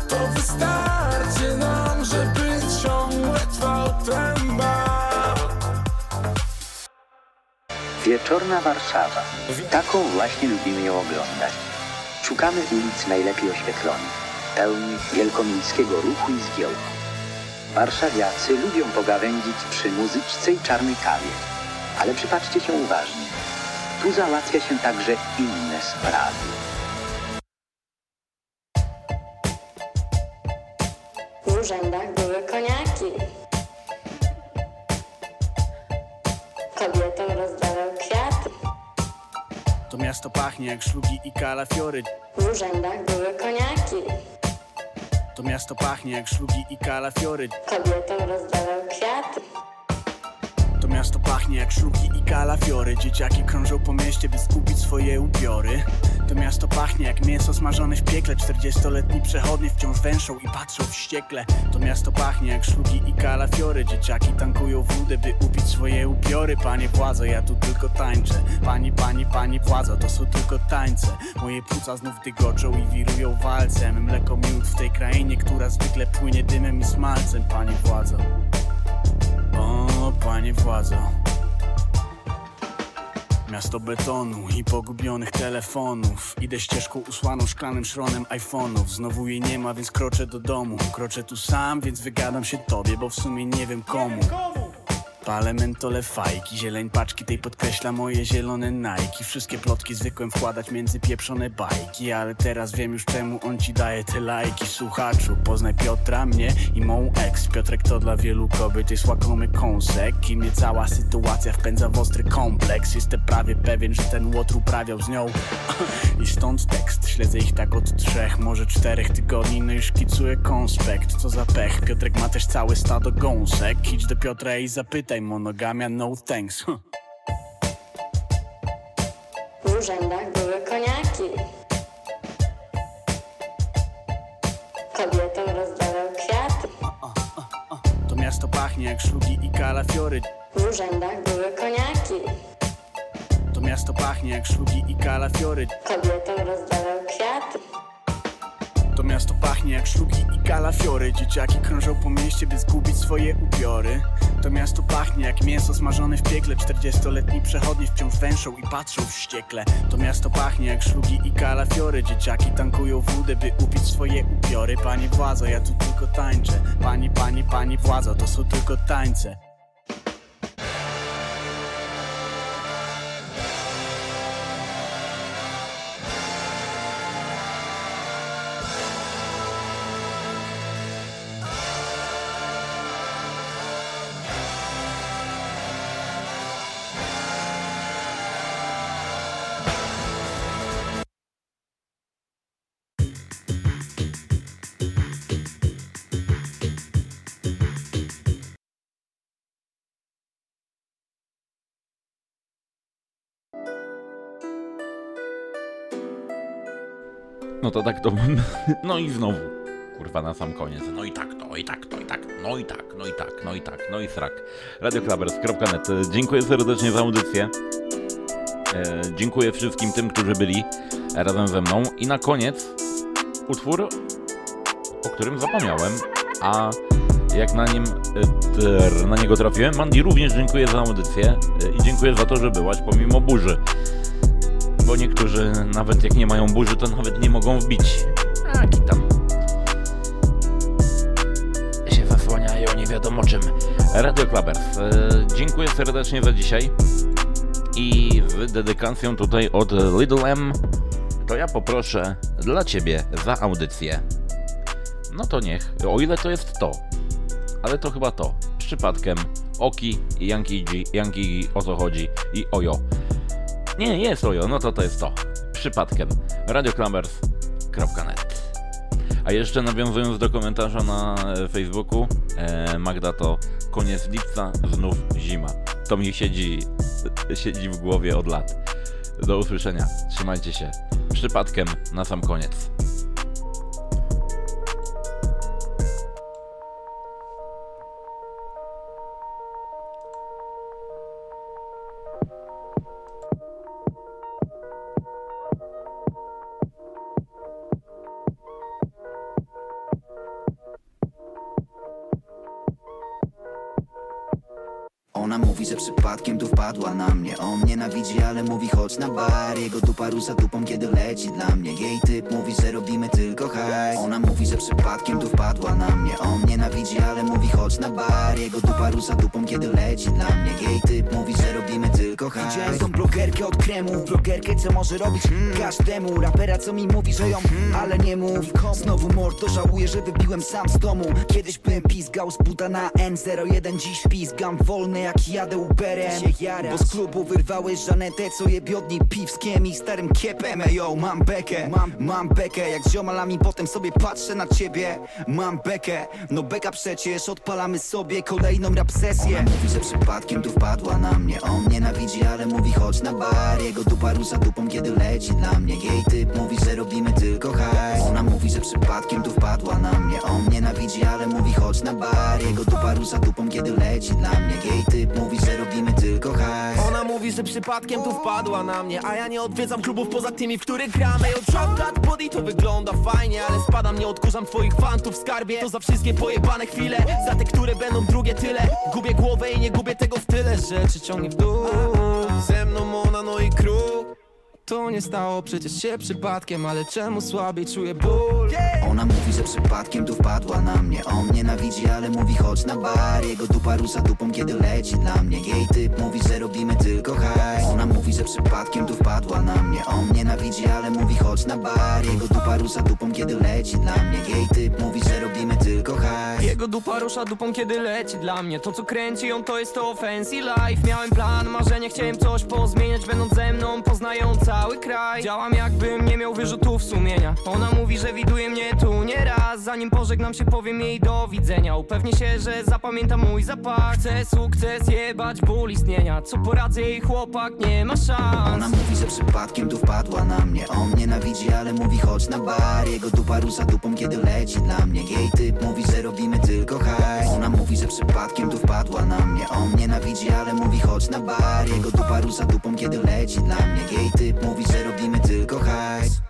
S47: To wystarczy nam, żeby ciągle trwał ten bal
S48: Wieczorna Warszawa. Taką właśnie lubimy ją oglądać. Szukamy ulic najlepiej oświetlonych, pełnych wielkomiejskiego ruchu i zgiełku. Warszawiacy lubią pogawędzić przy muzyczce i czarnej kawie, ale przypatrzcie się uważnie. Tu załatwia się także inne sprawy.
S49: W urzędach były koniaki. Kobietom rozdawał kwiaty.
S50: To miasto pachnie jak szlugi i kalafiory
S49: W urzędach były koniaki.
S50: To miasto pachnie jak szlugi i kalafiory
S49: Kobietom rozdawał kwiaty.
S50: To miasto pachnie jak szlugi i kalafiory. Dzieciaki krążą po mieście, by skupić swoje upiory. To miasto pachnie jak mięso smażone w piekle. 40-letni przechodnie wciąż węszą i patrzą wściekle. To miasto pachnie jak szlugi i kalafiory. Dzieciaki tankują wódę, by upić swoje upiory. Panie władzo, ja tu tylko tańczę. Pani, pani, pani władzo, to są tylko tańce. Moje płuca znów dygoczą i wirują walcem. Mleko miód w tej krainie, która zwykle płynie dymem i smalcem Panie władzo panie władzo. Miasto betonu i pogubionych telefonów. Idę ścieżką usłaną szklanym szronem iPhone'ów. Znowu jej nie ma, więc kroczę do domu. Kroczę tu sam, więc wygadam się tobie Bo w sumie nie wiem komu Palę mentole fajki, zieleń paczki tej podkreśla moje zielone Nike. Wszystkie plotki zwykłem wkładać między pieprzone bajki Ale teraz wiem już czemu on ci daje te lajki. Słuchaczu, poznaj Piotra, mnie i mą ex Piotrek to dla wielu kobiet jest łakomy kąsek I mnie cała sytuacja wpędza w ostry kompleks. Jestem prawie pewien, że ten łotr uprawiał z nią. I stąd tekst, śledzę ich tak od trzech, może czterech tygodni No i szkicuję konspekt, co za pech Piotrek ma też całe stado gąsek. Idź do Piotra i zapytaj, monogamia no thanks
S49: W urzędach były koniaki. Kobietom rozdawał kwiaty.
S50: To miasto pachnie jak szlugi i kalafiory
S49: W urzędach były koniaki.
S50: To miasto pachnie jak szlugi i kalafiory
S49: Kobietom rozdawał kwiaty.
S50: To miasto pachnie jak szlugi i kalafiory. Dzieciaki krążą po mieście, by zgubić swoje upiory. To miasto pachnie jak mięso smażone w piekle. 40-letni przechodnie wciąż węszą i patrzą wściekle. To miasto pachnie jak szlugi i kalafiory. Dzieciaki tankują wódę, by upić swoje upiory. Pani władzo, ja tu tylko tańczę. Pani, pani, pani władzo, to są tylko tańce
S8: No to tak to. No i znowu. Kurwa na sam koniec. No i tak, no i tak, no i tak, no i tak, no i tak, no i tak, no i srak. Radioklabers.net. Dziękuję serdecznie za audycję. E, dziękuję wszystkim tym, którzy byli razem ze mną. I na koniec utwór, o którym zapomniałem, a jak na, nim, e, na niego trafiłem. Mandy również dziękuję za audycję e, i dziękuję za to, że byłaś pomimo burzy. Bo niektórzy nawet jak nie mają burzy, to nawet nie mogą wbić. Aki tam. Się zasłaniają nie wiadomo czym. Radio Klabers, e, dziękuję serdecznie za dzisiaj. I z dedykacją tutaj od Little M, to ja poproszę dla Ciebie za audycję. No to niech, o ile to jest to, ale to chyba to. Przypadkiem Oki, Yankee G, Yankee o co chodzi i Ojo. Nie, jest Ojo, no to to jest to. Przypadkiem. radioclumbers.net A jeszcze nawiązując do komentarza na e, Facebooku, e, Magda to koniec lipca, znów zima. To mi siedzi, siedzi w głowie od lat. Do usłyszenia. Trzymajcie się. Przypadkiem na sam koniec.
S51: Ona mówi, że przypadkiem tu wpadła na mnie. On nienawidzi, ale mówi chodź na bar. Jego dupa rusza dupą, kiedy leci dla mnie. Jej typ mówi, że robimy tylko hajs. Ona mówi, że przypadkiem tu wpadła na mnie. On nienawidzi, ale mówi chodź na bar. Jego dupa rusza dupą, kiedy leci dla mnie. Jej typ mówi, że robimy tylko hajs.
S17: Widziałem tą blogerkę od kremu? Blogerkę, co może robić każdemu? Rapera, co mi mówi, że ją, ale nie mów Znowu mordo, żałuję, że wybiłem sam z domu. Kiedyś byłem pizgał z buta na N01 Dziś pizgam wolny jak jadę Uberem Bo z klubu wyrwałeś Żanetę, co je biodni piwskiem i starym kiepem. Ejo, mam bekę, mam, mam bekę. Jak z ziomalami potem sobie patrzę na ciebie Mam bekę, no beka przecież Odpalamy sobie kolejną rap sesję.
S51: Ona mówi, że przypadkiem tu wpadła na mnie. On nienawidzi, ale mówi chodź na bar. Jego dupa rusza dupą, kiedy leci dla mnie. Jej typ mówi, że robimy tylko hajs. Ona mówi, że przypadkiem tu wpadła na mnie. On nienawidzi, ale mówi chodź na bar. Jego dupa rusza dupą, kiedy leci dla mnie. Jej typ mówi, że robimy tylko hajs.
S17: Ona mówi, że przypadkiem tu wpadła na mnie A ja nie odwiedzam klubów poza tymi, w których gramy. Od drop that body to wygląda fajnie Ale spadam, nie odkurzam twoich fantów w skarbie. To za wszystkie pojebane chwile Za te, które będą drugie tyle. Gubię głowę i nie gubię tego w tyle. Rzeczy ciągnie w dół. Ze mną ona, no i kruk to nie stało przecież się przypadkiem, ale czemu słabiej czuję ból?
S51: Ona mówi, że przypadkiem tu wpadła na mnie. On nienawidzi, ale mówi chodź na bar. Jego dupa rusza dupą, kiedy leci dla mnie. Jej typ mówi, że robimy tylko hajs. Ona mówi, że przypadkiem tu wpadła na mnie. On nienawidzi, ale mówi chodź na bar. Jego dupa rusza dupą, kiedy leci dla mnie. Jej typ mówi, że robimy tylko hajs.
S17: Jego dupa rusza dupą, kiedy leci dla mnie. To co kręci ją, to jest to fancy life. Miałem plan, marzenie, chciałem coś pozmieniać. Będąc ze mną, poznając cały kraj. Działam jakbym nie miał wyrzutów sumienia. Ona mówi, że widuje mnie tu nie raz Zanim pożegnam się, powiem jej do widzenia. Upewnię się, że zapamięta mój zapach. Chcę sukces, jebać ból istnienia. Co poradzę jej chłopak, nie ma szans.
S51: Ona mówi, że przypadkiem tu wpadła na mnie. On nienawidzi, ale mówi chodź na bar. Jego dupa rusza dupą, kiedy leci dla mnie. Jej typ mówi, że robimy tylko hajs. Ona mówi, że przypadkiem tu wpadła na mnie. On nienawidzi, ale mówi chodź na bar. Jego dupa rusza dupą, kiedy leci dla mnie. Jej typ mówi, że robimy tylko hajs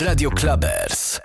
S2: Radio Clubbers.